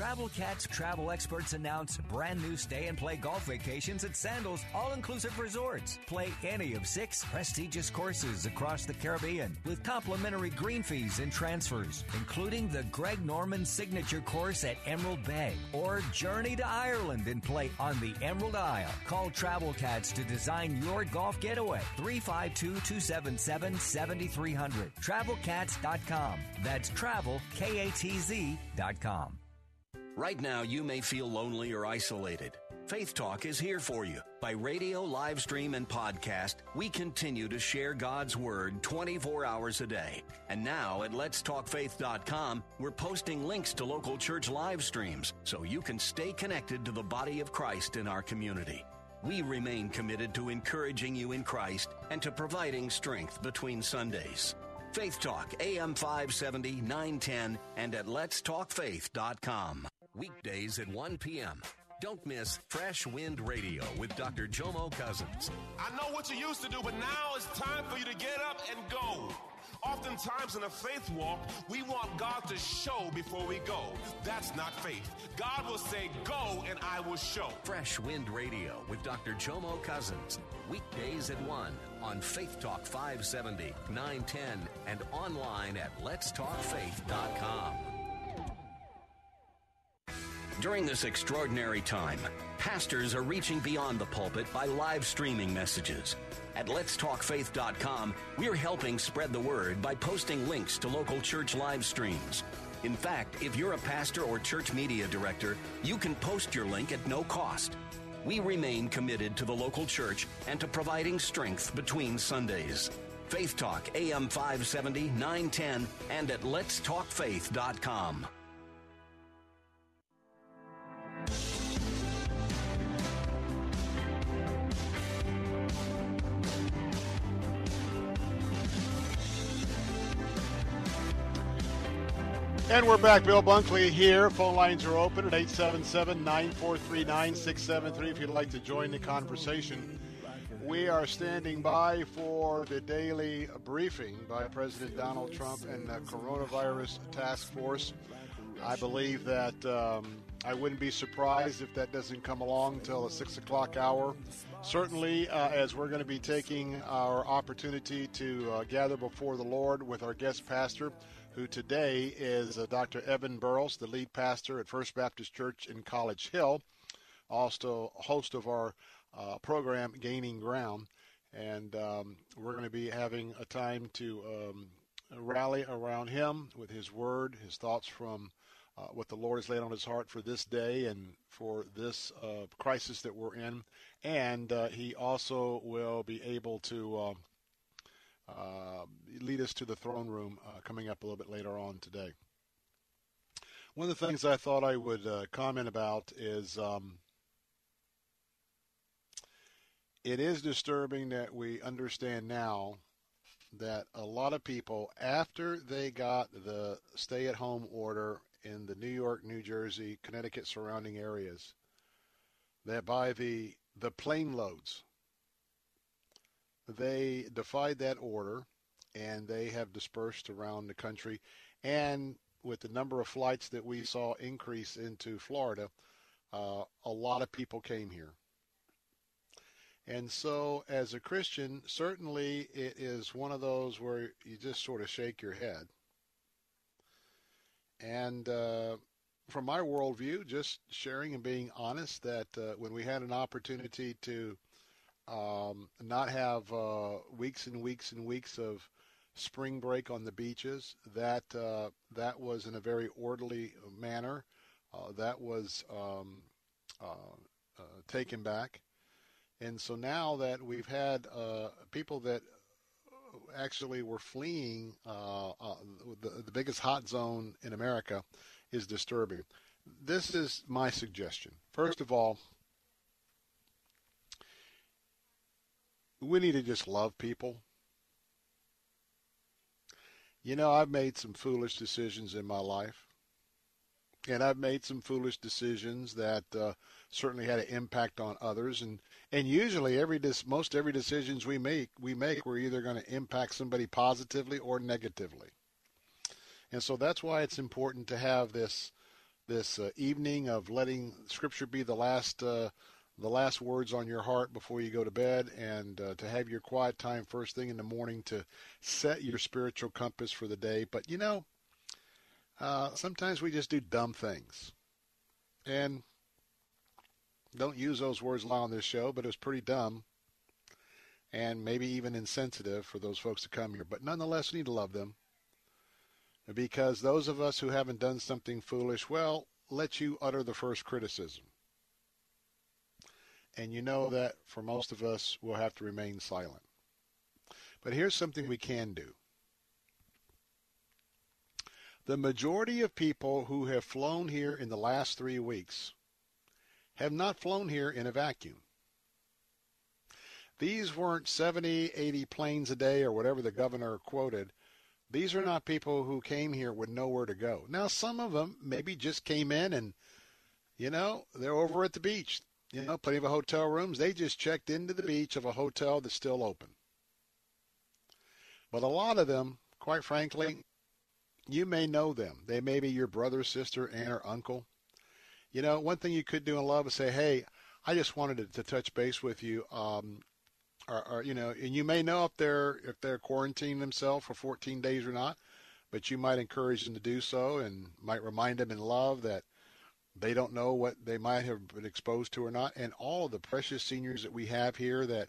[SPEAKER 65] Travel Katz travel experts announce brand new stay and play golf vacations at Sandals All Inclusive Resorts. Play any of six prestigious courses across the Caribbean with complimentary green fees and transfers, including the Greg Norman Signature Course at Emerald Bay or Journey to Ireland and play on the Emerald Isle. Call Travel Katz to design your golf getaway. 352 277 7300. TravelKatz.com. That's travel, K A T Z.com.
[SPEAKER 3] Right now, you may feel lonely or isolated. Faith Talk is here for you. By radio, live stream, and podcast, we continue to share God's Word 24 hours a day. And now at letstalkfaith.com, we're posting links to local church live streams so you can stay connected to the body of Christ in our community. We remain committed to encouraging you in Christ and to providing strength between Sundays. Faith Talk, AM 570, 910, and at letstalkfaith.com. Weekdays at 1 p.m. Don't miss Fresh Wind Radio with Dr. Jomo Cousins.
[SPEAKER 66] I know what you used to do, but now it's time for you to get up and go. Oftentimes in a faith walk, we want God to show before we go. That's not faith. God will say, Go, and I will show.
[SPEAKER 3] Fresh Wind Radio with Dr. Jomo Cousins. Weekdays at 1 on Faith Talk 570, 910, and online at letstalkfaith.com. During this extraordinary time, pastors are reaching beyond the pulpit by live streaming messages. At letstalkfaith.com, we're helping spread the word by posting links to local church live streams. In fact, if you're a pastor or church media director, you can post your link at no cost. We remain committed to the local church and to providing strength between Sundays. Faith Talk, AM 570, 910, and at letstalkfaith.com.
[SPEAKER 4] And we're back. Bill Bunkley here. Phone lines are open at 877 943 9673 if you'd like to join the conversation. We are standing by for the daily briefing by President Donald Trump and the coronavirus task force. I believe that um, I wouldn't be surprised if that doesn't come along till the 6 o'clock hour. Certainly, uh, as we're going to be taking our opportunity to uh, gather before the Lord with our guest pastor, who today is uh, Dr. Evan Burrows, the lead pastor at First Baptist Church in College Hill, also host of our uh, program Gaining Ground. And um, we're going to be having a time to um, rally around him with his word, his thoughts from uh, what the Lord has laid on his heart for this day and for this uh, crisis that we're in. And uh, he also will be able to um, lead us to the throne room uh, coming up a little bit later on today. One of the things I thought I would uh, comment about is um, it is disturbing that we understand now that a lot of people, after they got the stay at home order in the New York, New Jersey, Connecticut surrounding areas, that by the, the plane loads, they defied that order and they have dispersed around the country. And with the number of flights that we saw increase into Florida, uh, a lot of people came here. And so, as a Christian, certainly it is one of those where you just sort of shake your head. And uh, from my worldview, just sharing and being honest that uh, when we had an opportunity to um, not have uh, weeks and weeks and weeks of spring break on the beaches, that uh, that was in a very orderly manner. Uh, that was um, uh, taken back. And so now that we've had uh, people that actually were fleeing uh, uh, the, the biggest hot zone in America is disturbing. This is my suggestion. First of all, we need to just love people. You know, I've made some foolish decisions in my life. And I've made some foolish decisions that uh, certainly had an impact on others. And and usually every most every decisions we make we make we're either going to impact somebody positively or negatively. And so that's why it's important to have this this uh, evening of letting Scripture be the last uh, the last words on your heart before you go to bed, and uh, to have your quiet time first thing in the morning to set your spiritual compass for the day. But you know, uh, sometimes we just do dumb things. And don't use those words a lot on this show, but it was pretty dumb and maybe even insensitive for those folks to come here. But nonetheless, we need to love them. Because those of us who haven't done something foolish, well, let you utter the first criticism. And you know that for most of us, we'll have to remain silent. But here's something we can do the majority of people who have flown here in the last three weeks have not flown here in a vacuum. These weren't 70, 80 planes a day or whatever the governor quoted. These are not people who came here with nowhere to go. Now, some of them maybe just came in and, you know, they're over at the beach. You know, plenty of hotel rooms. They just checked into the beach of a hotel that's still open. But a lot of them, quite frankly, you may know them. They may be your brother, sister, aunt, or uncle. You know, one thing you could do in love is say, "Hey, I just wanted to, to touch base with you." Um, or, or, you know, and you may know if they're if they're quarantining themselves for 14 days or not, but you might encourage them to do so and might remind them in love that they don't know what they might have been exposed to or not. And all of the precious seniors that we have here that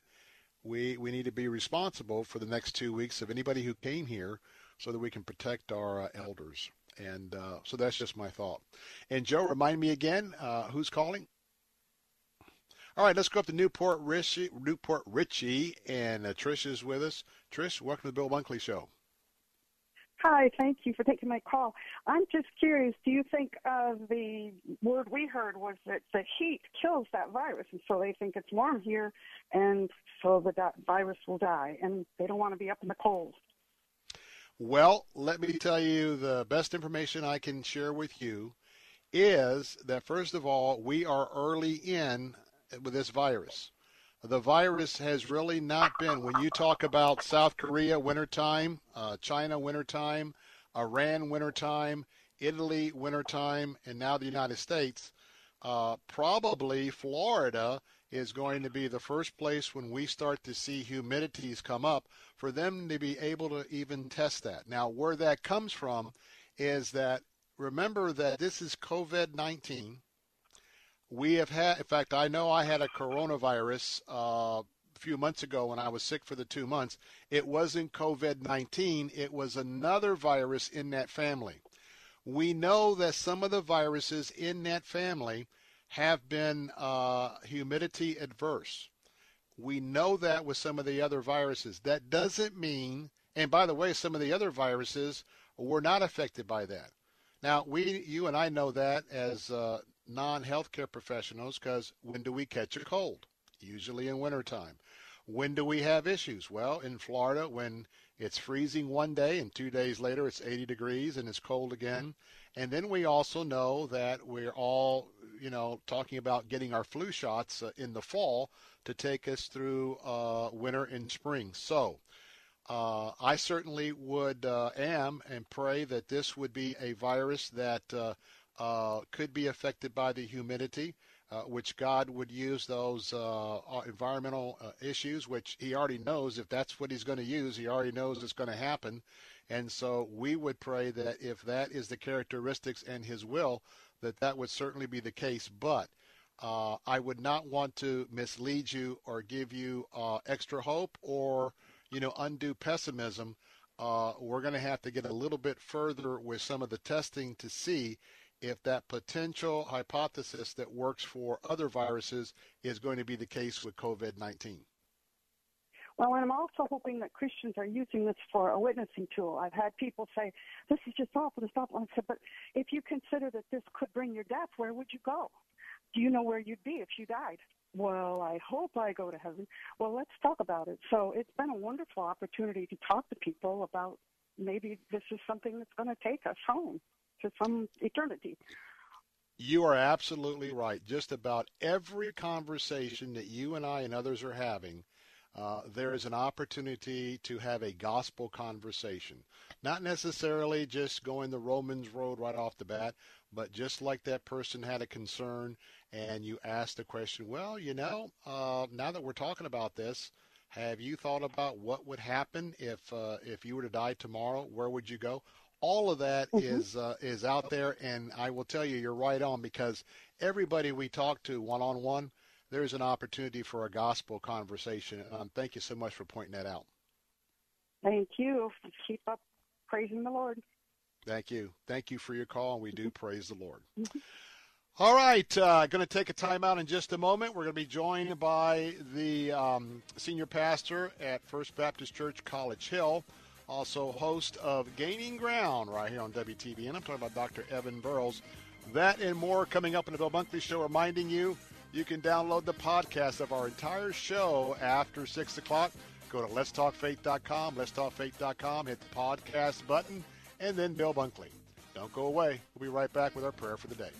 [SPEAKER 4] we we need to be responsible for the next two weeks of anybody who came here so that we can protect our uh, elders. And uh, so that's just my thought. And Joe, remind me again, uh, who's calling? All right, let's go up to New Port Richey, Newport Richie, and uh, Trish is with us. Trish, welcome to the Bill Bunkley Show.
[SPEAKER 67] Hi, thank you for taking my call. I'm just curious, do you think uh, the word we heard was that the heat kills that virus, and so they think it's warm here, and so the virus will die, and they don't want to be up in the cold?
[SPEAKER 4] Well, let me tell you the best information I can share with you is that, first of all, we are early in with this virus. The virus has really not been, when you talk about South Korea wintertime, uh, China wintertime, Iran wintertime, Italy wintertime, and now the United States, uh, probably Florida is going to be the first place when we start to see humidities come up for them to be able to even test that. Now, where that comes from is that remember that this is COVID 19. We have had, in fact, I know I had a coronavirus uh, a few months ago when I was sick for the two months. It wasn't COVID 19, it was another virus in that family. We know that some of the viruses in that family have been uh, humidity adverse. We know that with some of the other viruses. That doesn't mean, and by the way, some of the other viruses were not affected by that. Now, we, you and I know that as uh, non-healthcare professionals because when do we catch a cold? Usually in wintertime. When do we have issues? Well, in Florida, when it's freezing one day and two days later it's 80 degrees and it's cold again. And then we also know that we're all you know, talking about getting our flu shots uh, in the fall to take us through uh, winter and spring. So uh, I certainly would uh, am and pray that this would be a virus that uh, uh, could be affected by the humidity. uh, which God would use those uh, uh environmental uh, issues, which He already knows if that's what He's going to use, He already knows it's going to happen. And so we would pray that if that is the characteristics and His will, that that would certainly be the case. But uh, I would not want to mislead you or give you uh, extra hope or, you know, undue pessimism. Uh, we're going to have to get a little bit further with some of the testing to see if that potential hypothesis that works for other viruses is going to be the case with COVID 19.
[SPEAKER 67] Well, and I'm also hoping that Christians are using this for a witnessing tool. I've had people say, this is just awful, this awful. I said, but if you consider that this could bring your death, where would you go? Do you know where you'd be if you died? Well, I hope I go to heaven. Well, let's talk about it. So it's been a wonderful opportunity to talk to people about maybe this is something that's going to take us home to some eternity.
[SPEAKER 4] You are absolutely right. Just about every conversation that you and I and others are having, uh, there is an opportunity to have a gospel conversation. Not necessarily just going the Romans road right off the bat, but just like that person had a concern and you asked the question, well, you know, uh, now that we're talking about this, have you thought about what would happen if uh, if you were to die tomorrow? Where would you go? All of that mm-hmm. is uh, is out there, and I will tell you, you're right on because everybody we talk to one on one, there's an opportunity for a gospel conversation. Um, thank you so much for pointing that out.
[SPEAKER 67] Thank you. Keep up praising the Lord.
[SPEAKER 4] Thank you. Thank you for your call, and we do praise the Lord. Mm-hmm. All right, uh, going to take a timeout in just a moment. We're going to be joined by the um, senior pastor at First Baptist Church College Hill also host of Gaining Ground right here on WTBN. I'm talking about Dr. Evan Burrows. That and more coming up in the Bill Bunkley Show, reminding you you can download the podcast of our entire show after 6 o'clock. Go to letstalkfaith.com, letstalkfaith.com, hit the podcast button, and then Bill Bunkley. Don't go away. We'll be right back with our prayer for the day.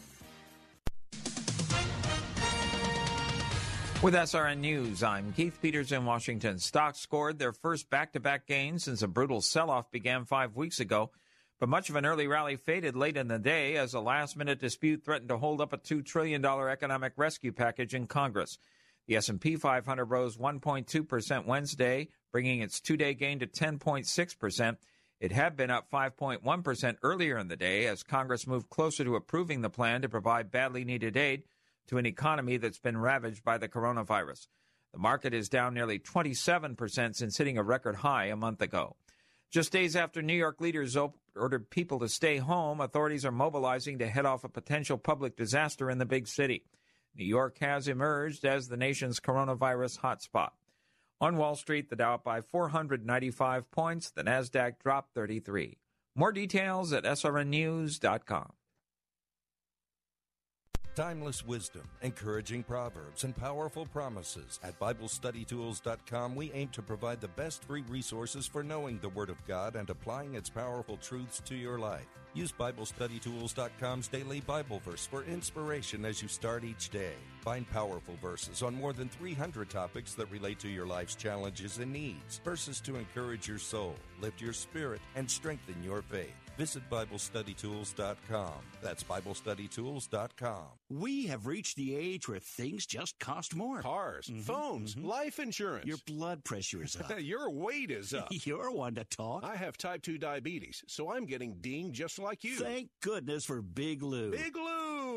[SPEAKER 58] With SRN News, I'm Keith Peters in Washington. Stocks scored their first back to back gain since a brutal sell off began five weeks ago. But much of an early rally faded late in the day as a last minute dispute threatened to hold up a $2 trillion economic rescue package in Congress. The S&P 500 rose 1.2% Wednesday, bringing its two-day gain to 10.6%. It had been up 5.1% earlier in the day as Congress moved closer to approving the plan to provide badly needed aid to an economy that's been ravaged by the coronavirus. The market is down nearly 27% since hitting a record high a month ago. Just days after New York leaders ordered people to stay home, authorities are mobilizing to head off a potential public disaster in the big city. New York has emerged as the nation's coronavirus hotspot. On Wall Street, the Dow up by 495 points, the Nasdaq dropped 33. More details at srnnews.com.
[SPEAKER 68] Timeless wisdom, encouraging proverbs, and powerful promises. At BibleStudyTools.com, we aim to provide the best free resources for knowing the Word of God and applying its powerful truths to your life. Use BibleStudyTools.com's daily Bible verse for inspiration as you start each day. Find powerful verses on more than 300 topics that relate to your life's challenges and needs. Verses to encourage your soul, lift your spirit, and strengthen your faith. Visit BibleStudyTools.com. That's BibleStudyTools.com.
[SPEAKER 69] We have reached the age where things just cost more.
[SPEAKER 70] Cars, mm-hmm, phones, mm-hmm. life insurance.
[SPEAKER 69] Your blood pressure is up.
[SPEAKER 70] Your weight is up.
[SPEAKER 69] You're one to talk.
[SPEAKER 70] I have type 2 diabetes, so I'm getting dinged just like you.
[SPEAKER 69] Thank goodness for Big Lou.
[SPEAKER 70] Big Lou!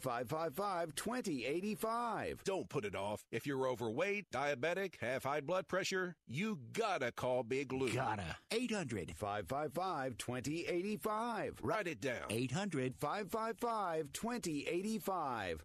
[SPEAKER 71] 555 2085.
[SPEAKER 70] Don't put it off. If you're overweight, diabetic, have high blood pressure, you gotta call Big Lou.
[SPEAKER 69] Gotta. 800
[SPEAKER 71] 555 2085.
[SPEAKER 70] Write it down.
[SPEAKER 69] 800
[SPEAKER 71] 555 2085.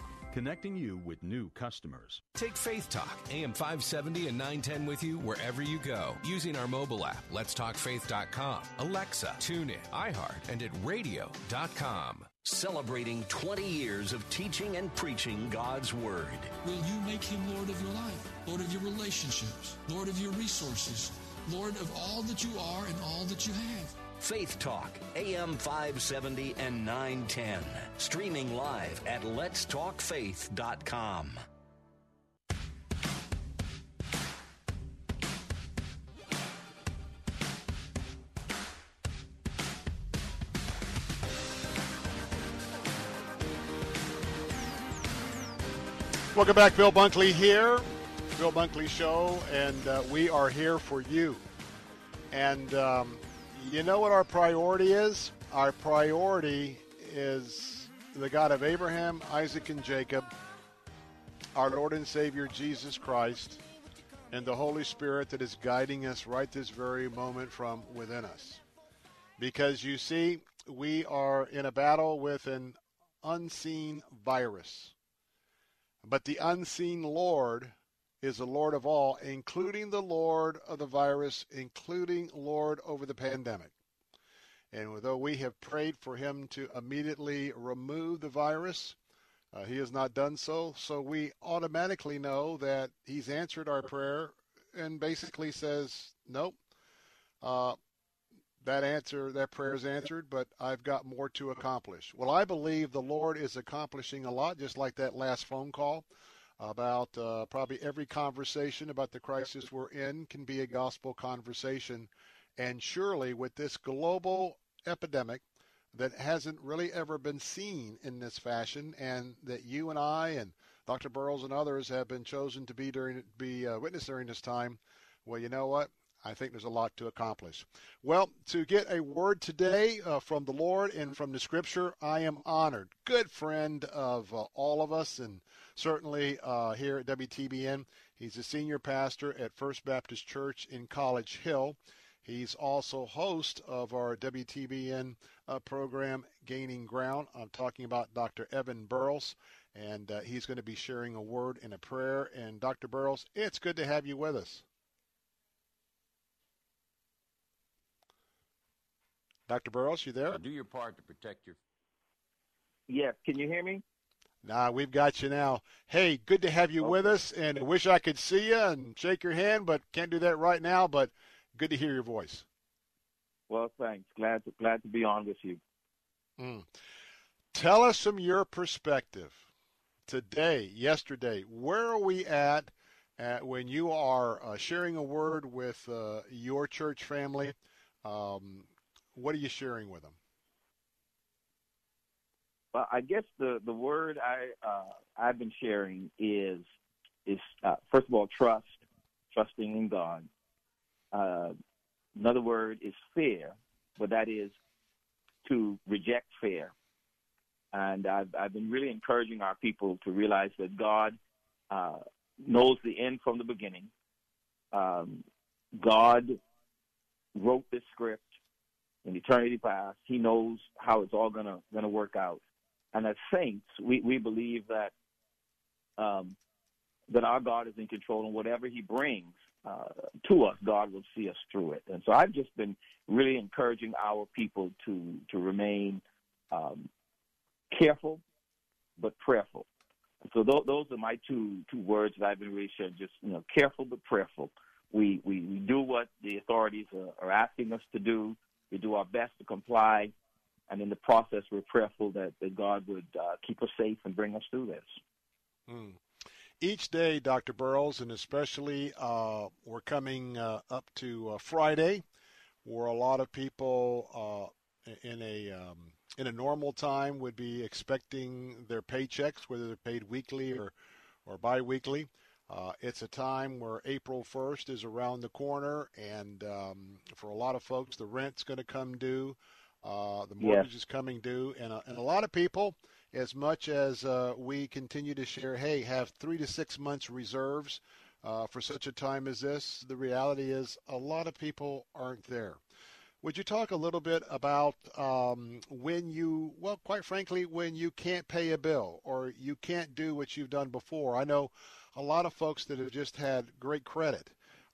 [SPEAKER 72] connecting you with new customers.
[SPEAKER 10] Take Faith Talk, AM 570 and 910 with you wherever you go using our mobile app, letstalkfaith.com, Alexa, TuneIn, iHeart, and at radio.com.
[SPEAKER 3] Celebrating 20 years of teaching and preaching God's Word.
[SPEAKER 50] Will you make Him Lord of your life, Lord of your relationships, Lord of your resources, Lord of all that you are and all that you have?
[SPEAKER 3] Faith Talk, AM 570 and 910. Streaming live at letstalkfaith.com.
[SPEAKER 4] Welcome back, Bill Bunkley here. Bill Bunkley Show, and uh, we are here for you. And um, you know what our priority is? Our priority is the God of Abraham, Isaac, and Jacob, our Lord and Savior Jesus Christ, and the Holy Spirit that is guiding us right this very moment from within us. Because you see, we are in a battle with an unseen virus. But the unseen Lord is the Lord of all, including the Lord of the virus, including Lord over the pandemic. And though we have prayed for him to immediately remove the virus, uh, he has not done so. So we automatically know that he's answered our prayer and basically says, nope, uh, that answer, that prayer is answered, but I've got more to accomplish. Well, I believe the Lord is accomplishing a lot, just like that last phone call about uh, probably every conversation about the crisis we're in can be a gospel conversation. And surely, with this global epidemic that hasn't really ever been seen in this fashion, and that you and I and Dr. Burrows and others have been chosen to be during be uh, witness during this time, well, you know what? I think there's a lot to accomplish. Well, to get a word today uh, from the Lord and from the Scripture, I am honored. Good friend of uh, all of us, and certainly uh, here at WTBN. He's a senior pastor at First Baptist Church in College Hill. He's also host of our WTBN uh, program, Gaining Ground. I'm talking about Dr. Evan Burrows, and uh, he's going to be sharing a word and a prayer. And Dr. Burrows, it's good to have you with us. Dr. Burrows, you there?
[SPEAKER 73] do your part to protect your.
[SPEAKER 74] Yes. Can you hear me?
[SPEAKER 4] Nah, we've got you now. Hey, good to have you okay. with us, and I wish I could see you and shake your hand, but can't do that right now. But good to hear your voice.
[SPEAKER 74] Well, thanks. Glad to glad to be on with you.
[SPEAKER 4] Mm. Tell us from your perspective today, yesterday. Where are we at, at when you are uh, sharing a word with uh, your church family? Um, what are you sharing with them?
[SPEAKER 74] Well, I guess the the word I uh, I've been sharing is is uh, first of all trust, trusting in God. Uh, another word is fear, but that is to reject fear. And I've I've been really encouraging our people to realize that God uh, knows the end from the beginning. Um, God wrote this script in eternity past. He knows how it's all gonna gonna work out. And as saints, we, we believe that um, that our God is in control, and whatever He brings uh, to us, God will see us through it. And so I've just been really encouraging our people to to remain um, careful but prayerful. So th- those are my two two words that I've been really sharing. Just you know, careful but prayerful. We we, we do what the authorities are, are asking us to do. We do our best to comply, and in the process, we're prayerful that, that God would uh, keep us safe and bring us through this.
[SPEAKER 4] Mm. Each day, Dr. Burrows, and especially uh, we're coming uh, up to uh, Friday, where a lot of people uh, in a um, in a normal time would be expecting their paychecks, whether they're paid weekly or or biweekly. Uh, it's a time where April 1st is around the corner, and um, for a lot of folks, the rent's going to come due, uh, the mortgage is coming due, and a, and a lot of people, as much as uh, we continue to share, hey, have three to six months reserves uh, for such a time as this, the reality is a lot of people aren't there. Would you talk a little bit about um, when you, well, quite frankly, when you can't pay a bill or you can't do what you've done before? I know a lot of folks that have just had great credit,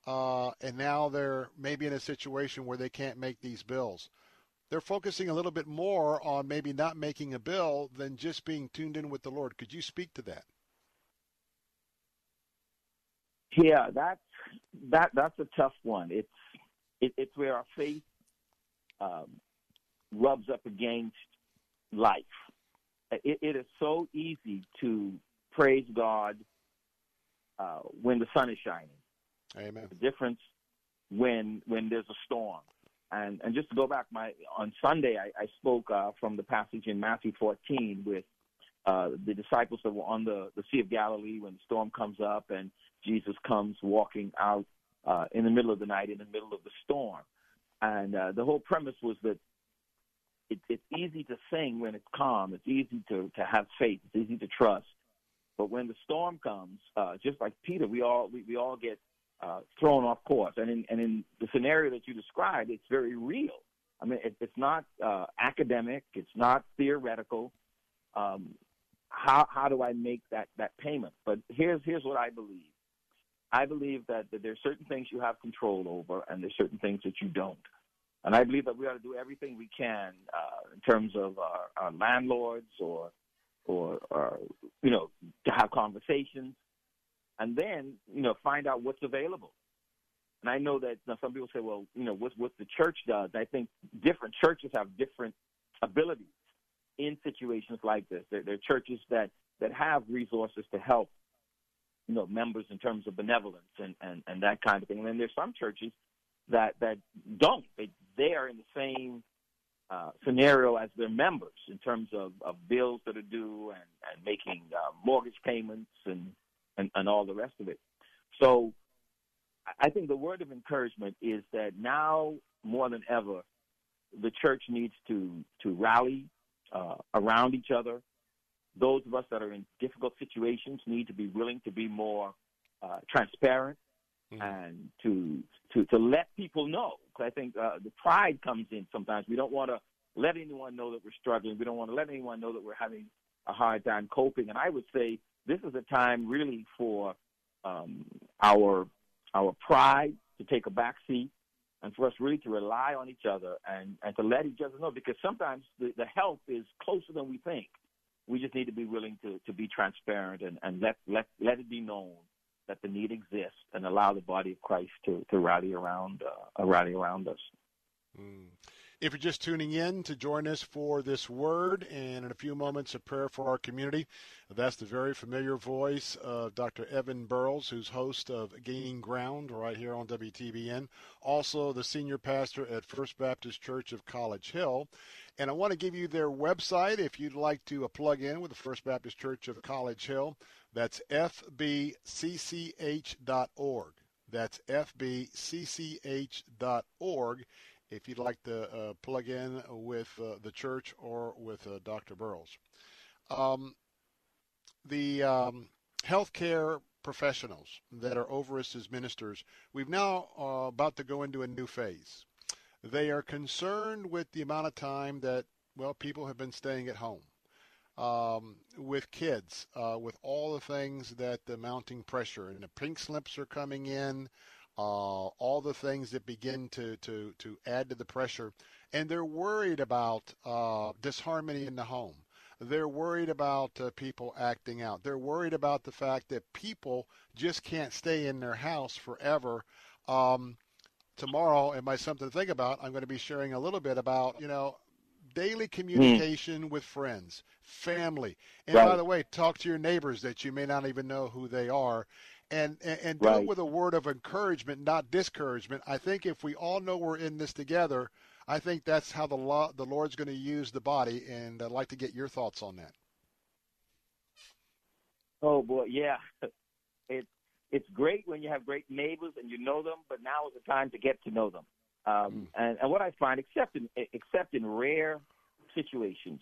[SPEAKER 4] uh, and now they're maybe in a situation where they can't make these bills. They're focusing a little bit more on maybe not making a bill than just being tuned in with the Lord. Could you speak to that?
[SPEAKER 74] Yeah, that's that that's a tough one. It's it, it's where our faith um, rubs up against life. It, it is so easy to praise God uh, when the sun is shining.
[SPEAKER 4] Amen.
[SPEAKER 74] The difference when when there's a storm. And and just to go back, my on Sunday I, I spoke uh, from the passage in Matthew 14 with uh, the disciples that were on the the Sea of Galilee when the storm comes up and Jesus comes walking out uh, in the middle of the night in the middle of the storm. And uh, the whole premise was that it, it's easy to sing when it's calm. It's easy to, to have faith. It's easy to trust. But when the storm comes, uh, just like Peter, we all we, we all get uh, thrown off course. And in and in the scenario that you described, it's very real. I mean, it, it's not uh, academic. It's not theoretical. Um, how how do I make that that payment? But here's here's what I believe. I believe that, that there's certain things you have control over, and there's certain things that you don't. And I believe that we ought to do everything we can uh, in terms of our, our landlords or, or, or, you know, to have conversations, and then, you know, find out what's available. And I know that you know, some people say, well, you know, what what the church does. I think different churches have different abilities in situations like this. There, there are churches that that have resources to help you know members in terms of benevolence and and and that kind of thing. And then there's some churches that that don't. They they are in the same uh, scenario as their members in terms of, of bills that are due and, and making uh, mortgage payments and, and and all the rest of it. So I think the word of encouragement is that now more than ever, the church needs to to rally uh, around each other those of us that are in difficult situations need to be willing to be more uh, transparent mm-hmm. and to, to to let people know. Because I think uh, the pride comes in sometimes. We don't want to let anyone know that we're struggling. We don't want to let anyone know that we're having a hard time coping. And I would say this is a time really for um, our our pride to take a back seat and for us really to rely on each other and, and to let each other know because sometimes the, the help is closer than we think we just need to be willing to, to be transparent and, and let, let, let it be known that the need exists and allow the body of Christ to, to rally around uh, rally around us.
[SPEAKER 4] Mm. If you're just tuning in to join us for this word and in a few moments a prayer for our community, that's the very familiar voice of Dr. Evan Burrows, who's host of Gaining Ground right here on WTBN, also the senior pastor at First Baptist Church of College Hill. And I want to give you their website if you'd like to uh, plug in with the First Baptist Church of College Hill. That's fbcch.org. That's fbcch.org if you'd like to uh, plug in with uh, the church or with uh, Dr. Burrows. Um, the um, healthcare professionals that are over us as ministers, we've now uh, about to go into a new phase. They are concerned with the amount of time that, well, people have been staying at home. Um, with kids, uh, with all the things that the mounting pressure and the pink slips are coming in, uh, all the things that begin to, to, to add to the pressure. And they're worried about uh, disharmony in the home. they're worried about uh, people acting out. They're worried about the fact that people just can't stay in their house forever. Um, tomorrow, it might something to think about. I'm going to be sharing a little bit about, you know, daily communication mm. with friends, family, and right. by the way, talk to your neighbors that you may not even know who they are, and and, and do it with a word of encouragement, not discouragement. I think if we all know we're in this together, I think that's how the law, the Lord's going to use the body, and I'd like to get your thoughts on that.
[SPEAKER 74] Oh boy, yeah, it it's great when you have great neighbors and you know them, but now is the time to get to know them. Um, mm. and, and what I find, except in except in rare situations,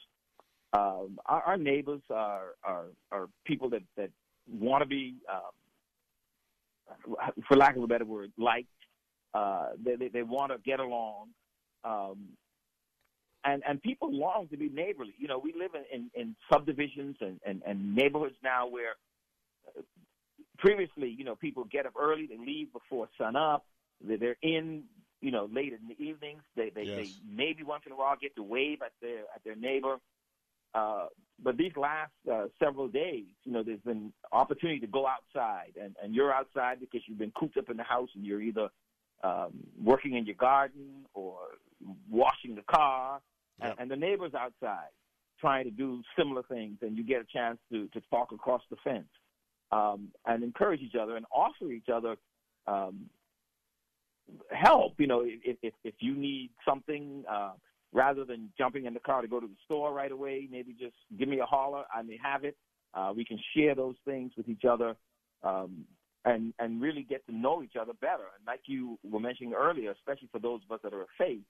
[SPEAKER 74] um, our, our neighbors are, are are people that that want to be, um, for lack of a better word, liked. Uh, they they, they want to get along. Um, and and people long to be neighborly. You know, we live in, in, in subdivisions and, and, and neighborhoods now where uh, previously, you know, people get up early, they leave before sun up, they're in, you know, late in the evenings. They they, yes. they maybe once in a while get to wave at their at their neighbor. Uh, but these last uh, several days, you know, there's been opportunity to go outside, and, and you're outside because you've been cooped up in the house, and you're either um, working in your garden or washing the car, yep. and, and the neighbors outside trying to do similar things, and you get a chance to to talk across the fence um, and encourage each other and offer each other um, help. You know, if, if if you need something. Uh, rather than jumping in the car to go to the store right away, maybe just give me a holler. I may have it. Uh, we can share those things with each other. Um, and and really get to know each other better. And like you were mentioning earlier, especially for those of us that are of faith,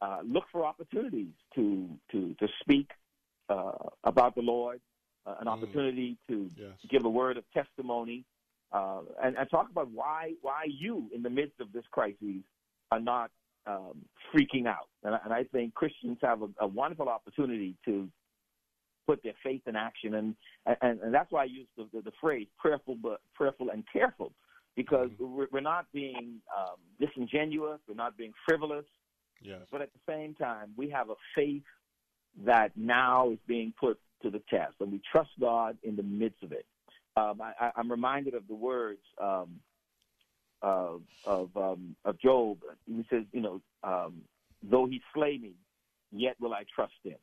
[SPEAKER 74] uh, look for opportunities to to to speak uh, about the Lord, uh, an mm. opportunity to yes. give a word of testimony, uh, and, and talk about why why you, in the midst of this crisis, are not um, freaking out. And, and I think Christians have a, a wonderful opportunity to put their faith in action, and and, and that's why I use the, the, the phrase prayerful, but prayerful and careful, because mm-hmm. we're, we're not being um, disingenuous, we're not being frivolous,
[SPEAKER 4] yes.
[SPEAKER 74] but at the same time, we have a faith that now is being put to the test, and we trust God in the midst of it. Um, I, I'm reminded of the words um, of of, um, of Job. He says, you know, um, though he slay me, yet will I trust him.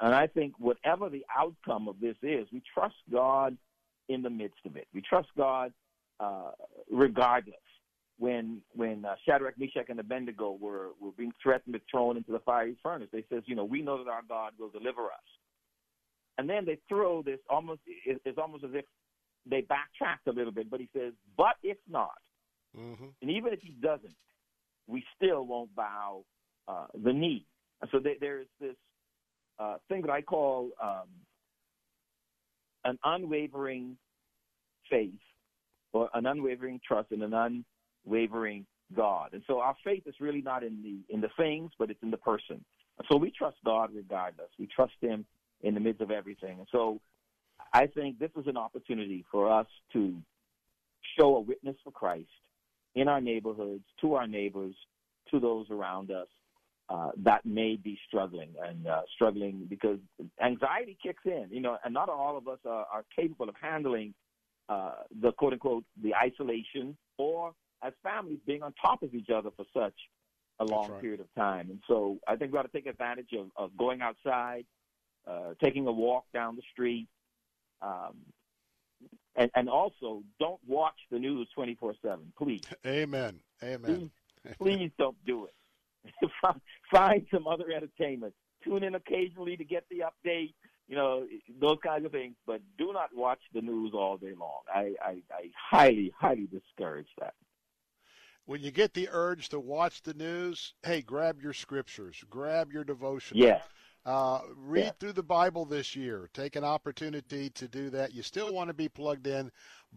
[SPEAKER 74] And I think whatever the outcome of this is, we trust God in the midst of it. We trust God uh, regardless. When when uh, Shadrach, Meshach, and Abednego were, were being threatened to thrown into the fiery furnace, they says, you know, we know that our God will deliver us. And then they throw this almost it's almost as if they backtracked a little bit, but he says, but if not,
[SPEAKER 4] mm-hmm.
[SPEAKER 74] and even if he doesn't, we still won't bow uh, the knee. And so they, there's this uh, thing that I call um, an unwavering faith or an unwavering trust in an unwavering God. And so our faith is really not in the in the things, but it's in the person. So we trust God regardless. We trust Him in the midst of everything. And so I think this is an opportunity for us to show a witness for Christ in our neighborhoods, to our neighbors, to those around us, uh, that may be struggling and uh, struggling because anxiety kicks in, you know, and not all of us are, are capable of handling uh, the quote unquote the isolation or as families being on top of each other for such a long right. period of time. And so I think we ought to take advantage of, of going outside, uh, taking a walk down the street, um, and, and also don't watch the news 24 7, please.
[SPEAKER 4] Amen. Amen.
[SPEAKER 74] Please, please don't do it. find some other entertainment. Tune in occasionally to get the update, you know, those kinds of things. But do not watch the news all day long. I, I, I highly, highly discourage that.
[SPEAKER 4] When you get the urge to watch the news, hey, grab your scriptures, grab your devotion.
[SPEAKER 74] Yes.
[SPEAKER 4] Uh, read yeah. through the Bible this year. Take an opportunity to do that. You still want to be plugged in,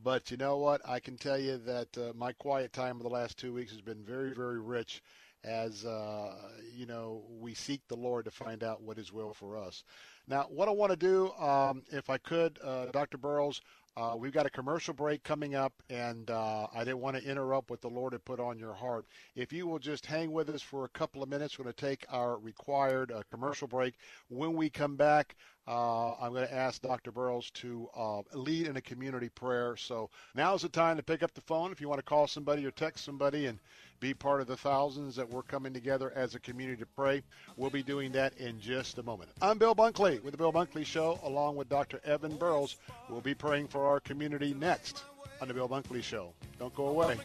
[SPEAKER 4] but you know what? I can tell you that uh, my quiet time of the last two weeks has been very, very rich as uh, you know we seek the Lord to find out what His will for us. Now, what I want to do, um, if I could, uh, Dr. Burrows, uh, we've got a commercial break coming up, and uh, I didn't want to interrupt what the Lord had put on your heart. If you will just hang with us for a couple of minutes, we're going to take our required uh, commercial break. When we come back, uh, I'm going to ask Dr. Burrows to uh, lead in a community prayer. So now's the time to pick up the phone if you want to call somebody or text somebody and be part of the thousands that we're coming together as a community to pray. We'll be doing that in just a moment. I'm Bill Bunkley with the Bill Bunkley Show, along with Dr. Evan Burrows. We'll be praying for our community next on the Bill Bunkley Show. Don't go away.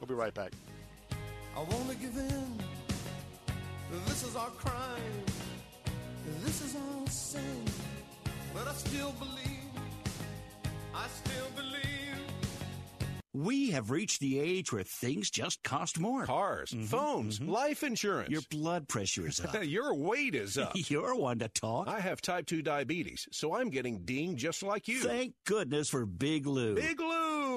[SPEAKER 4] We'll be right back.
[SPEAKER 75] I want to give in. This is our crime. This is our sin. But I still believe.
[SPEAKER 69] We have reached the age where things just cost more.
[SPEAKER 70] Cars, mm-hmm, phones, mm-hmm. life insurance.
[SPEAKER 69] Your blood pressure is up.
[SPEAKER 70] Your weight is up.
[SPEAKER 69] You're one to talk.
[SPEAKER 70] I have type 2 diabetes, so I'm getting dinged just like you.
[SPEAKER 69] Thank goodness for Big Lou.
[SPEAKER 70] Big Lou!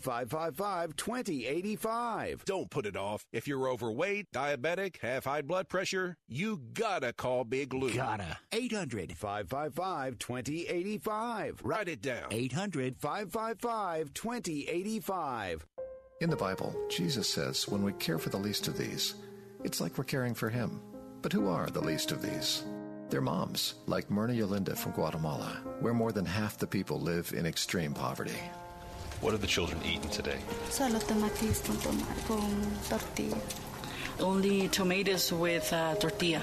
[SPEAKER 71] 555 2085.
[SPEAKER 70] Don't put it off. If you're overweight, diabetic, have high blood pressure, you gotta call Big Lou.
[SPEAKER 69] Gotta. 800
[SPEAKER 71] 555 2085.
[SPEAKER 70] Write it down.
[SPEAKER 69] 800
[SPEAKER 71] 555 2085.
[SPEAKER 76] In the Bible, Jesus says when we care for the least of these, it's like we're caring for Him. But who are the least of these? They're moms, like Myrna Yolinda from Guatemala, where more than half the people live in extreme poverty.
[SPEAKER 77] What are the children eating today?
[SPEAKER 78] Solo tomates con, con tortilla
[SPEAKER 79] only tomatoes with uh, tortilla.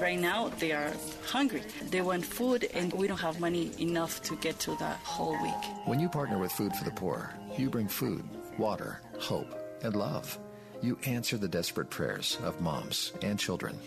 [SPEAKER 79] Right now, they are hungry. They want food, and we don't have money enough to get to the whole week.
[SPEAKER 76] When you partner with Food for the Poor, you bring food, water, hope, and love. You answer the desperate prayers of moms and children.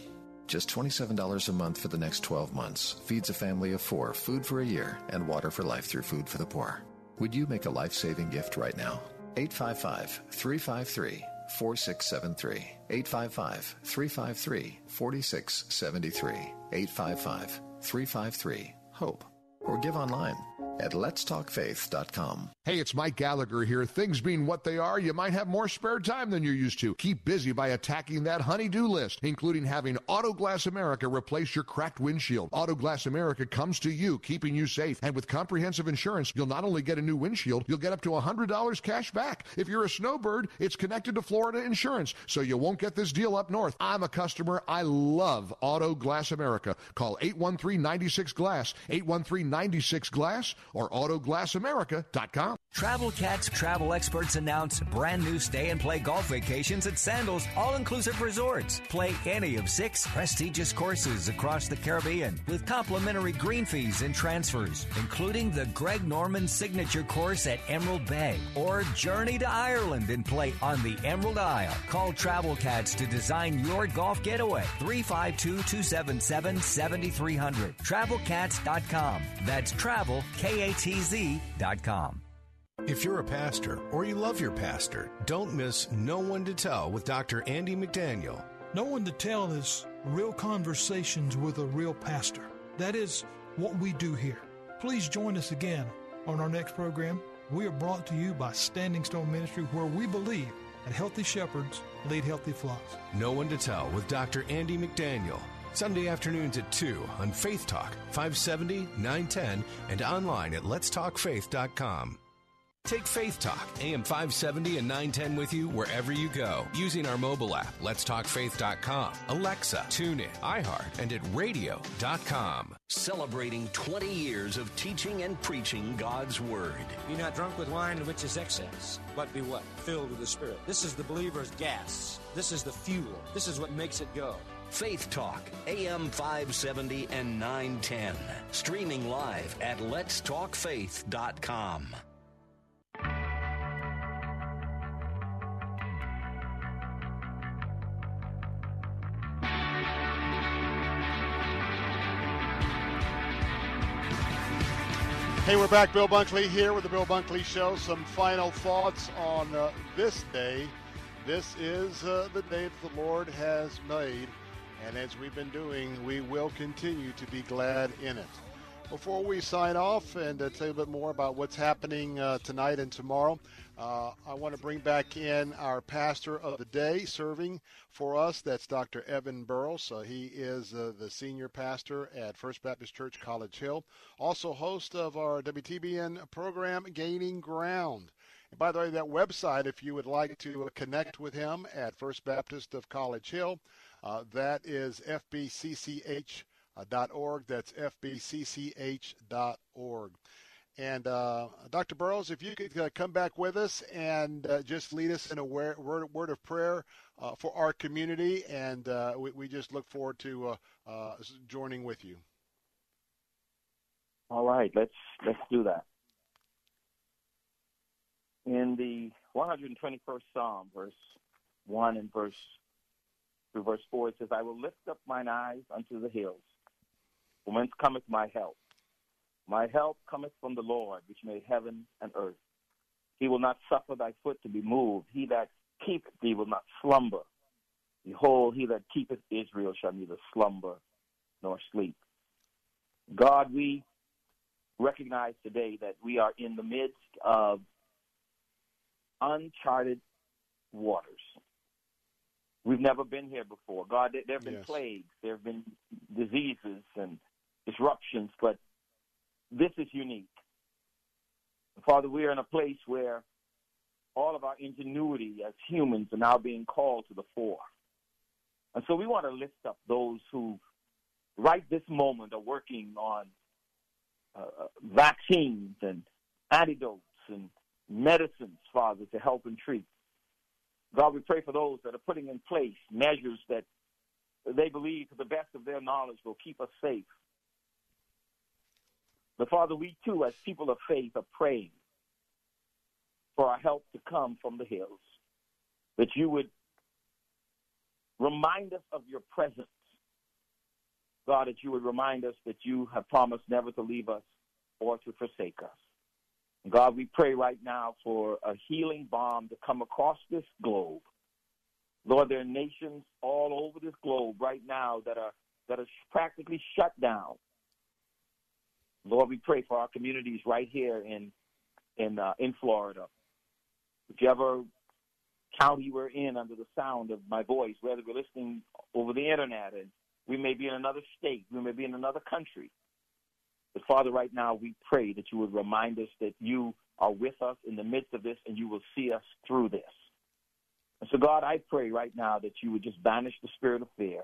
[SPEAKER 76] Just $27 a month for the next 12 months feeds a family of four food for a year and water for life through Food for the Poor. Would you make a life saving gift right now? 855 353 4673. 855 353 4673. 855 353 HOPE. Or give online at letstalkfaith.com.
[SPEAKER 80] Hey, it's Mike Gallagher here. Things being what they are, you might have more spare time than you're used to. Keep busy by attacking that honey-do list, including having Autoglass America replace your cracked windshield. Autoglass America comes to you, keeping you safe. And with comprehensive insurance, you'll not only get a new windshield, you'll get up to $100 cash back. If you're a snowbird, it's connected to Florida Insurance, so you won't get this deal up north. I'm a customer. I love Autoglass America. Call 813-96-GLASS, 813-96-GLASS, or autoglassamerica.com.
[SPEAKER 65] Travel Katz travel experts announce brand new stay and play golf vacations at Sandals All Inclusive Resorts. Play any of six prestigious courses across the Caribbean with complimentary green fees and transfers, including the Greg Norman signature course at Emerald Bay or journey to Ireland and play on the Emerald Isle. Call Travel Katz to design your golf getaway. 352 277 7300. TravelKatz.com. That's travel, K A T Z.com.
[SPEAKER 10] If you're a pastor or you love your pastor, don't miss No One to Tell with Dr. Andy McDaniel.
[SPEAKER 81] No One to Tell is real conversations with a real pastor. That is what we do here. Please join us again on our next program. We are brought to you by Standing Stone Ministry, where we believe that healthy shepherds lead healthy flocks.
[SPEAKER 10] No One to Tell with Dr. Andy McDaniel. Sunday afternoons at 2 on Faith Talk, 570, 910, and online at letstalkfaith.com. Take Faith Talk, AM 570 and 910 with you wherever you go using our mobile app, letstalkfaith.com, Alexa, TuneIn, iHeart, and at radio.com.
[SPEAKER 3] Celebrating 20 years of teaching and preaching God's Word.
[SPEAKER 82] Be not drunk with wine, which is excess, but be what? Filled with the Spirit. This is the believer's gas. This is the fuel. This is what makes it go.
[SPEAKER 3] Faith Talk, AM 570 and 910. Streaming live at letstalkfaith.com.
[SPEAKER 4] Hey, we're back. Bill Bunkley here with the Bill Bunkley Show. Some final thoughts on uh, this day. This is uh, the day that the Lord has made, And as we've been doing, we will continue to be glad in it. Before we sign off and uh, tell you a bit more about what's happening uh, tonight and tomorrow, uh, I want to bring back in our pastor of the day serving for us. That's Dr. Evan Burrows. Uh, he is uh, the senior pastor at First Baptist Church College Hill, also host of our WTBN program, Gaining Ground. And by the way, that website, if you would like to connect with him at First Baptist of College Hill, uh, that is fbcch.org. That's fbcch.org. And uh, Dr. Burrows, if you could uh, come back with us and uh, just lead us in a word, word of prayer uh, for our community, and uh, we, we, just look forward to uh, joining with you.
[SPEAKER 74] All right, let's let's do that. In the 121st Psalm, verse one and verse verse four, it says, "I will lift up mine eyes unto the hills, from whence cometh my help." My help cometh from the Lord, which made heaven and earth. He will not suffer thy foot to be moved. He that keepeth thee will not slumber. Behold, he that keepeth Israel shall neither slumber nor sleep. God, we recognize today that we are in the midst of uncharted waters. We've never been here before. God, there have been yes. plagues, there have been diseases and disruptions, but this is unique. Father, we are in a place where all of our ingenuity as humans are now being called to the fore. And so we want to lift up those who, right this moment, are working on uh, uh, vaccines and antidotes and medicines, Father, to help and treat. God, we pray for those that are putting in place measures that they believe, to the best of their knowledge, will keep us safe but Father, we too, as people of faith, are praying for our help to come from the hills, that you would remind us of your presence. God, that you would remind us that you have promised never to leave us or to forsake us. God, we pray right now for a healing balm to come across this globe. Lord, there are nations all over this globe right now that are that are practically shut down Lord, we pray for our communities right here in in uh, in Florida. Whichever county we're in under the sound of my voice, whether we're listening over the internet and we may be in another state, we may be in another country. But Father, right now we pray that you would remind us that you are with us in the midst of this and you will see us through this. And so, God, I pray right now that you would just banish the spirit of fear,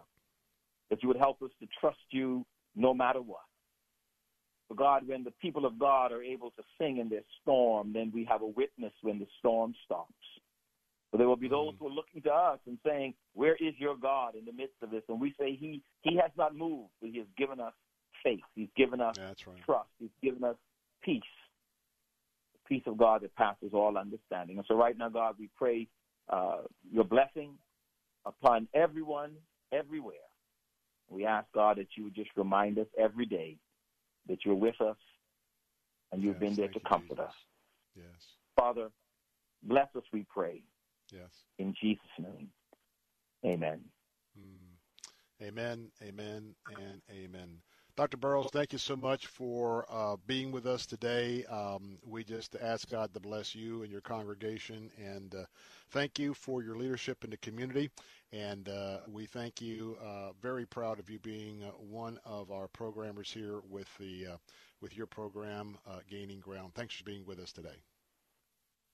[SPEAKER 74] that you would help us to trust you no matter what. For God, when the people of God are able to sing in their storm, then we have a witness when the storm stops. But there will be those mm-hmm. who are looking to us and saying, Where is your God in the midst of this? And we say, He He has not moved, but He has given us faith. He's given us
[SPEAKER 4] right.
[SPEAKER 74] trust. He's given us peace. The peace of God that passes all understanding. And so right now, God, we pray uh, your blessing upon everyone, everywhere. We ask God that you would just remind us every day that you're with us and you've yes, been there to comfort
[SPEAKER 4] Jesus.
[SPEAKER 74] us.
[SPEAKER 4] Yes.
[SPEAKER 74] Father, bless us, we pray.
[SPEAKER 4] Yes.
[SPEAKER 74] In Jesus' name. Amen.
[SPEAKER 4] Mm. Amen, amen, and amen. Dr. Burrows, thank you so much for uh, being with us today. Um, we just ask God to bless you and your congregation, and uh, thank you for your leadership in the community. And uh, we thank you. Uh, very proud of you being uh, one of our programmers here with the uh, with your program, uh, Gaining Ground. Thanks for being with us today.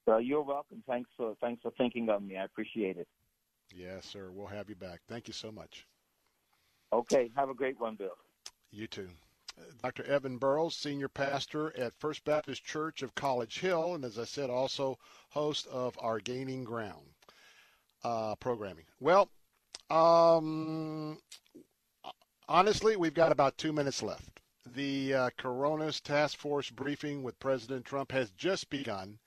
[SPEAKER 74] Well, you're welcome. Thanks for thanks for thinking of me. I appreciate it.
[SPEAKER 4] Yes, sir. We'll have you back. Thank you so much.
[SPEAKER 74] Okay. Have a great one, Bill.
[SPEAKER 4] You too. Dr. Evan Burrows, senior pastor at First Baptist Church of College Hill, and as I said, also host of our Gaining Ground uh, programming? Well, um, honestly, we've got about two minutes left. The uh, Corona's task force briefing with President Trump has just begun,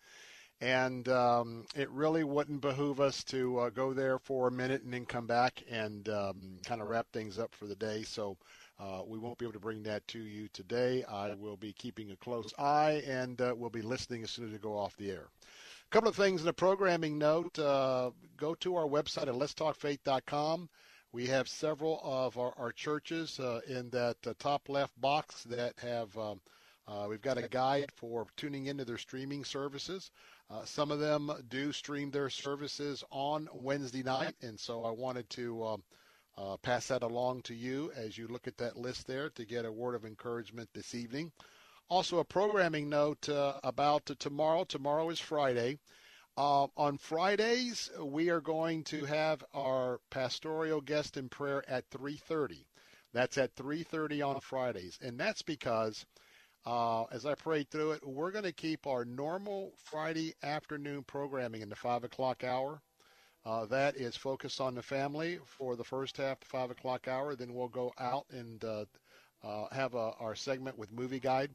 [SPEAKER 4] and um, it really wouldn't behoove us to uh, go there for a minute and then come back and um, kind of wrap things up for the day. So uh, we won't be able to bring that to you today. I will be keeping a close eye, and uh, we'll be listening as soon as we go off the air. A couple of things in a programming note. Uh, go to our website at letstalkfaith.com. We have several of our, our churches uh, in that uh, top left box that have. Um, uh, we've got a guide for tuning into their streaming services. Some of them do stream their services on Wednesday night, and so I wanted to um, uh, pass that along to you as you look at that list there to get a word of encouragement this evening. Also, a programming note uh, about tomorrow. Tomorrow is Friday. Uh, on Fridays, we are going to have our pastoral guest in prayer at 3:30. That's at 3:30 on Fridays, and that's because uh, as I prayed through it, we're going to keep our normal Friday afternoon programming in the 5 o'clock hour. Uh, that is focused on the family for the first half, the 5 o'clock hour. Then we'll go out and uh, uh have a, our segment with Movie Guide.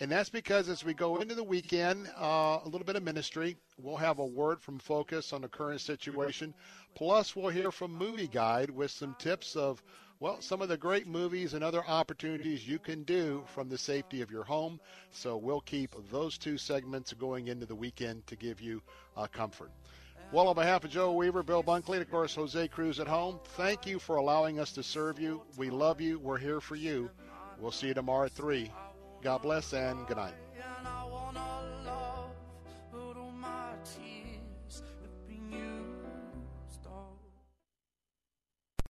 [SPEAKER 4] And that's because as we go into the weekend, uh, a little bit of ministry, we'll have a word from Focus on the current situation. Plus, we'll hear from Movie Guide with some tips of well, some of the great movies and other opportunities you can do from the safety of your home. So we'll keep those two segments going into the weekend to give you uh, comfort. Well, on behalf of Joe Weaver, Bill Bunkley, and of course Jose Cruz at home, thank you for allowing us to serve you. We love you. We're here for you. We'll see you tomorrow at 3. God bless and good night.